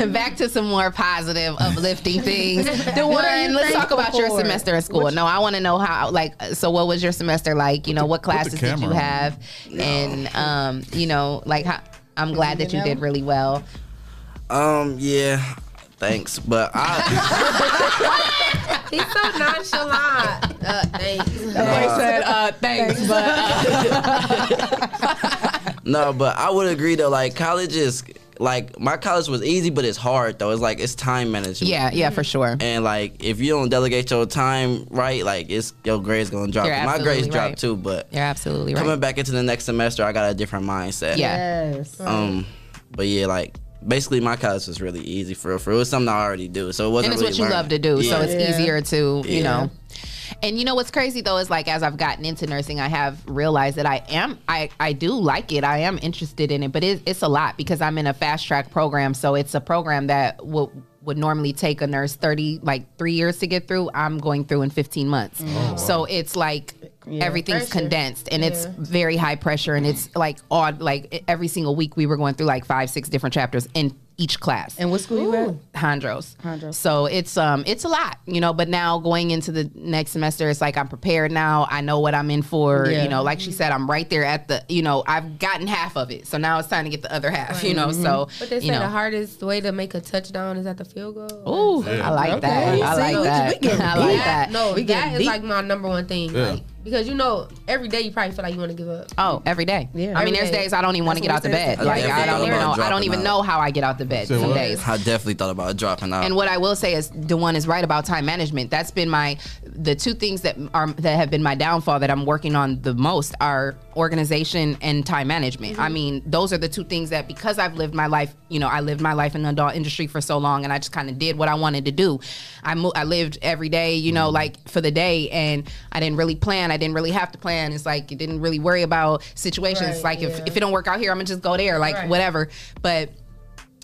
E: back to some more positive, uplifting things. The
H: What are you
E: one, let's talk
H: thankful
E: about your semester in school. No, I want to know how, like, so what was your semester like? You know, what classes did you
J: camera on.
E: have? And, um, you know, like, how, I'm glad that you did really well.
I: Um, yeah, thanks, but I,
K: He's so nonchalant. Uh, thanks.
E: I said, uh, thanks, but
I: no, but I would agree though. Like college is like my college was easy, but it's hard though. It's like it's time management.
E: yeah, yeah, for sure.
I: And like if you don't delegate your time right, like it's your grades gonna drop.
E: You're
I: My
E: absolutely
I: grades
E: right.
I: dropped too, but
E: You're absolutely right.
I: coming back into the next semester, I got a different mindset.
E: Yeah.
H: Yes.
I: Um, but yeah, like basically my college was really easy for real. For it was something I already do, so it wasn't.
E: and it's
I: really
E: what you
I: learning.
E: love to do, so it's
H: Yeah.
E: easier to you
I: Yeah.
E: know. And you know what's crazy though is like as I've gotten into nursing, I have realized that I am I I do like it. I am interested in it, but it, it's a lot because I'm in a fast track program. So it's a program that would would normally take a nurse 30 like three years to get through. I'm going through in 15 months. Oh, so it's like everything's
K: Pressure.
E: condensed and it's very high pressure and it's like odd. Like every single week we were going through like five six different chapters in each class.
H: and what school you at?
E: Hondros.
H: Hondros.
E: So it's um it's a lot, you know. But now going into the next semester, it's like I'm prepared now. I know what I'm in for.
H: Yeah.
E: You know, like she said, I'm right there at the. You know, I've gotten half of it, so now it's time to get the other half. You know, so
K: But they
E: you
K: say
E: know.
K: the hardest way to make a touchdown is at the field goal.
E: Ooh, I like that. I like that. I like that.
K: No,
H: We
K: that
H: getting
K: is
H: deep.
K: like my number one thing.
J: Yeah.
K: Like, because you know, every day you probably feel like you want to give up.
E: Oh, every day.
H: Yeah.
E: I mean, there's
K: day.
E: days I don't even want to get out the bed. Like
I: I
E: I don't even know. I don't even
I: dropping
E: know how I get out the bed
J: Say
E: some
J: what?
E: days.
I: I definitely thought about dropping out.
E: And what I will say is, Dewan is right about time management. That's been my the two things that are that have been my downfall that I'm working on the most are organization and time management. I mm-hmm. mean, those are the two things that because I've lived my life, you know, I lived my life in the adult industry for so long, and I just kind of did what I wanted to do. I mo- I lived every day, you know, mm-hmm. like for the day, and I didn't really plan. I didn't really have to plan. It's like you didn't really worry about situations.
K: Right,
E: like if if it don't work out here, I'm gonna just go there, like
K: Right.
E: whatever. But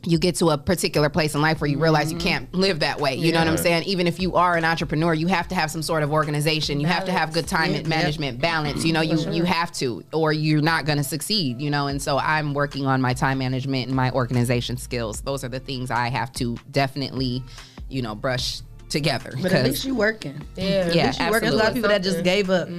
E: you get to a particular place in life where you realize you mm-hmm. can't live that way. You know what I'm saying? Even if you are an entrepreneur, you have to have some sort of organization. You have to have good time
H: Yeah,
E: management, balance. You know, you
H: For
E: you have to, or you're not going to succeed. You know, and so I'm working on my time management and my organization skills. Those are the things I have to definitely, you know, brush together.
H: But at
E: 'cause-
H: least you working.
K: Yeah.
H: At
E: Yeah,
H: least you working. There's a lot of people that just gave up.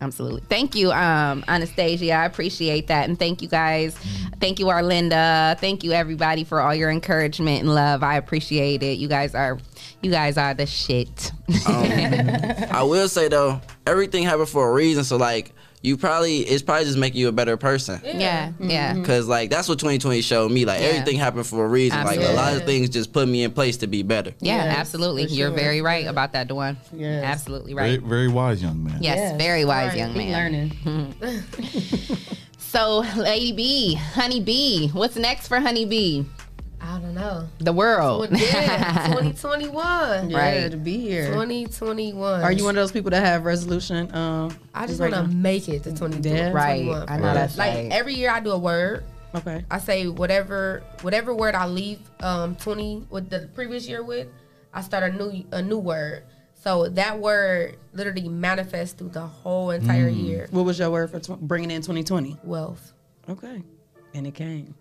E: Absolutely. Thank you, um, Anastasia. I appreciate that. And thank you guys. Thank you, Arlinda. Thank you everybody for all your encouragement and love. I appreciate it. You guys are you guys are the shit.
I: I will say though, everything happened for a reason. So like, you probably it's probably just making you a better person.
E: yeah, yeah. Mm-hmm.
I: Cause like that's what 2020 showed me. Like
E: Yeah.
I: everything happened for a reason. Like a lot of things just put me in place to be better.
E: Yeah,
H: Yes,
E: absolutely.
H: for
E: You're very right about that, Dawn.
H: Yes.
E: Absolutely right.
J: very wise young man.
E: Yes,
H: Yes.
E: very wise
K: Right.
E: young
H: Keep
E: man.
H: learning.
E: So, Lady B, Honey B, what's next for Honey B?
K: I don't know.
E: The world.
K: Yeah, 2021.
H: Yeah,
E: Right.
H: to be here.
K: 2021.
H: Are you one of those people that have resolution? Um,
K: I just want to make it to 2021.
H: Yeah.
E: Right. I know that's
K: Like
E: right.
K: every year I do a word.
H: Okay.
K: I say whatever whatever word I leave um 20 with the previous year with, I start a new a new word. So that word literally manifests through the whole entire
H: Mm.
K: year.
H: What was your word for tw- bringing in 2020?
K: Wealth.
H: Okay. And it came.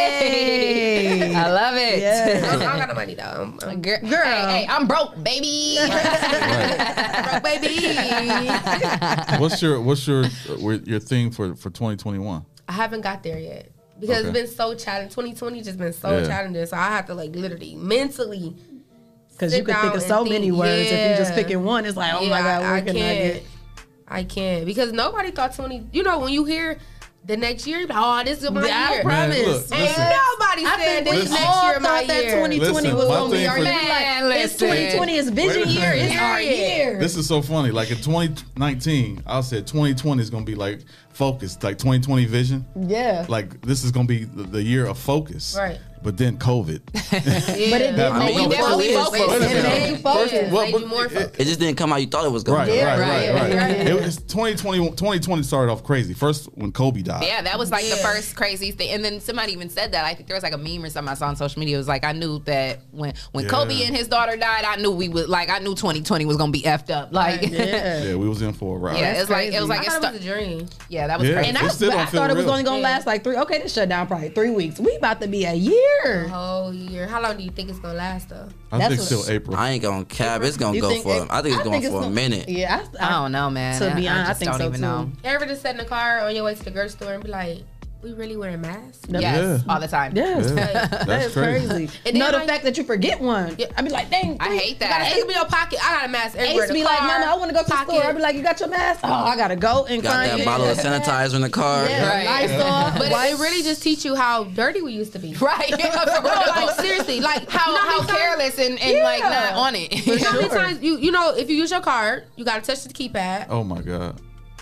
E: Hey! I love it.
K: I I don't got no money though. I'm, I'm
E: Girl,
H: Girl.
E: Hey, hey, I'm broke, baby.
K: broke, baby.
J: What's your what's your uh, your thing for for 2021?
K: I haven't got there yet because
J: Okay.
K: it's been so challenging. 2020 just been so
J: Yeah.
K: challenging. So I have to like literally mentally.
H: Because you
K: sit
H: could think of so
K: think,
H: many words. If you just
K: yeah.
H: picking one, it's like, oh
K: Yeah,
H: my God,
K: I,
H: where
K: I
H: can I
K: can't.
H: get?
K: I can't because nobody thought 20. You know when you hear the next year, oh, this is my
H: I
K: year.
H: promise.
J: Man, look,
K: Ain't
J: listen.
K: nobody
H: I
K: said
H: think
K: this
J: Listen.
K: next
H: all
K: year my
H: thought that
K: year.
H: 2020
J: Listen,
H: was
J: my
H: going to be
J: thing
H: our
J: for-
H: year.
E: Man,
H: Like, it's
E: listen.
H: 2020 is vision
J: Wait a
H: year.
J: minute.
H: It's our
K: Period.
H: year.
J: This is so funny. Like in 2019, I said 2020 is gonna be like focused, like 2020 vision.
H: yeah.
J: Like this is gonna be the, the year of focus.
K: Right.
J: But then COVID.
K: Yeah.
H: But it did
J: I
H: make you focus.
E: focused.
J: Wait a
H: It
J: minute.
H: made you focus.
K: Yeah.
J: Well,
K: made
J: but
K: you more focused.
I: It just didn't come how you thought it was going.
J: Right,
I: to.
H: Yeah,
J: right, right,
K: right,
J: right,
K: right.
J: It was 2020. 2020 started off crazy. First when Kobe died.
E: Yeah, that was like the first crazy thing. And then somebody even said that. I think there was like a meme or something I saw on social media. It was like I knew that when when
J: Yeah.
E: Kobe and his daughter died, I knew we would like I knew 2020 was gonna be effed up. Like yeah,
H: Yeah.
J: Yeah, we was in for a ride.
E: it's like it was like
K: I
E: it
K: thought
E: sta-
K: it was a dream.
E: yeah, that was
J: Yeah.
E: crazy.
H: And I, I thought it was only going to last like three. Okay, this shut down probably three weeks. We about to be a
K: A
H: year.
K: whole year. How long do you think it's gonna last though?
J: I
H: That's
J: think
H: what-
J: still April.
I: I ain't gonna cap. It's gonna
H: You
I: go for.
H: it-
I: I think it's going for a
H: gonna-
I: minute.
H: Yeah, I,
E: I don't know, man.
H: To be honest, I
E: just
H: think
E: don't
H: so
E: even
H: too.
E: know.
K: You ever just sit in the car on your way to the grocery store and be like, we really wearing masks?
H: That's-
E: Yes,
J: Yeah.
E: all the time.
H: Yes.
J: Yeah.
H: That
J: That's
H: is
J: crazy.
H: crazy.
K: And
H: no, the
K: like-
H: fact that you forget one.
K: Yeah.
H: I'd be like, dang.
E: I
H: three-
E: hate
K: You gotta
E: that.
K: stick in your pocket. I got a mask everywhere.
H: Ace
K: The
H: be like, Mama, I want to go to the
K: pocket.
H: store. I'd be like, you got your mask? Oh, I gotta go and
I: Got
H: find
I: that
H: it.
I: bottle of sanitizer in the car.
H: Yeah,
E: Right.
H: Lysol.
K: But it really just teach you how dirty we used to be.
E: Right.
K: No, like seriously, like
E: how
K: you know
E: how
K: times-
E: careless and, and like not on it.
K: You know how many
H: Sure.
K: times you you know if you use your card, you gotta touch the keypad.
J: Oh my god.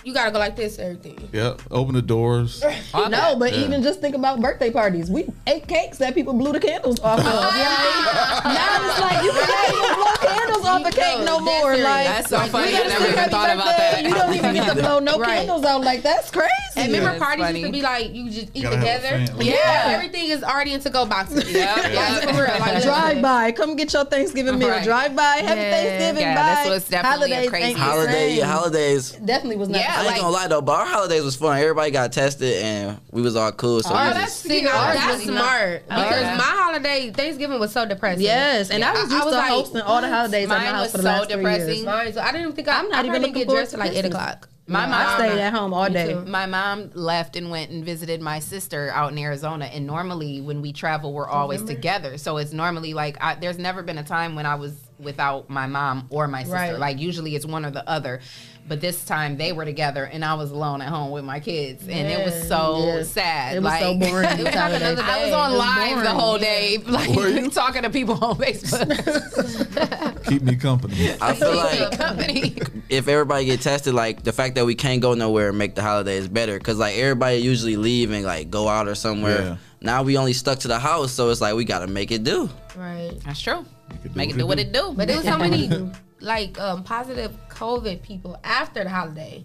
K: You gotta go like this. Everything.
J: Yeah. Open the doors.
E: All
H: No, but
J: Yeah.
H: even just think about birthday parties. We ate cakes that people blew the candles off of. You know what I mean? now it's like you can't even blow candles off a cake
K: know,
H: no more.
K: serious.
H: Like
E: That's so
H: like,
E: funny.
H: we
E: I
H: gotta
E: never even thought about that.
H: You don't even get to blow no
K: Right.
H: candles out. Like that's crazy.
K: And remember,
E: That's
K: parties
E: funny.
K: used to be like you just eat
J: Gotta have a
K: together.
J: family.
K: Yeah, everything is already in to go boxes.
E: Yeah.
K: Like, for real. Like,
H: drive by, come get your Thanksgiving meal.
E: Right.
H: Drive by, happy
K: Yeah.
H: Thanksgiving.
E: Yeah,
H: bye.
E: this was definitely a
H: Holidays
E: crazy-
I: Holiday, yeah, holidays.
H: Definitely was not.
E: Yeah,
I: I ain't
E: like-
I: gonna lie though, but our holidays was fun. Everybody got tested and we was all cool. So
H: Oh,
I: was
E: that's-
I: just,
K: See, now
E: Ours
K: that's smart
E: not-
K: because
E: Okay.
K: my holiday Thanksgiving was so depressing.
H: Yes, and I was
K: I- I
H: used
K: was
H: to
K: like,
H: hosting all the holidays at my
E: Mine
H: house
E: was
H: for the
E: so
H: last three
E: depressing.
H: years.
K: Mine, so I didn't even think I,
H: I'm not
K: I
H: even
K: probably
H: looking
K: get
H: forward
K: dressed
H: to
K: like eight o'clock.
E: My
H: No,
E: mom
H: I stayed at home all day.
K: too.
E: My mom left and went and visited my sister out in Arizona. And normally, when we travel, we're always together. So it's normally like I, there's never been a time when I was without my mom or my sister.
K: Right.
E: Like usually it's one or the other. But this time they were together and I was alone at home with my kids, and it was so
H: Yes.
E: sad.
H: It was
E: like,
H: so boring.
K: It was like
H: Holidays.
K: another
E: I was on
H: was
E: live the whole day, like talking to people on Facebook.
J: Keep me company.
I: I feel like
E: Company.
I: if everybody get tested, like the fact that we can't go nowhere make the holidays better. Cause like everybody usually leave and like go out or somewhere.
J: Yeah.
I: Now we only stuck to the house, so it's like we gotta make it do.
K: Right.
E: That's true.
J: Could
E: Make it do what it do.
K: But there was so many like um, positive COVID people after the holiday.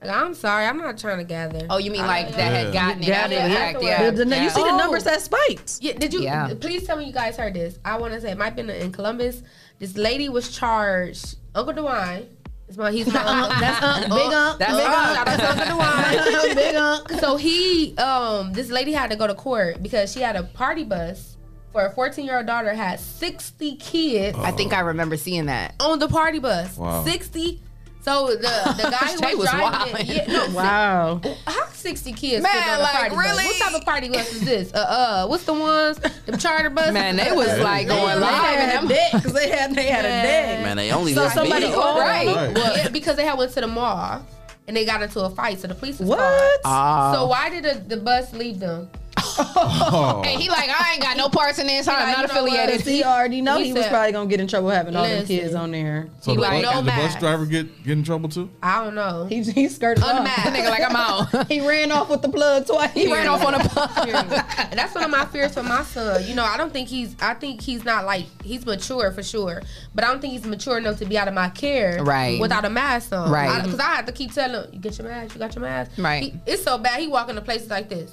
K: Like, I'm sorry, I'm not trying to gather.
E: Oh, you mean like that had gotten it
H: Got it,
E: the
H: yeah.
E: fact? Yeah.
H: The- the- You see the
K: Oh.
H: numbers that spiked.
K: Yeah, did you?
E: Yeah.
K: Please tell me you guys heard this. I want to say it might have been in Columbus. This lady was charged. Uncle DeWine. Is my, he's my uncle.
H: That's Unc, big Unc,
K: That's
H: big
K: Unc.
H: Unc.
K: Shout out to Uncle DeWine.
H: Big Unc.
K: So he, um, this lady had to go to court because she had a party bus for a 14 year old daughter had 60 kids
E: I think I remember seeing that.
K: on the party bus.
J: Wow.
K: 60. So the the guy who
E: was
K: was driving
E: wildin'.
K: it, yeah, no,
H: Wow.
K: how 60 kids
E: Man,
K: fit on a
E: like,
K: party bus?
E: really?
K: What type of party bus is this? Uh, uh, what's the ones? The charter bus?
E: Man, they was like going live
H: had
E: in
H: a
E: them.
H: deck, 'cause they had they had a deck.
I: Man, they only
H: So
I: left
H: somebody
I: me.
H: called
E: Right.
J: Right.
K: Well, yeah, because they had went to the mall and they got into a fight, so the police was
H: What?
K: called.
E: Oh.
K: So why did the, the bus leave them?
J: Oh.
E: And he like, I ain't got no parts in this.
K: He
E: I'm
K: like,
E: not
K: you know
E: affiliated.
H: Because he already know
K: He
H: he, was
K: said-
H: probably gonna get in trouble having all them
K: Listen.
H: kids on there.
J: So
K: He
J: the,
K: like,
J: bus,
K: no
J: did the bus
K: mask.
J: driver get, get in trouble too?
K: I don't know.
H: He he skirted off.
K: Unmasked.
E: Nigga, like I'm out.
H: He ran off with the plug twice.
E: He ran off on a
K: And that's one of my fears for my son. You know, I don't think he's. I think he's not like he's mature for sure, but I don't think he's mature enough to be out of my care,
E: Right.
K: Without a mask on,
E: Right.
K: Because I, have to keep telling him, "You get your mask. You got your mask."
E: Right.
K: He- it's so bad. He walk into places like this.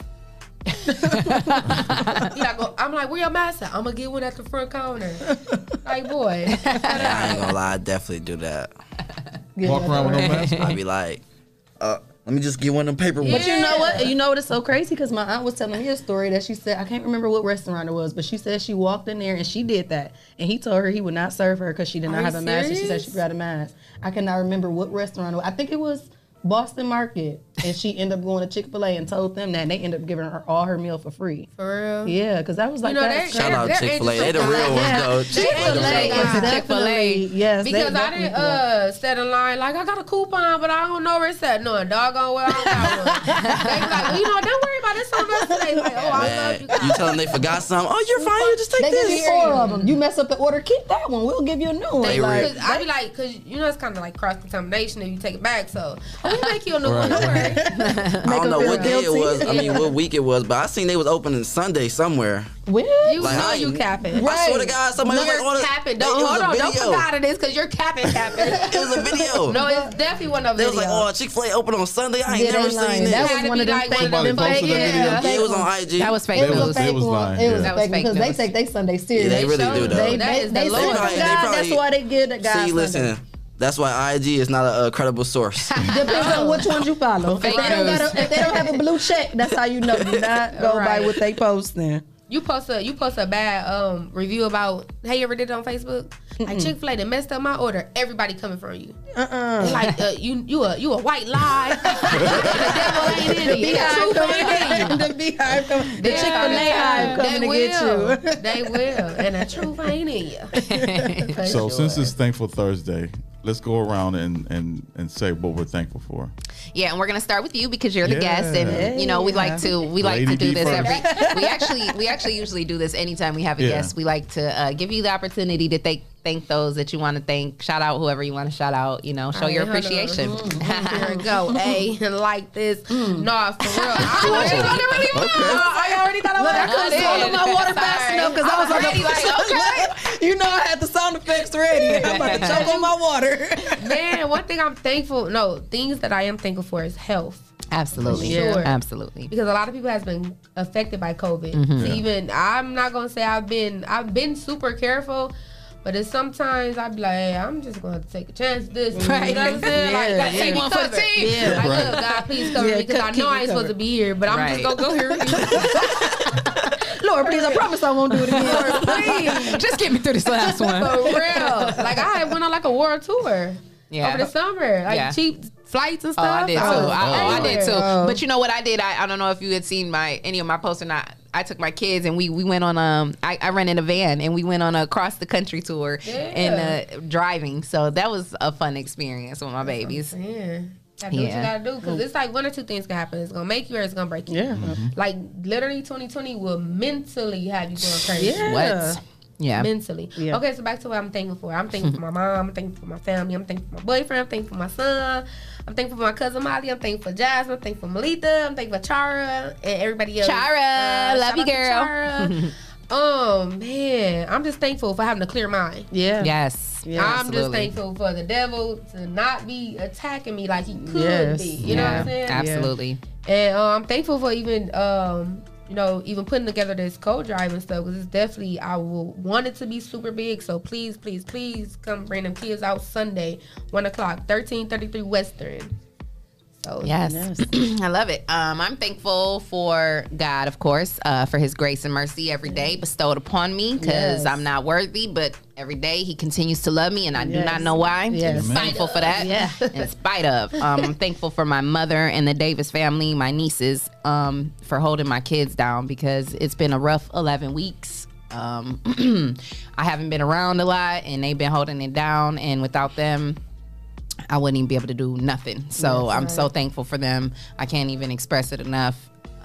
K: He like, go, I'm like, where your mask at? I'm gonna get one at the front counter. like, boy,
I: I ain't gonna lie, I definitely do that.
J: Walk around with no mask?
I: I'd be like, uh, let me just get one of them paper ones.
H: But you know what? You know what? It's so crazy because my aunt was telling me a story that she said I can't remember what restaurant it was, but she said she walked in there and she did that, and he told her he would not serve her because she did not
K: you
H: have a mask. And she said she forgot a mask. I cannot remember what restaurant. it was. I think it was Boston Market, and she ended up going to Chick Fil A and told them that, and they ended up giving her all her meal for free.
K: for real.
H: Yeah, because that was like
K: know,
H: that.
K: they-
I: Shout out Chick Fil A. They the real ones
H: guys.
I: though. Chick-fil-A.
H: Chick-fil-A is
E: Chick-fil-A.
H: definitely yes.
K: Because I didn't uh set in line like I got a coupon, but I don't know where it's at. No, doggone well I don't got one. they be like, well, you know, don't worry about it. It's on today. Like, oh, I love you.
I: Man, you tell them they forgot something. Oh, you're fine. You just take
H: They give
I: this.
H: four of them. You mess up the order, keep that one. We'll give you a new one.
I: They
H: Like,
I: real.
K: Cause I be like, cause you know it's kind of like cross contamination if you take it back. So oh, we make you a new one.
J: Right.
K: Don't worry.
I: I don't know
H: feel
I: what day it was. I mean, what week it was, but I seen they was opening Sunday somewhere.
H: When?
K: You
I: Like,
K: know
I: I
K: you
I: ain't-
K: capping.
I: I swear to God, somebody was
K: You're
I: like, oh, on a-
K: capping. Don't
I: was
K: hold
I: a
K: on. Don't
I: video.
K: forget it is because you're capping, capping.
I: It was a video.
K: no, it's definitely one of
I: They
K: those
I: was like, oh, Chick Fil A open on Sunday. I ain't
H: Yeah,
I: never
H: they lying.
I: seen
H: That
I: this.
H: was one of them
K: like
H: fake-
K: one of them fake-
J: that
K: yeah.
I: Yeah, it was on IG.
E: That was fake
H: It was
E: news.
H: a fake
J: It was
H: one.
J: lying.
H: It was
J: Yeah.
E: That was
H: fake
E: fake
H: because they take they Sunday
I: Yeah,
H: serious.
I: they really do though.
H: They,
K: That
H: they,
K: is the
H: they
K: Lord.
H: say
K: They
H: from
I: probably-
H: God.
I: they
H: That's
I: probably-
H: why they give the God.
I: See,
H: Sunday.
I: listen. That's why IG is not a, a credible source.
H: Depends on which ones you follow. If they, don't got a, if they don't have a blue check, that's how you know. Do not go by what they post. Then
K: You post a you post a bad um review about hey you ever did it on Facebook? Like Chick Fil A that messed up my order. Everybody coming for you.
H: uh uh
K: Like uh, you you a you a white lie. the devil ain't in you. The truth ain't in you.
H: the beehive, come, the Chick Fil A hive coming
K: they
H: to
K: will.
H: get you.
K: They will, and the truth ain't in you.
J: So
K: sure.
J: since it's Thankful Thursday, let's go around and, and, and say what we're thankful for.
E: Yeah, and we're gonna start with you because you're the
J: Yeah.
E: guest, and you know we like to we like to do this
J: first.
E: every. We actually we actually usually do this anytime we have a
J: Yeah.
E: guest. We like to uh, give you the opportunity to thank thank those that you want to thank. Shout out whoever you want to shout out. You know, show your
K: All right, hold on.
E: appreciation.
K: Mm, Here we go. Hey, like this. No, for real. I already thought it really was. I already thought I was.
H: I couldn't swallow my water fast enough because I was on
E: ready, like, okay.
H: You know I had the sound effects ready. I'm about to choke on my water.
K: Man, one thing I'm thankful. No, things that I am thankful for is health.
E: Absolutely,
K: Sure.
E: absolutely.
K: because a lot of people has been affected by COVID.
E: Mm-hmm.
K: So even I'm not gonna say I've been I've been super careful, but it's sometimes I be like, hey, I'm just gonna have to take a chance. with This, right? You know what I'm saying? like,
H: Yeah,
K: gotta
H: yeah.
K: take
E: One
K: one
E: for
K: for
E: the team.
H: Yeah.
K: Like,
J: Right.
K: look, God, please cover
H: Yeah,
K: me because I
H: keep
K: know I ain't supposed to be here, but I'm
E: Right.
K: just gonna go here.
H: Lord, please, I promise I won't do it again.
K: Please,
E: Just get me through this last one.
K: for real. Like I had went on like a world tour
E: Yeah.
K: over the summer, like
E: Yeah.
K: cheap flights and stuff. Oh.
E: I did too.
K: was
E: I, oh, I did too.
K: everywhere.
E: But oh. you know what I did? I, I don't know if you had seen my any of my posts or not. I took my kids and we we went on um I, I rented a van and we went on a cross the country tour and uh, driving. So that was a fun experience with my babies.
K: Yeah. Gotta do what you gotta do because it's like one or two things can happen. It's gonna make you or it's gonna break you.
H: Yeah.
K: Like literally, 2020 will mentally have you going crazy.
H: Yeah.
E: What? Yeah.
K: Mentally.
H: Yeah.
K: Okay, so back to what I'm thankful for. I'm thankful for my mom. I'm thankful for my family. I'm thankful for my boyfriend. I'm thankful for my son. I'm thankful for my cousin Molly. I'm thankful for Jasmine. I'm thankful for Melita. I'm thankful for Chara and everybody else. Uh,
E: Chara, love you, girl.
K: Chara. Um, man, I'm just thankful for having a clear mind.
H: Yeah.
E: Yes.
H: Yeah,
K: I'm just thankful for the devil to not be attacking me like he could
H: Yes.
K: be. You know what I'm saying?
E: Absolutely.
K: And uh, I'm thankful for even, um, you know, even putting together this co-driving stuff because it's definitely I will want it to be super big. So please, please, please come bring them kids out Sunday, one o'clock, thirteen thirty three Western. So
E: Yes. I love it. Um, I'm thankful for God, of course, uh, for his grace and mercy every day bestowed upon me because
H: Yes.
E: I'm not worthy, but every day he continues to love me and I do not know why.
H: Yes.
E: I'm thankful for that.
H: Yeah.
E: In spite of. Um, I'm thankful for my mother and the Davis family, my nieces, um, for holding my kids down because it's been a rough 11 weeks. Um, I haven't been around a lot and they've been holding it down. And without them, I wouldn't even be able to do nothing. So
H: Yes.
E: I'm so thankful for them. I can't even express it enough.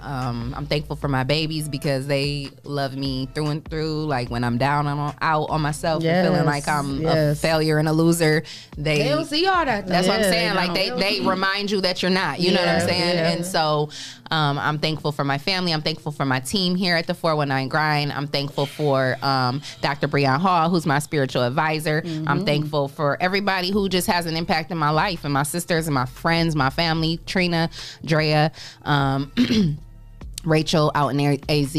E: Um, I'm thankful for my babies because they love me through and through. Like when I'm down on out on myself and feeling like I'm a failure and a loser, they,
K: They don't see all that.
E: That's what I'm saying.
H: they
E: like they
H: don't.
E: they remind you that you're not. You know what I'm saying?
H: yeah.
E: And so um, I'm thankful for my family. I'm thankful for my team here at the 419 Grind. I'm thankful for um, Dr. Breon Hall, who's my spiritual advisor.
H: Mm-hmm.
E: I'm thankful for everybody who just has an impact in my life and my sisters and my friends, my family, Trina, Drea. Um, Rachel out in AZ,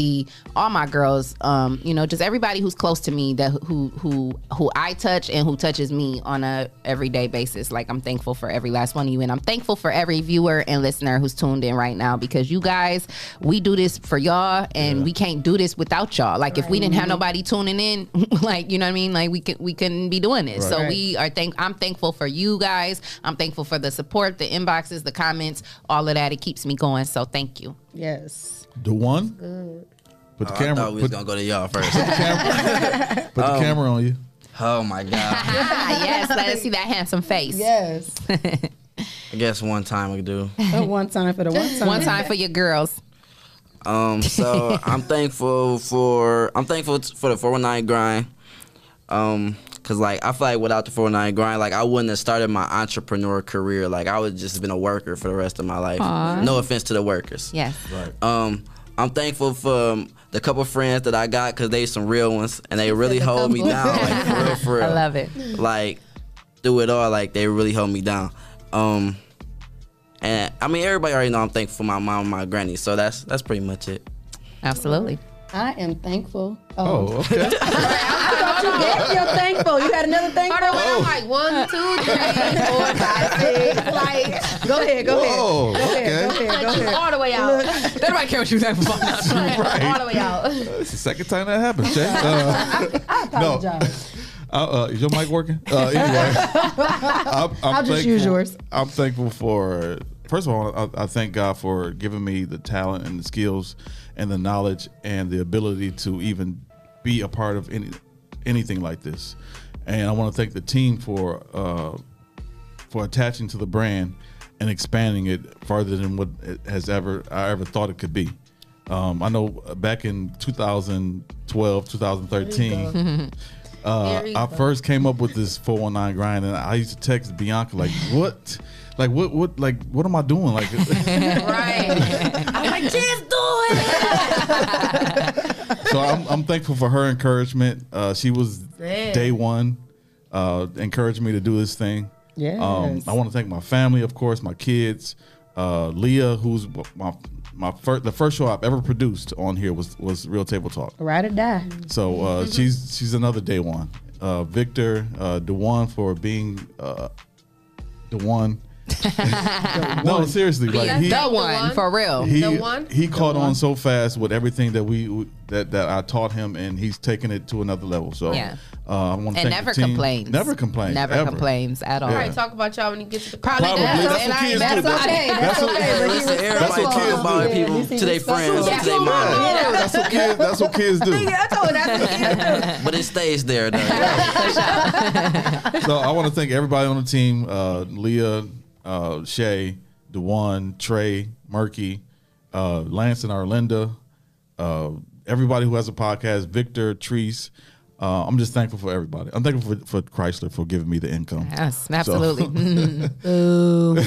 E: all my girls, um, you know, just everybody who's close to me that who who who I touch and who touches me on a everyday basis. Like I'm thankful for every last one of you, and I'm thankful for every viewer and listener who's tuned in right now because you guys, we do this for y'all, and we can't do this without y'all. Like if we didn't have nobody tuning in, like you know what I mean, like we could we couldn't be doing this. So
H: Right.
E: we are thank. I'm thankful for you guys. I'm thankful for the support, the inboxes, the comments, all of that. It keeps me going. So thank you.
H: Yes.
J: The one. Put the
I: Oh, I
J: camera.
I: thought we was
J: put,
I: gonna go to y'all first.
J: put the camera.
I: Put Um,
J: camera on you.
I: oh my god!
E: Yes, let us see that handsome face.
H: Yes.
I: I guess one time we could do.
H: One time for the one time.
E: One time for your girls.
I: Um, so I'm thankful for I'm thankful for the 419 grind. Um, cause like I feel like without the 419 grind, like I wouldn't have started my entrepreneur career. Like I would just been a worker for the rest of my life. No offense to the workers.
E: Yes.
J: Right.
I: Um, I'm thankful for um, the couple friends that I got because they some real ones and they really
H: the
I: hold me down. Like for real, for real.
E: I love it.
I: Like through it all, like they really hold me down. Um, and I mean everybody already know I'm thankful for my mom and my granny. So that's that's pretty much it.
E: Absolutely.
H: I am thankful.
J: Oh, okay.
H: I thought you gave your thankful. You had another thankful.
K: Hold on, I'm like one, two, three, four, five, six. Like
H: Go ahead. Go
J: Whoa,
H: ahead. Go ahead. Go ahead. Go ahead.
K: all the way out.
E: Nobody care what you thankful for.
K: All the way out.
J: It's the second time that happened, Shay. Uh,
H: I apologize.
J: uh, uh, is your mic working? Uh, anyway, I'm, I'm
H: I'll just use yours.
J: I'm thankful for. First of all, I, I thank God for giving me the talent and the skills and the knowledge and the ability to even be a part of any anything like this. And I want to thank the team for uh, for attaching to the brand and expanding it farther than what it has ever I ever thought it could be. Um, I know back in 2012, 2013, uh, I first came up with this 419 grind, and I used to text Bianca like, "What? Like what? What? Like what am I doing? Like."
K: Right. I'm like, just do it.
J: so I'm, I'm thankful for her encouragement. Uh, she was
K: Man.
J: day one, uh, encouraged me to do this thing.
H: Yes.
J: Um, I want to thank my family, of course, my kids, uh, Leah, who's my my first the first show I've ever produced on here was was Real Table Talk.
H: Ride or die.
J: So uh, she's she's another day one. Uh, Victor, uh, Dewan for being uh, the one. No, seriously, like
K: Being
J: he,
E: the
K: The
E: one,
K: one.
E: for real.
J: he
K: The one?
J: he caught on so fast with everything that we that that I taught him, and he's taken it to another level. So
E: Yeah.
J: uh, I want to
E: and never complains.
J: Never complains.
E: Never
J: ever.
E: complains at all.
J: Yeah.
K: Probably talk about y'all when he gets to the
E: Probably
J: Probably.
E: does.
J: That's
E: And
J: what
E: I-
J: kids
E: that's
J: do.
H: okay. That's
J: That's what-
H: okay. But
I: Listen,
H: respectful.
J: what kids
I: about
J: do.
I: people
H: Yeah,
I: to their friends,
H: respectful.
I: to their mom.
J: Yeah, that's what kids. That's what kids do.
H: I told that's what kids do.
I: But it stays there though.
J: so I want to thank everybody on the team: uh, Leah, uh, Shay, Dewan, Trey, Murky, uh, Lance, and Arlinda. Uh, everybody who has a podcast: Victor, Treese, Uh, I'm just thankful for everybody. I'm thankful for, for Chrysler for giving me the income.
E: Yes,
J: So-
E: absolutely. Mm.
K: Ooh.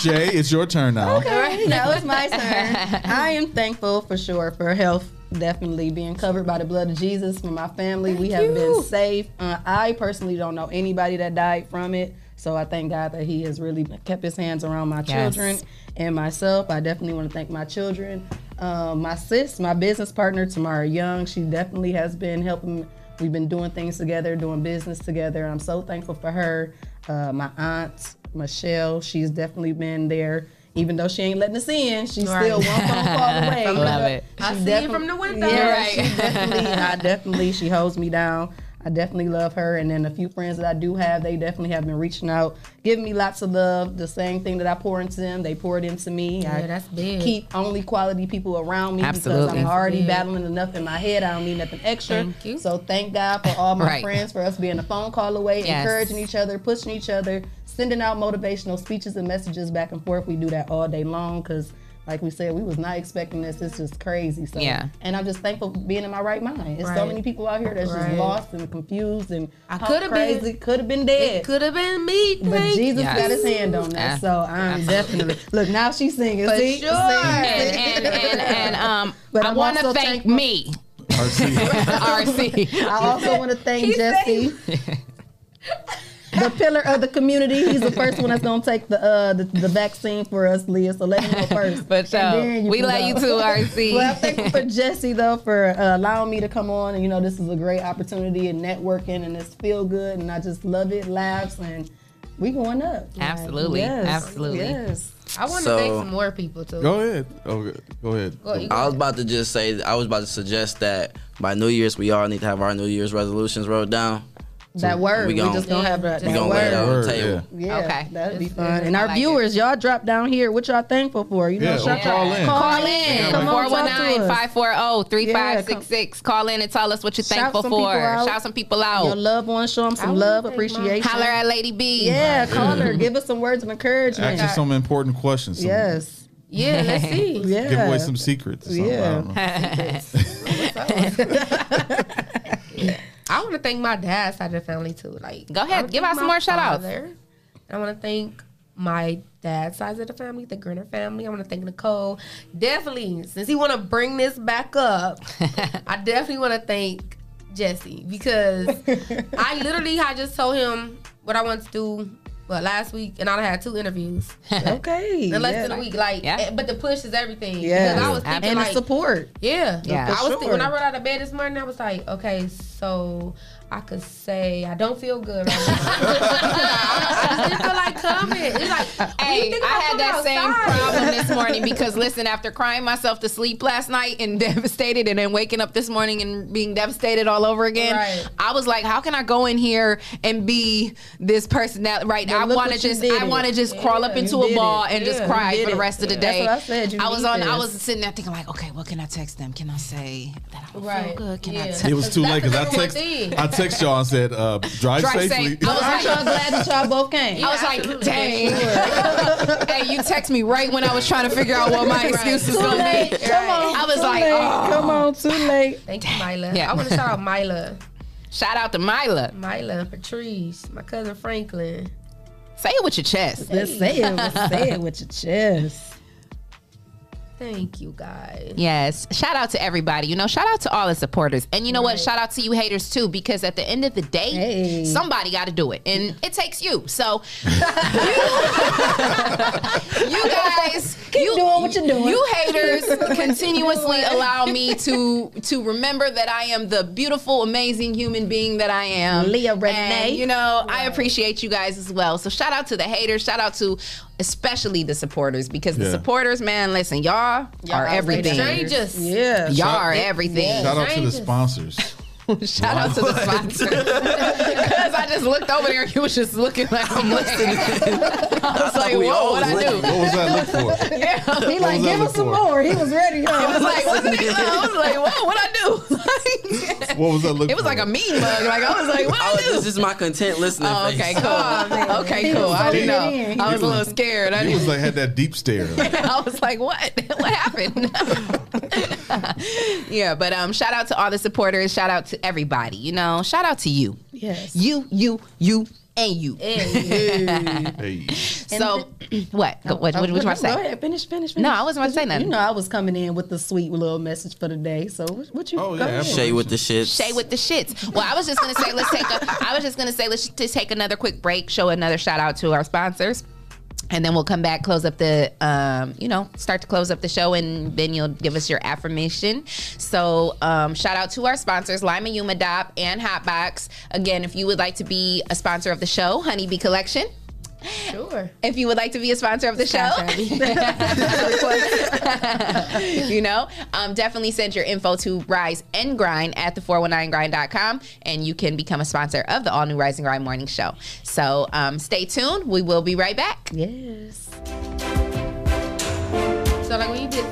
J: Shay, it's your turn now.
H: Okay, now it's my turn. I am thankful for sure for health, definitely being covered by the blood of Jesus. For my family, we have been safe. Uh, I personally don't know anybody that died from it, so I thank God that He has really kept His hands around my
E: Yes.
H: children and myself. I definitely want to thank my children, um, my sis, my business partner Tamara Young. She definitely has been helping. We've been doing things together, doing business together. I'm so thankful for her. Uh, my aunt Michelle, she's definitely been there. Even though she ain't letting us in, she's
K: Right.
H: still one phone call away.
E: I love it.
K: I see it from the window.
H: Yeah,
E: Right.
H: she definitely, I definitely, she holds me down. I definitely love her. And then a few friends that I do have, they definitely have been reaching out, giving me lots of love. The same thing that I pour into them, they pour it into me.
K: Yeah,
H: I
K: that's big.
H: keep only quality people around me because I'm already battling enough in my head. I don't need nothing extra.
K: Thank you.
H: So thank God for all my
E: Right.
H: friends for us being a phone call away,
E: Yes.
H: encouraging each other, pushing each other, sending out motivational speeches and messages back and forth. We do that all day long because. Like we said, we was not expecting this. It's just crazy. So,
E: Yeah.
H: and I'm just thankful for being in my right mind. There's so many people out here that's just lost and confused and
K: I
H: how
K: coulda been-
H: crazy. Could have been dead.
K: It could have been me.
H: But
K: Tank.
H: Jesus
E: Yes.
H: got his hand on that,
E: Yeah.
H: so I'm definitely look now. She's singing.
K: For
H: see,
K: sure.
H: See?
E: and, and, and, and um,
H: But
E: I want to thank
H: thankful-
E: me,
J: RC.
E: RC.
H: I also want to thank Jesse, the pillar of the community. He's the first one that's gonna take the uh the, the vaccine for us, Leah. So let him go first.
E: But
H: And then you
E: we
H: can
E: let
H: go.
E: you too, RC.
H: Well, I'm thankful for Jesse though for uh, allowing me to come on, and you know this is a great opportunity and networking, and it's feel good, and I just love it, laughs, and we going up.
E: Absolutely,
H: Yes.
E: absolutely.
H: Yes.
K: I want to
I: So-
K: thank some more people too.
J: Go ahead. Oh, go ahead.
K: Go- you
I: I was
K: go.
I: about to just say, I was about to suggest that by New Year's, we all need to have our New Year's resolutions wrote down.
H: That word, we,
I: we
H: just gonna have that,
I: We
H: that
I: gonna
H: word.
I: on
J: Word,
I: table.
J: yeah.
H: Yeah,
E: Okay.
H: that'd be fun. And our
E: like
H: viewers, y'all drop down here. What y'all thankful for? You know,
J: Yeah,
H: shout
J: call
H: out-
J: in.
E: Call in
H: Come on, talk to
E: 419
H: us.
E: 540 3566. Call in and tell us what you're
H: Shout
E: thankful for.
H: out.
E: Shout some people out.
H: Your
E: out.
H: loved ones, show them some
K: wanna
H: love, appreciation.
E: Holler at Lady B.
H: Yeah, call her. Give us some words of encouragement.
J: Ask you some important questions. Some,
H: Yes.
K: Yeah, let's see.
H: Yeah.
J: Give away some secrets.
H: Yeah.
J: I don't know.
K: I want to thank my dad's side of the family too. Like,
E: Go ahead, give
K: thank
E: out some more shout-outs.
K: father. I want to thank my dad's side of the family, the Grinner family. I want to thank Nicole. Definitely, since he want to bring this back up, I definitely want to thank Jesse because I literally I just told him what I want to do. But last week, and I had two interviews
H: Okay.
K: in less
H: yeah.
K: than a week. Like,
E: Yeah.
K: eh, but the push is everything.
H: Yeah.
K: Because I was thinking
H: and
K: like,
H: the support.
K: yeah.
E: Yeah.
K: I was
H: For
K: thinking, when I rolled out of bed this morning, I was like, okay, so I could say I don't feel good right now. I, I just didn't feel like coming. It's like,
E: Hey,
K: think
E: I had
K: coming
E: that same problem this morning because listen, after crying myself to sleep last night and devastated, and then waking up this morning and being devastated all over again,
K: Right.
E: I was like, how can I go in here and be this person that right?
H: But
E: I want to just, I want to just crawl up into a ball
H: it.
E: and just cry for the rest of the day.
H: That's what I said.
E: I was
H: need
E: on. I was sitting there thinking like, okay, what can I text them? Can I say that I don't
K: Right.
E: feel good? Can I text?
J: It was too late because I
K: That's the number one
J: text. I text y'all and said, uh, drive,
E: Drive
J: safely.
E: safe. I was like,
H: y'all glad that y'all both came?
E: I was like,
K: absolutely.
E: dang. hey, you text me right when I was trying to figure out what my excuse was
H: Too
E: gonna
H: late.
E: be.
H: Come on.
E: I was
H: too
E: like,
H: late.
E: oh.
H: come on, too late.
K: Thank you, Mila.
E: Yeah.
K: I want to shout out Mila.
E: Shout out to Mila.
K: Mila, Patrice, my cousin Franklin.
E: Say it with your chest.
H: Let's say it. Let's say it with your chest.
K: Thank you, guys.
E: Yes. Shout out to everybody. You know, shout out to all the supporters. And you know what? Shout out to you haters too, because at the end of the day,
H: Hey.
E: somebody got to do it. And it takes you. So, you, you guys,
H: Keep
E: you,
H: doing what you're doing.
E: You haters continuously allow me to to remember that I am the beautiful, amazing human being that I am.
H: Leah Renee.
E: And, you know, I appreciate you guys as well. So shout out to the haters. Shout out to especially the supporters because the supporters, man, listen, y'all, are everything.
K: Strangers.
H: Yeah.
E: Y'all
J: Shout-
E: are everything.
J: Shout out to the sponsors.
E: Shout out to the sponsor. Because I just looked over there and he was just looking like I'm listening. I was like,
I: we
E: whoa, what I do?
J: What was that look for?
E: Yeah.
H: He like, give
J: look
H: us some
J: for?
H: more. He was ready.
E: I was like, what's it? I was like, whoa, what I do?
J: What was that look
E: it was
J: for?
E: like a mean mug. Like I was like, what
I: I
E: I
I: was,
E: do?
I: this is my content listening
E: Oh,
I: face.
E: okay, cool. okay,
H: He
E: cool.
H: was
E: I didn't know.
H: holding it in.
E: I was a little scared. I
J: He was like had that deep stare.
E: I was like, what? What happened? yeah, but um, shout out to all the supporters. Shout out to everybody. You know, shout out to you.
H: Yes.
E: You, you, you, and you.
J: Hey.
E: So, what? Go, what? What? What you want to
H: Go
E: say?
H: ahead, finish, finish, finish.
E: No, I wasn't about to say
H: You-
E: nothing.
H: You know, I was coming in with the sweet little message for the day. So what, what you?
J: Oh,
H: go
J: yeah,
H: ahead.
I: Shay with the shits.
E: Shay with the shits. Well, I was just gonna say let's take a. I was just gonna say let's just take another quick break. Show another shout out to our sponsors. And then we'll come back, close up the, um, you know, start to close up the show, and then you'll give us your affirmation. So, um, shout out to our sponsors, Lima Yuma Yumadop and Hotbox. Again, if you would like to be a sponsor of the show, Honeybee Collection.
C: Sure.
E: If you would like to be a sponsor of the show, you know, um, definitely send your info to Rise and Grind at the419grind.com and you can become a sponsor of the all new Rise and Grind morning show. So um, stay tuned. We will be right back.
H: Yes.
C: So like when you did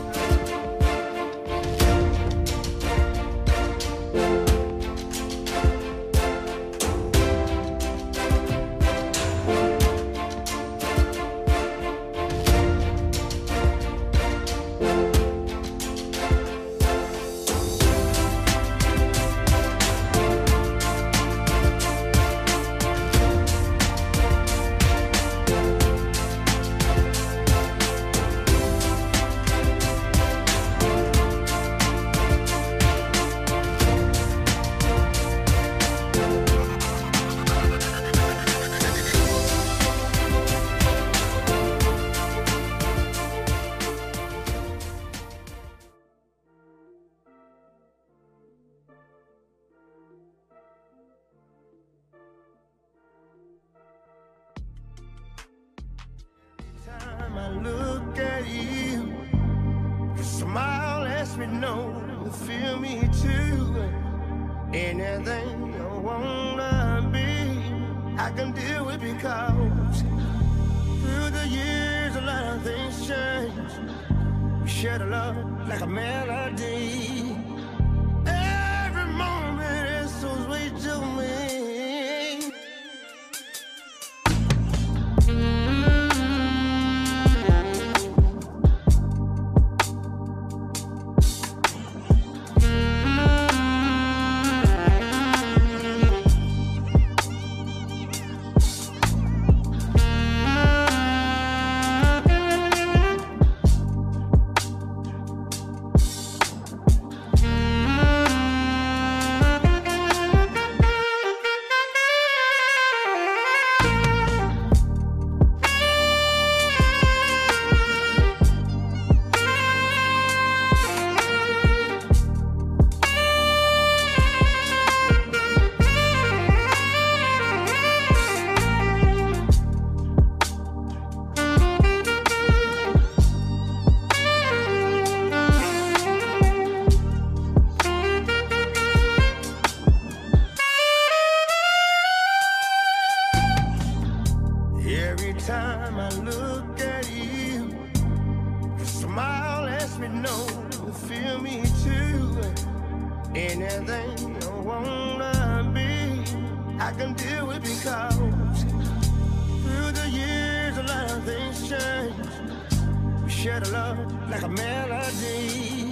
D: share the love like a melody.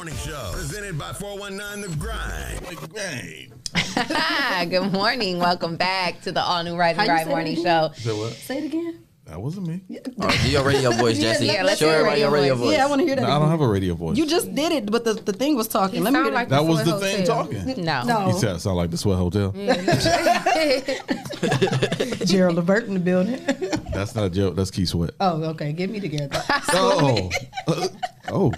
A: Morning Show, presented by 419 The Grind.
E: Good morning. Welcome back to the all new Rise and
H: How
E: Grind morning show.
J: Say what?
H: Say it again.
J: That wasn't me.
I: Oh, do your radio voice, Jesse.
H: let- let's
I: Show
H: hear
I: everybody your radio voice.
H: Yeah, I want to hear that.
J: No, I don't have a radio voice.
H: You just did it, but the, the thing was talking.
K: You
H: Let me hear
K: like
J: that
K: the
J: was the
K: Sweat
J: thing talking.
E: No.
H: No.
J: He said, I sound like the Sweat Hotel.
H: Gerald Levert in the building.
J: That's not a joke. That's Keith Sweat.
H: oh, okay. Get me together.
J: Oh. Uh, oh.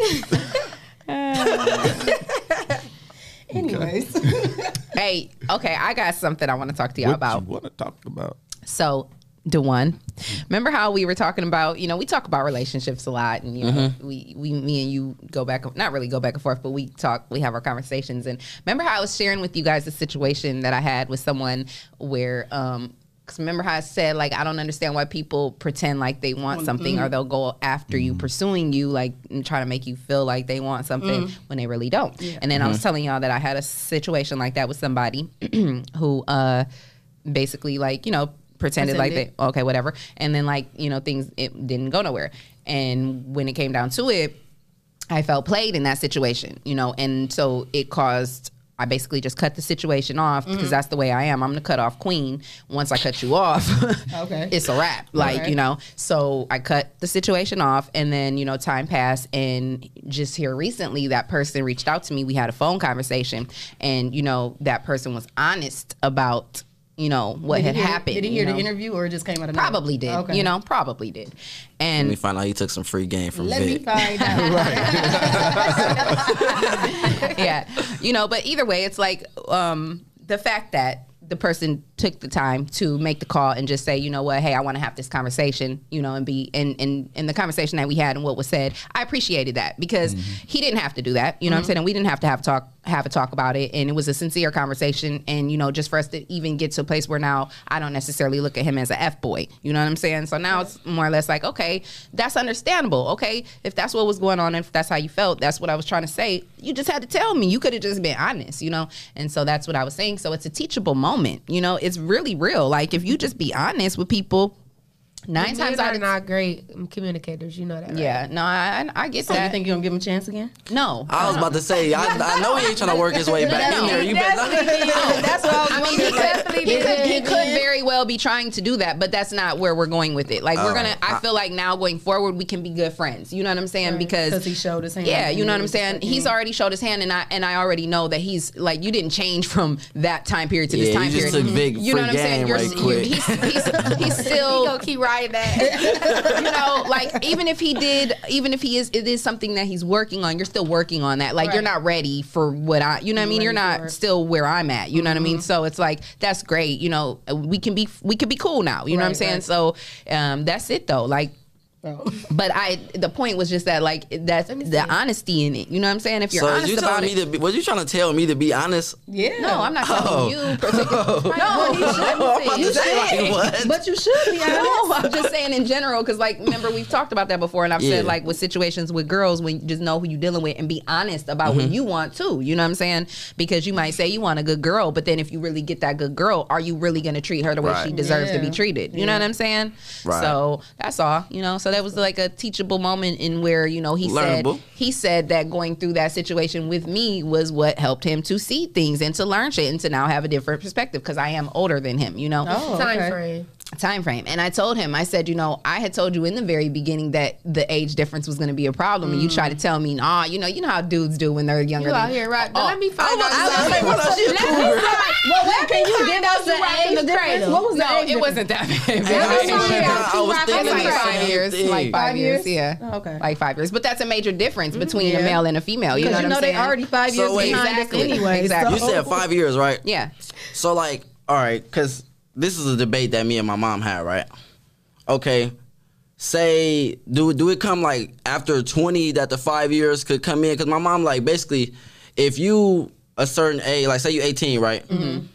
H: Anyways.
E: Hey, okay, I got something I want to talk to y'all
J: What
E: about.
J: you want to talk about?
E: So, Dewan, remember how we were talking about, you know, we talk about relationships a lot and, you know,
I: Mhm.
E: we, we, me and you go back, not really go back and forth, but we talk, we have our conversations. And remember how I was sharing with you guys the situation that I had with someone where, um, Cause remember how I said like I don't understand why people pretend like they want something or
H: mhm.
E: they'll go after you pursuing you like and try to make you feel like they want something
H: Mm.
E: when they really don't.
H: Yeah.
E: And then I was
H: Mhm.
E: telling y'all that I had a situation like that with somebody who uh basically like, you know, pretended like they okay, whatever. And then like, you know, things it didn't go nowhere. And when it came down to it, I felt played in that situation, you know, and so it caused. I basically just cut the situation off because
H: Mhm.
E: that's the way I am. I'm the cut off queen. Once I cut you off,
H: Okay.
E: it's a wrap. Like
H: Okay.
E: you know. So I cut the situation off, and then you know, time passed, and just here recently, that person reached out to me. We had a phone conversation, and you know, that person was honest about you know what
H: Did
E: had
H: hear-
E: happened.
H: Did he
E: you
H: hear the interview or it just came out of nowhere?
E: Probably did.
H: Okay.
E: You know, probably did.
I: And Let
E: And
I: me find out he took some free game from
H: Let me
I: Vic.
H: find out.
E: yeah, you know, but either way, it's like um, the fact that the person took the time to make the call and just say, you know what, hey, I want to have this conversation, you know, and be and and and the conversation that we had and what was said, I appreciated that because he didn't have to do that, you know what I'm
H: Mhm.
E: saying? And we didn't have to have a talk have a talk about it and it was a sincere conversation and you know just for us to even get to a place where now I don't necessarily look at him as a F boy you know what I'm saying? So now it's more or less like okay that's understandable. Okay if that's what was going on if that's how you felt that's what I was trying to say you just had to tell me. You could have just been honest you know? And so that's what I was saying. So it's a teachable moment you know? It's really real. Like if you just be honest with people nine times out of
K: not great communicators. You know that. Right?
E: yeah no I I I get
H: So you think you're gonna give him a chance again?
E: no
I: I was about to say, I, I know he ain't trying to work his way back in there. You better not.
H: That's what I was
E: I mean, he
H: wondering.
E: could,
H: Definitely
E: he, could, he could very well be trying to do that, but that's not where we're going with it. Like we're
I: All
E: gonna.
I: right.
E: I feel like now going forward, we can be good friends. You know what I'm saying?
H: Right.
E: Because
H: 'Cause he showed his hand
E: Yeah, you know what I'm
H: was
E: saying.
H: like,
E: He's already showed his hand, and I and I already know that he's like you didn't change from that time period to this time
I: you just
E: period.
I: took Vic
E: you know what I'm saying? You're,
I: right quick.
E: he's, he's, he's still
K: He gonna keep that.
E: you know, like even if he did, even if he is, it is something that he's working on. You're still working on that. Like you're not ready for what I, you know what I mean. You're not still where I'm at. You know what I mean. So it's like that's great. You know, we can be we can be cool now. You know what I'm saying.
H: right.
E: So um, that's it though. Like.
H: Oh.
E: But I, the point was just that, like, that's the honesty in it. You know what I'm saying? If you're
I: So
E: honest
I: you
E: about
I: telling
E: it,
I: to be? Was you trying to tell me to be honest?
H: Yeah.
E: no, I'm not telling
I: Oh.
E: you. Particularly.
H: No, he should.
I: I'm
H: You
I: to
H: should.
I: like.
H: But you should be honest.
E: No, I'm just saying in general because, like, remember we've talked about that before, and I've
I: Yeah.
E: said like with situations with girls, when you just know who you're dealing with and be honest about what mm-hmm. you want too. You know what I'm saying? Because you might say you want a good girl, but then if you really get that good girl, are you really going to treat her the way she
I: Right.
E: deserves to be treated? You know what I'm saying?
I: Right.
E: So that's all. You know, so that was like a teachable moment in where you know he
I: Learnable.
E: said he said that going through that situation with me was what helped him to see things and to learn shit and to now have a different perspective because I am older than him. You know
H: Oh,
K: Time
H: okay.
K: frame.
E: Time frame and i told him i said you know i had told you in the very beginning that the age difference was going to be a problem and you tried to mm. tell me nah you know you know how dudes do when they're younger
K: You out here, right?
E: Oh,
K: Let me find oh, out.
I: I was like, what else you
K: Let me find-
H: Well, what can you
K: find
H: give us the
K: you rocking
H: age
K: the
H: difference? What was the
E: no
H: age
E: it wasn't that big
I: Hey, I was thinking
K: rocking
E: like five
I: same
E: years like five
H: Five
E: years,
H: years?
E: yeah
H: Oh, okay.
E: like five years but that's a major difference mm, between
H: yeah.
E: a male and a female you know what I'm saying?
H: Because
E: what
H: you know they already five years behind
E: Exactly.
H: anyway.
E: Exactly.
I: You said five years, right?
E: yeah
I: So like, all right, because this is a debate that me and my mom had, right? Okay, say do do it come like after twenty that the five years could come in? Because my mom like basically, if you a certain age, like say you eighteen, right?
E: Mm-hmm.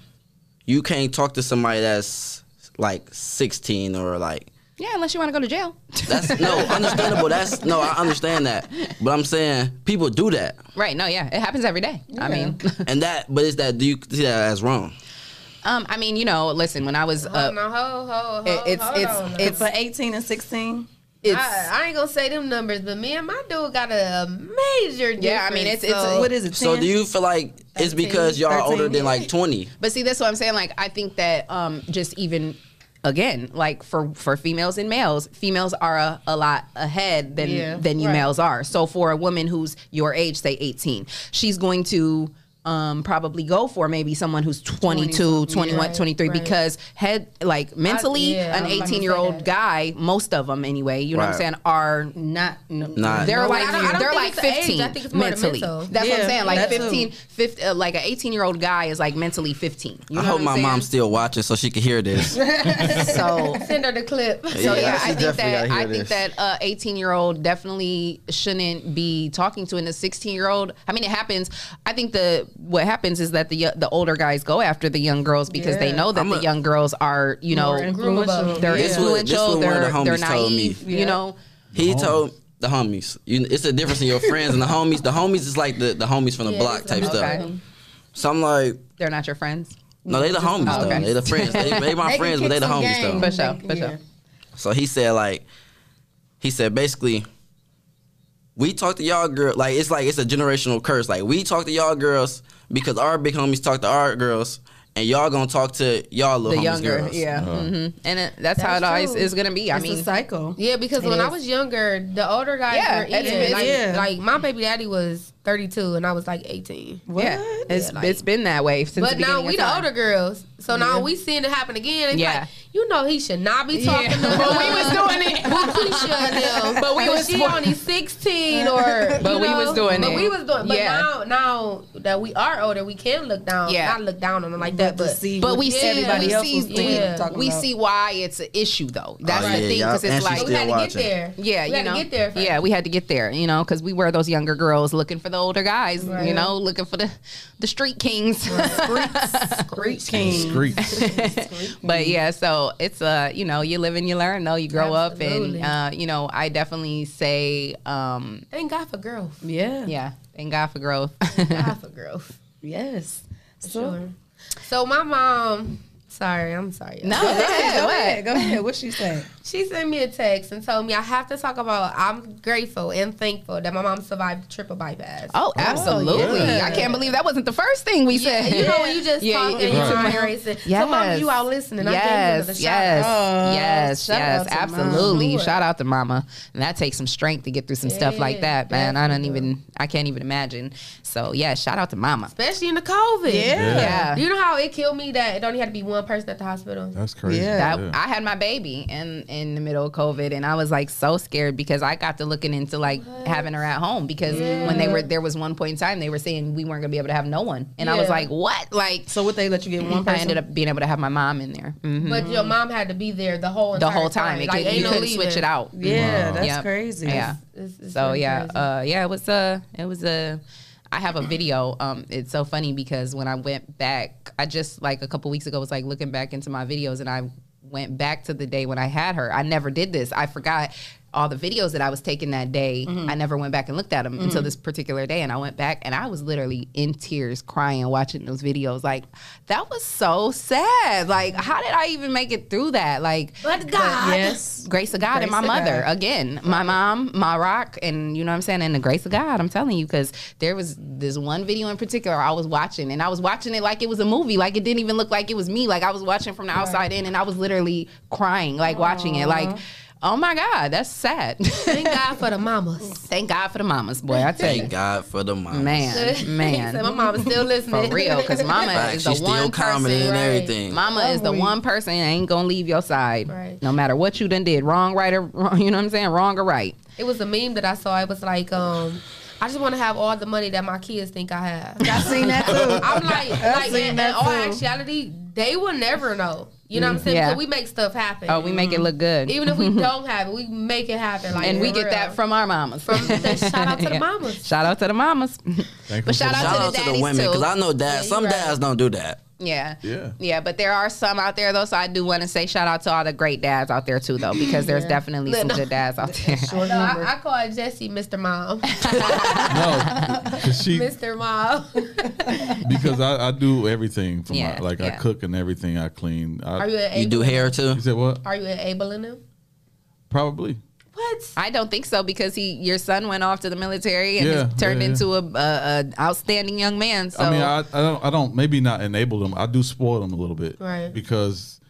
I: You can't talk to somebody that's like sixteen or like.
E: yeah unless you want to go to jail
I: That's no understandable. That's no, I understand that, but I'm saying people do that,
E: right no yeah it happens every day i mean
I: and that, but is that do you see that as wrong?
E: Um i mean you know listen when i was
K: Hold
E: uh,
K: on, ho, ho, ho,
E: it's
K: hold
E: it's
K: on
E: it's
H: for 18 and 16.
E: it's
K: I, I ain't gonna say them numbers, but me and my dude got a major difference.
E: Yeah, I mean, it's- it's-
K: so-
H: What is it? 10?
I: So do you feel like it's because y'all
H: 13?
I: older than like twenty?
E: But see, that's what I'm saying. Like, I think that um, just even again, like for for females and males, females are a, a lot ahead than
H: Yeah,
E: than you
H: right.
E: males are. So for a woman who's your age, say 18, she's going to um, probably go for maybe someone who's 22, 21,
K: Right,
E: 23
K: right.
E: because head like mentally
K: yeah,
E: an
K: was about to
E: 18 year
K: say
E: old guy, most of them anyway, you know what I'm saying, are
H: Not, no,
I: Not-
E: they're
K: No,
E: like
K: I don't- I don't
E: they're like
K: it's the age.
E: 15
K: I think it's more the
E: mentally.
K: mental.
E: That's what I'm saying. Like 15, 15 uh, like an 18 year old guy is like mentally 15. You know
I: I hope
E: what I'm
I: my
E: saying?
I: mom's still watching so she can hear this.
E: so
K: Send her the clip.
E: so
I: Yeah,
E: yeah, I think that
I: gotta
E: I think
I: this.
E: that uh 18 year old definitely shouldn't be talking to and a 16 year old. I mean, it happens. I think the what happens is that the uh, the older guys go after the young girls because they know that
I: I'm
E: the
I: a-
E: young girls are you know
H: influential.
E: they're
H: Yeah.
I: This what- this
E: influential.
I: what one of
E: they're
I: the
E: they're
I: told me.
E: naive. You know.
I: He told the homies. You, it's a difference in your friends and the homies. The homies is like the, the homies from the
K: Yeah,
I: block type
K: like-
I: stuff. So I'm like,
E: They're not your friends.
I: no, they the homies
E: Oh,
I: though. They the friends. They, they my
H: They
I: friends, but
H: kick
I: they the homies
H: game.
I: though.
E: For sure,
H: They-
E: for sure.
I: So he said like, he said basically, we talk to y'all girl like it's like it's a generational curse. Like we talk to y'all girls because our big homies talk to our girls, and y'all gonna talk to y'all little
E: The younger,
I: girls.
E: yeah, hmm and it, that's, how it
K: That's
E: always
K: true.
E: is gonna be. I
H: It's
E: mean,
H: a cycle.
K: Yeah, because
E: It
K: when I was younger, the older guys
E: Yeah,
K: were eating. like,
H: yeah.
K: like my baby daddy was 32 and I was like 18.
E: yeah, it's
K: Yeah, like-
E: it's been that way since
K: But
E: the
K: now we
E: of
K: the older girls, so now we seeing it happen again. It's
E: Yeah.
K: like, you know, he should not be talking to
E: But we was doing it.
K: With Keisha them.
E: But we was
K: she
E: for-
K: only 16 or.
E: But we
K: know,
E: was doing
K: but
E: it.
K: we was doing. But
E: Yeah.
K: now, now that we are older, we can look down.
E: Yeah.
K: Not look down on them like
H: But
K: that,
H: to
K: but.
H: see
E: But we see,
H: everybody
E: we
H: else
E: see,
H: was thinking,
K: Yeah.
H: talking
E: we see why it's an issue though. That's
I: Oh,
E: the thing because it's like
K: we had to
I: watching.
K: get there.
E: Yeah,
K: we
E: you
K: had
E: know.
K: to get there.
E: Yeah, we had to get there, you know, because we were those younger girls looking for the older guys, you know, looking for the the street kings.
H: Street King.
J: Street.
E: but yeah, so it's uh, you know, you live and you learn. though. you grow
K: Absolutely.
E: up, and uh, you know, I definitely say, um,
K: Thank God for growth.
H: Yeah.
E: yeah, thank God for growth.
K: God for girls.
H: Yes.
K: For
H: So,
K: sure. So my mom, sorry, I'm sorry. y'all.
E: no,
H: go
E: go
H: ahead. Go
E: what?
H: ahead. Go ahead. What she say?
K: She sent me a text and told me I have to talk about I'm grateful and thankful that my mom survived triple bypass.
E: Oh, oh, absolutely!
H: yeah.
E: I can't believe that wasn't the first thing we
K: Yeah,
E: said.
K: you know when you just
E: Yeah,
K: talk
E: yeah,
K: and
E: you
K: your
E: took
K: mind
E: my-
K: racing. So mom, you out listening. I gave you
E: yes, yes,
K: out.
H: out.
E: yes,
H: Shout
E: yes, absolutely.
K: Mama.
E: Shout out to Mama, and that takes some strength to get through some stuff like that, man. I don't even, I can't even imagine. So yeah, shout out to Mama.
K: Especially in the COVID.
H: Yeah.
E: Yeah.
K: Do you know how it killed me that it only had to be one person at the hospital?
J: That's crazy.
H: Yeah.
E: That, I had my baby in in the middle of COVID, and I was like so scared because I got to looking into like having her at home because when they were there was one point in time they were saying we weren't gonna be able to have no one, and I was like, what? Like
H: So what they let you get one
E: I ended up being able to have my mom in there Mhm.
K: But your mom had to be there the whole
E: the whole time. It
K: Like,
E: could, you
K: no
E: couldn't switch it out.
H: Yeah, that's
E: Yep.
H: crazy.
E: Yeah.
K: It's- it's
E: So yeah,
K: crazy.
E: uh, yeah, it was a, it was a. I have a video. Um, it's so funny because when I went back, I just like a couple weeks ago was like looking back into my videos, and I went back to the day when I had her. I never did this. I forgot all the videos that I was taking that day.
K: Mm-hmm.
E: I never went back and looked at them until this particular day, and I went back and I was literally in tears, crying, watching those videos. Like that was so sad. Like how did I even make it through that? Like
K: But God.
H: Yes.
E: grace of God and my mother
H: God.
E: again, my mom, my rock, and you know what I'm saying, and the grace of God. I'm telling you, because there was this one video in particular I was watching, and I was watching it like it was a movie, like it didn't even look like it was me, like I was watching from the outside in, and I was literally crying, like watching it, like. Oh my God, that's sad.
K: Thank God for the mamas.
E: Thank God for the mamas, boy. I tell you,
I: Thank God for the mamas.
E: man,
K: He
E: man,
K: said my mama's still listening.
E: for real, because mama
I: Fact,
E: is
I: she's
E: the
I: still
E: one
I: commenting
E: person.
I: and
K: Right.
I: everything.
E: Mama is the one person that ain't gonna leave your side,
K: Right.
E: no matter what you done did, wrong, right, or wrong, you know what I'm saying, wrong or right.
K: It was a meme that I saw. It was like, um, I just want to have all the money that my kids think I have.
H: I've seen that too.
K: I'm like, like
H: seen
K: in, in all
H: too.
K: actuality, they will never know. You know what I'm saying?
E: Yeah.
K: Because we make stuff happen.
E: Oh, we make it look good.
K: Even if we don't have it, we make it happen. Like
E: and we get
K: real.
E: that from our mamas.
K: From shout out to the mamas.
E: Shout out to the mamas.
J: Thankful
E: But shout
J: for
E: out
I: Shout
E: to
I: out
E: the
I: to the women because I know dads.
K: Yeah,
I: some
K: right.
I: dads don't do that.
E: Yeah.
J: Yeah.
E: Yeah, but there are some out there though, so I do want to say shout out to all the great dads out there too though, because there's definitely some good dads out there.
K: No. I, I call Jesse Mr. Mom.
J: no. she
K: Mr. Mom.
J: because I, I do everything for
E: Yeah,
J: my like I cook and everything. I clean. I,
K: Are you
I: You do hair too?
J: You said what?
K: Are you enabling him?
J: Probably.
K: What?
E: I don't think so because he, your son went off to the military and
J: Yeah,
E: turned
J: yeah, yeah.
E: into a, a, a outstanding young man. So
J: I mean, I, I don't I don't maybe not enable them. I do spoil them a little bit,
K: Right.
J: Because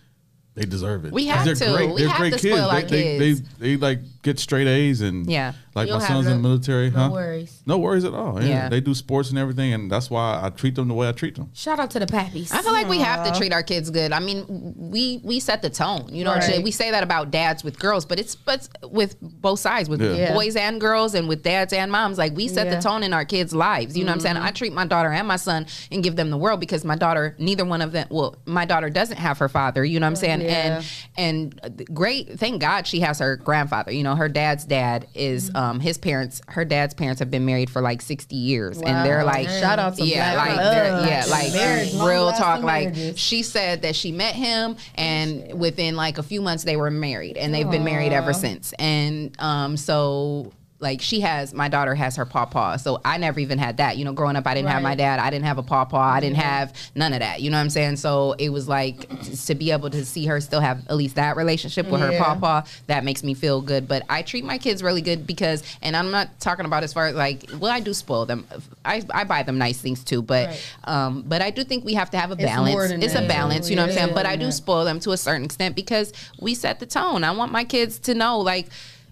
J: they deserve it.
E: We have
J: They're
E: to.
J: Great.
E: We
J: They're
E: have
J: great
E: to
J: kids.
E: spoil our
J: they, they,
E: kids.
J: They, they like get straight A's and
E: Yeah.
J: Like
K: You
J: my son's
K: have
J: in the military,
K: no
J: huh?
K: worries.
J: No worries at all. Yeah.
E: Yeah.
J: They do sports and everything, and that's why I treat them the way I treat them.
K: Shout out to the pappies.
E: I feel like we have to treat our kids good. I mean, we we set the tone. You know, what I'm
K: Right.
E: saying? we say that about dads with girls, but it's but with both sides, with
J: Yeah.
K: Yeah.
E: boys and girls, and with dads and moms. Like we set
K: Yeah.
E: the tone in our kids' lives. You know what I'm saying? Mm-hmm. I treat my daughter and my son and give them the world because my daughter, neither one of them. Well, my daughter doesn't have her father. You know what I'm saying?
K: Yeah.
E: And and uh, great, thank God she has her grandfather. You know, her dad's dad is um his parents. Her dad's parents have been married for like 60 years, and they're
H: Wow.
E: like
H: Shout out to
E: yeah,
H: Black
E: like
H: love.
E: yeah, like
H: Marriage,
E: real talk. Like
H: marriages.
E: she said that she met him, and within like a few months they were married, and they've been married ever since. And um, so like she has my daughter has her pawpaw, so I never even had that. You know, growing up, I didn't have my dad, I didn't have a pawpaw, I didn't have none of that. You know what I'm saying? So it was like to be able to see her still have at least that relationship with her
H: Yeah.
E: pawpaw that makes me feel good. But I treat my kids really good because, and I'm not talking about as far as like, well, I do spoil them. I, I buy them nice things too, but
K: Right.
E: um, but I do think we have to have a
H: It's
E: balance. It's a balance, you know what I'm saying? But I do spoil them to a certain extent because we set the tone. I want my kids to know, like,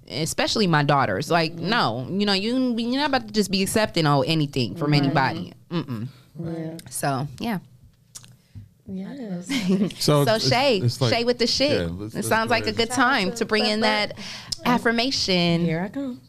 E: especially my daughters, like,
H: Mm-hmm.
E: no, you know, you you're not about to just be accepting oh anything from anybody. Mm-mm.
H: Yeah.
E: So yeah.
H: Yes.
E: So,
J: it's-
E: Shay,
J: it's like-
E: Shay with the shit.
J: yeah, let's-
E: it
J: let's
E: sounds like a good time to bring in that affirmation.
H: Here I come.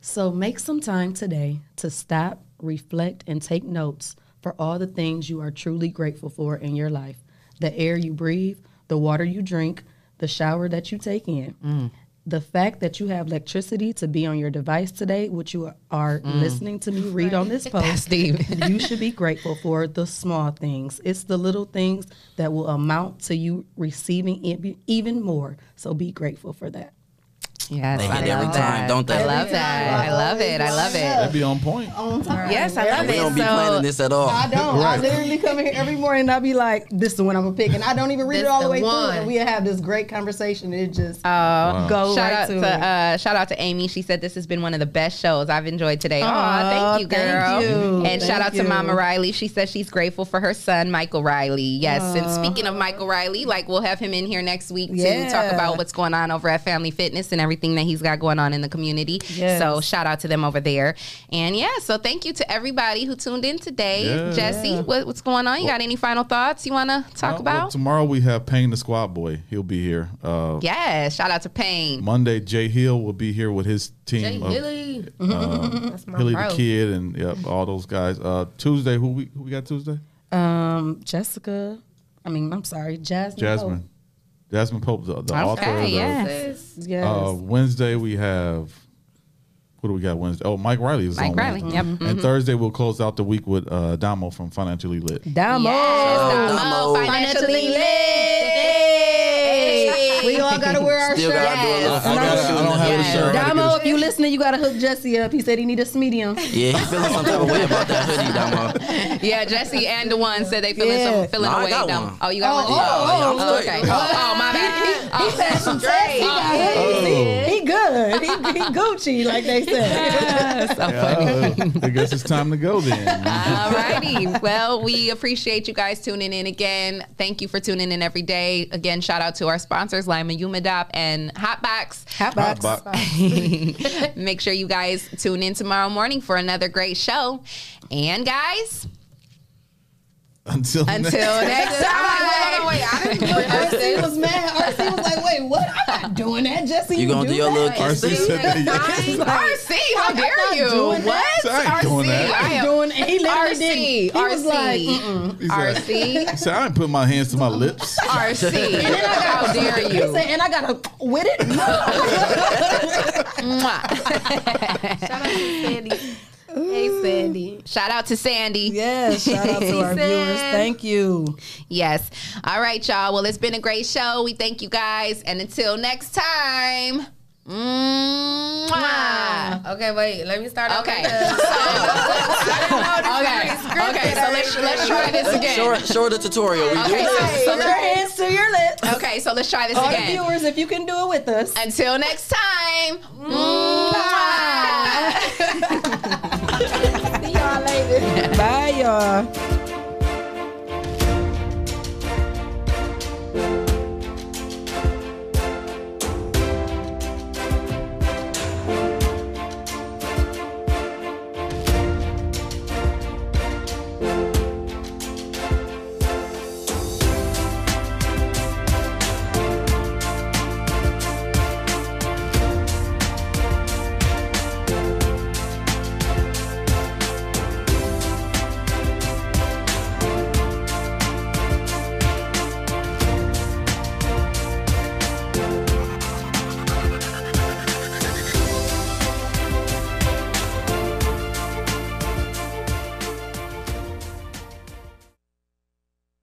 H: So make some time today to stop, reflect, and take notes for all the things you are truly grateful for in your life the air you breathe, the water you drink, the shower that you take in. The fact that you have electricity to be on your device today, which you are mm. listening to me read on this post, you should be grateful for the small things. It's the little things that will amount to you receiving e- even more. So be grateful for that.
E: Yes,
I: They
E: I
I: hit every
E: love
I: time, don't they?
E: I love that. I love it. I love it.
J: That'd be on point.
H: On time.
E: Yes, I love
I: We
E: it.
I: don't be
E: So-
I: planning this at all.
H: I don't. I literally come in here every morning and I'll be like, this is the one I'm gonna pick. And I don't even read
K: This
H: it all the
K: the
H: way
K: one.
H: through. And we have this great conversation. It just
E: Uh,
H: go
E: shout
H: right
E: out
H: to
E: to
H: it.
E: uh, shout out to Amy. She said this has been one of the best shows I've enjoyed today. Oh,
H: Aw,
E: thank you,
H: thank
E: girl.
H: you.
E: And shout out
H: you.
E: to Mama Riley. She says she's grateful for her son Michael Riley. Yes, and speaking of Michael Riley, like we'll have him in here next week to talk about what's going on over at Family Fitness and everything that he's got going on in the community.
H: Yes.
E: So shout out to them over there. And yeah, so thank you to everybody who tuned in today.
J: Yeah.
E: Jesse, what, what's going on? You got any final thoughts you want to talk
J: Uh, well,
E: about?
J: tomorrow we have Payne the Squad Boy. He'll be here. Uh,
E: Yes, shout out to Payne.
J: Monday, Jay Hill will be here with his team.
K: Jay
J: of,
K: Hilly.
J: uh,
K: That's my
J: Hilly
K: bro.
J: the Kid and yep, all those guys. Uh, Tuesday, who we who we got Tuesday?
H: um Jessica. I mean, I'm sorry, Jasmine.
J: Jasmine. Jasmine Pope, the, the author. Of the-
E: yes.
H: Yes.
J: Uh, Wednesday we have. What do we got Wednesday? Oh, Mike Riley is
E: Mike
J: on
E: Riley,
J: Wednesday.
E: yep.
J: And
E: Mhm.
J: Thursday we'll close out the week with uh, Damo from Financially Lit.
H: Damo.
E: Yes,
I: Damo.
E: Damo, financially lit.
H: We all gotta wear our
I: Still
H: shirt.
I: gotta do a little
E: Yes.
J: I, gotta, I don't have
E: Yes.
J: a shirt. I
H: Damo, if you listening, you gotta hook Jesse up. He said he need a medium.
I: Yeah, he feeling some type of way about that hoodie, Damo.
E: Yeah, Jesse and the one said they feeling
H: Yeah.
E: some feeling
I: No, I
E: away.
I: got one.
E: Oh, you got
H: Oh,
E: one?
H: oh,
I: yeah, I'm
E: Oh, okay. Oh, oh, oh my bad. Oh,
H: He some tests. He got hoodies. He, he good. He, he Gucci, like they say.
E: so funny.
J: Uh, I guess it's time to go then.
E: All righty. Well, we appreciate you guys tuning in again. Thank you for tuning in every day. Again, shout out to our sponsors, Lima Humidop and Hotbox.
H: Hotbox.
J: Hotbox.
E: Make sure you guys tune in tomorrow morning for another great show. And guys,
J: Until,
E: until next time.
K: Wait, I didn't rehearse
H: RC
K: this.
H: was mad. RC was like, wait, what? I'm not doing that. Jesse,
I: You
H: you,
I: gonna do your
H: that?
I: little
J: RC
I: kiss?
J: said that.
E: RC, how
H: I'm
E: dare you? What?
H: that.
J: I ain't doing that.
E: I
H: I'm doing. He literally
E: RC,
H: didn't. He was
E: RC.
H: like, mm-mm.
J: He said,
E: RC.
J: he said, I ain't put my hands to my lips.
E: RC. And then I got, how dare
H: He
E: you?
H: said, and I gotta with it.
E: Mwah.
K: Shout out to Sandy. Hey, Sandy.
E: Shout out to Sandy.
H: yes, shout out to our viewers. Thank you.
E: Yes. All right, y'all. Well, it's been a great show. We thank you guys. And until next time. Mwah.
K: Okay, wait. Let me start.
E: Okay.
K: because-
E: okay. Okay. So let's let's try this again.
I: Short, shorter tutorial. We
E: Okay.
I: do
E: So,
I: this.
E: so
H: Put your
E: let-
H: hands to your lips.
E: okay. So let's try this
H: All the
E: again.
H: viewers, if you can do it with us.
E: Until next time. Mwah.
H: See it. Bye, y'all.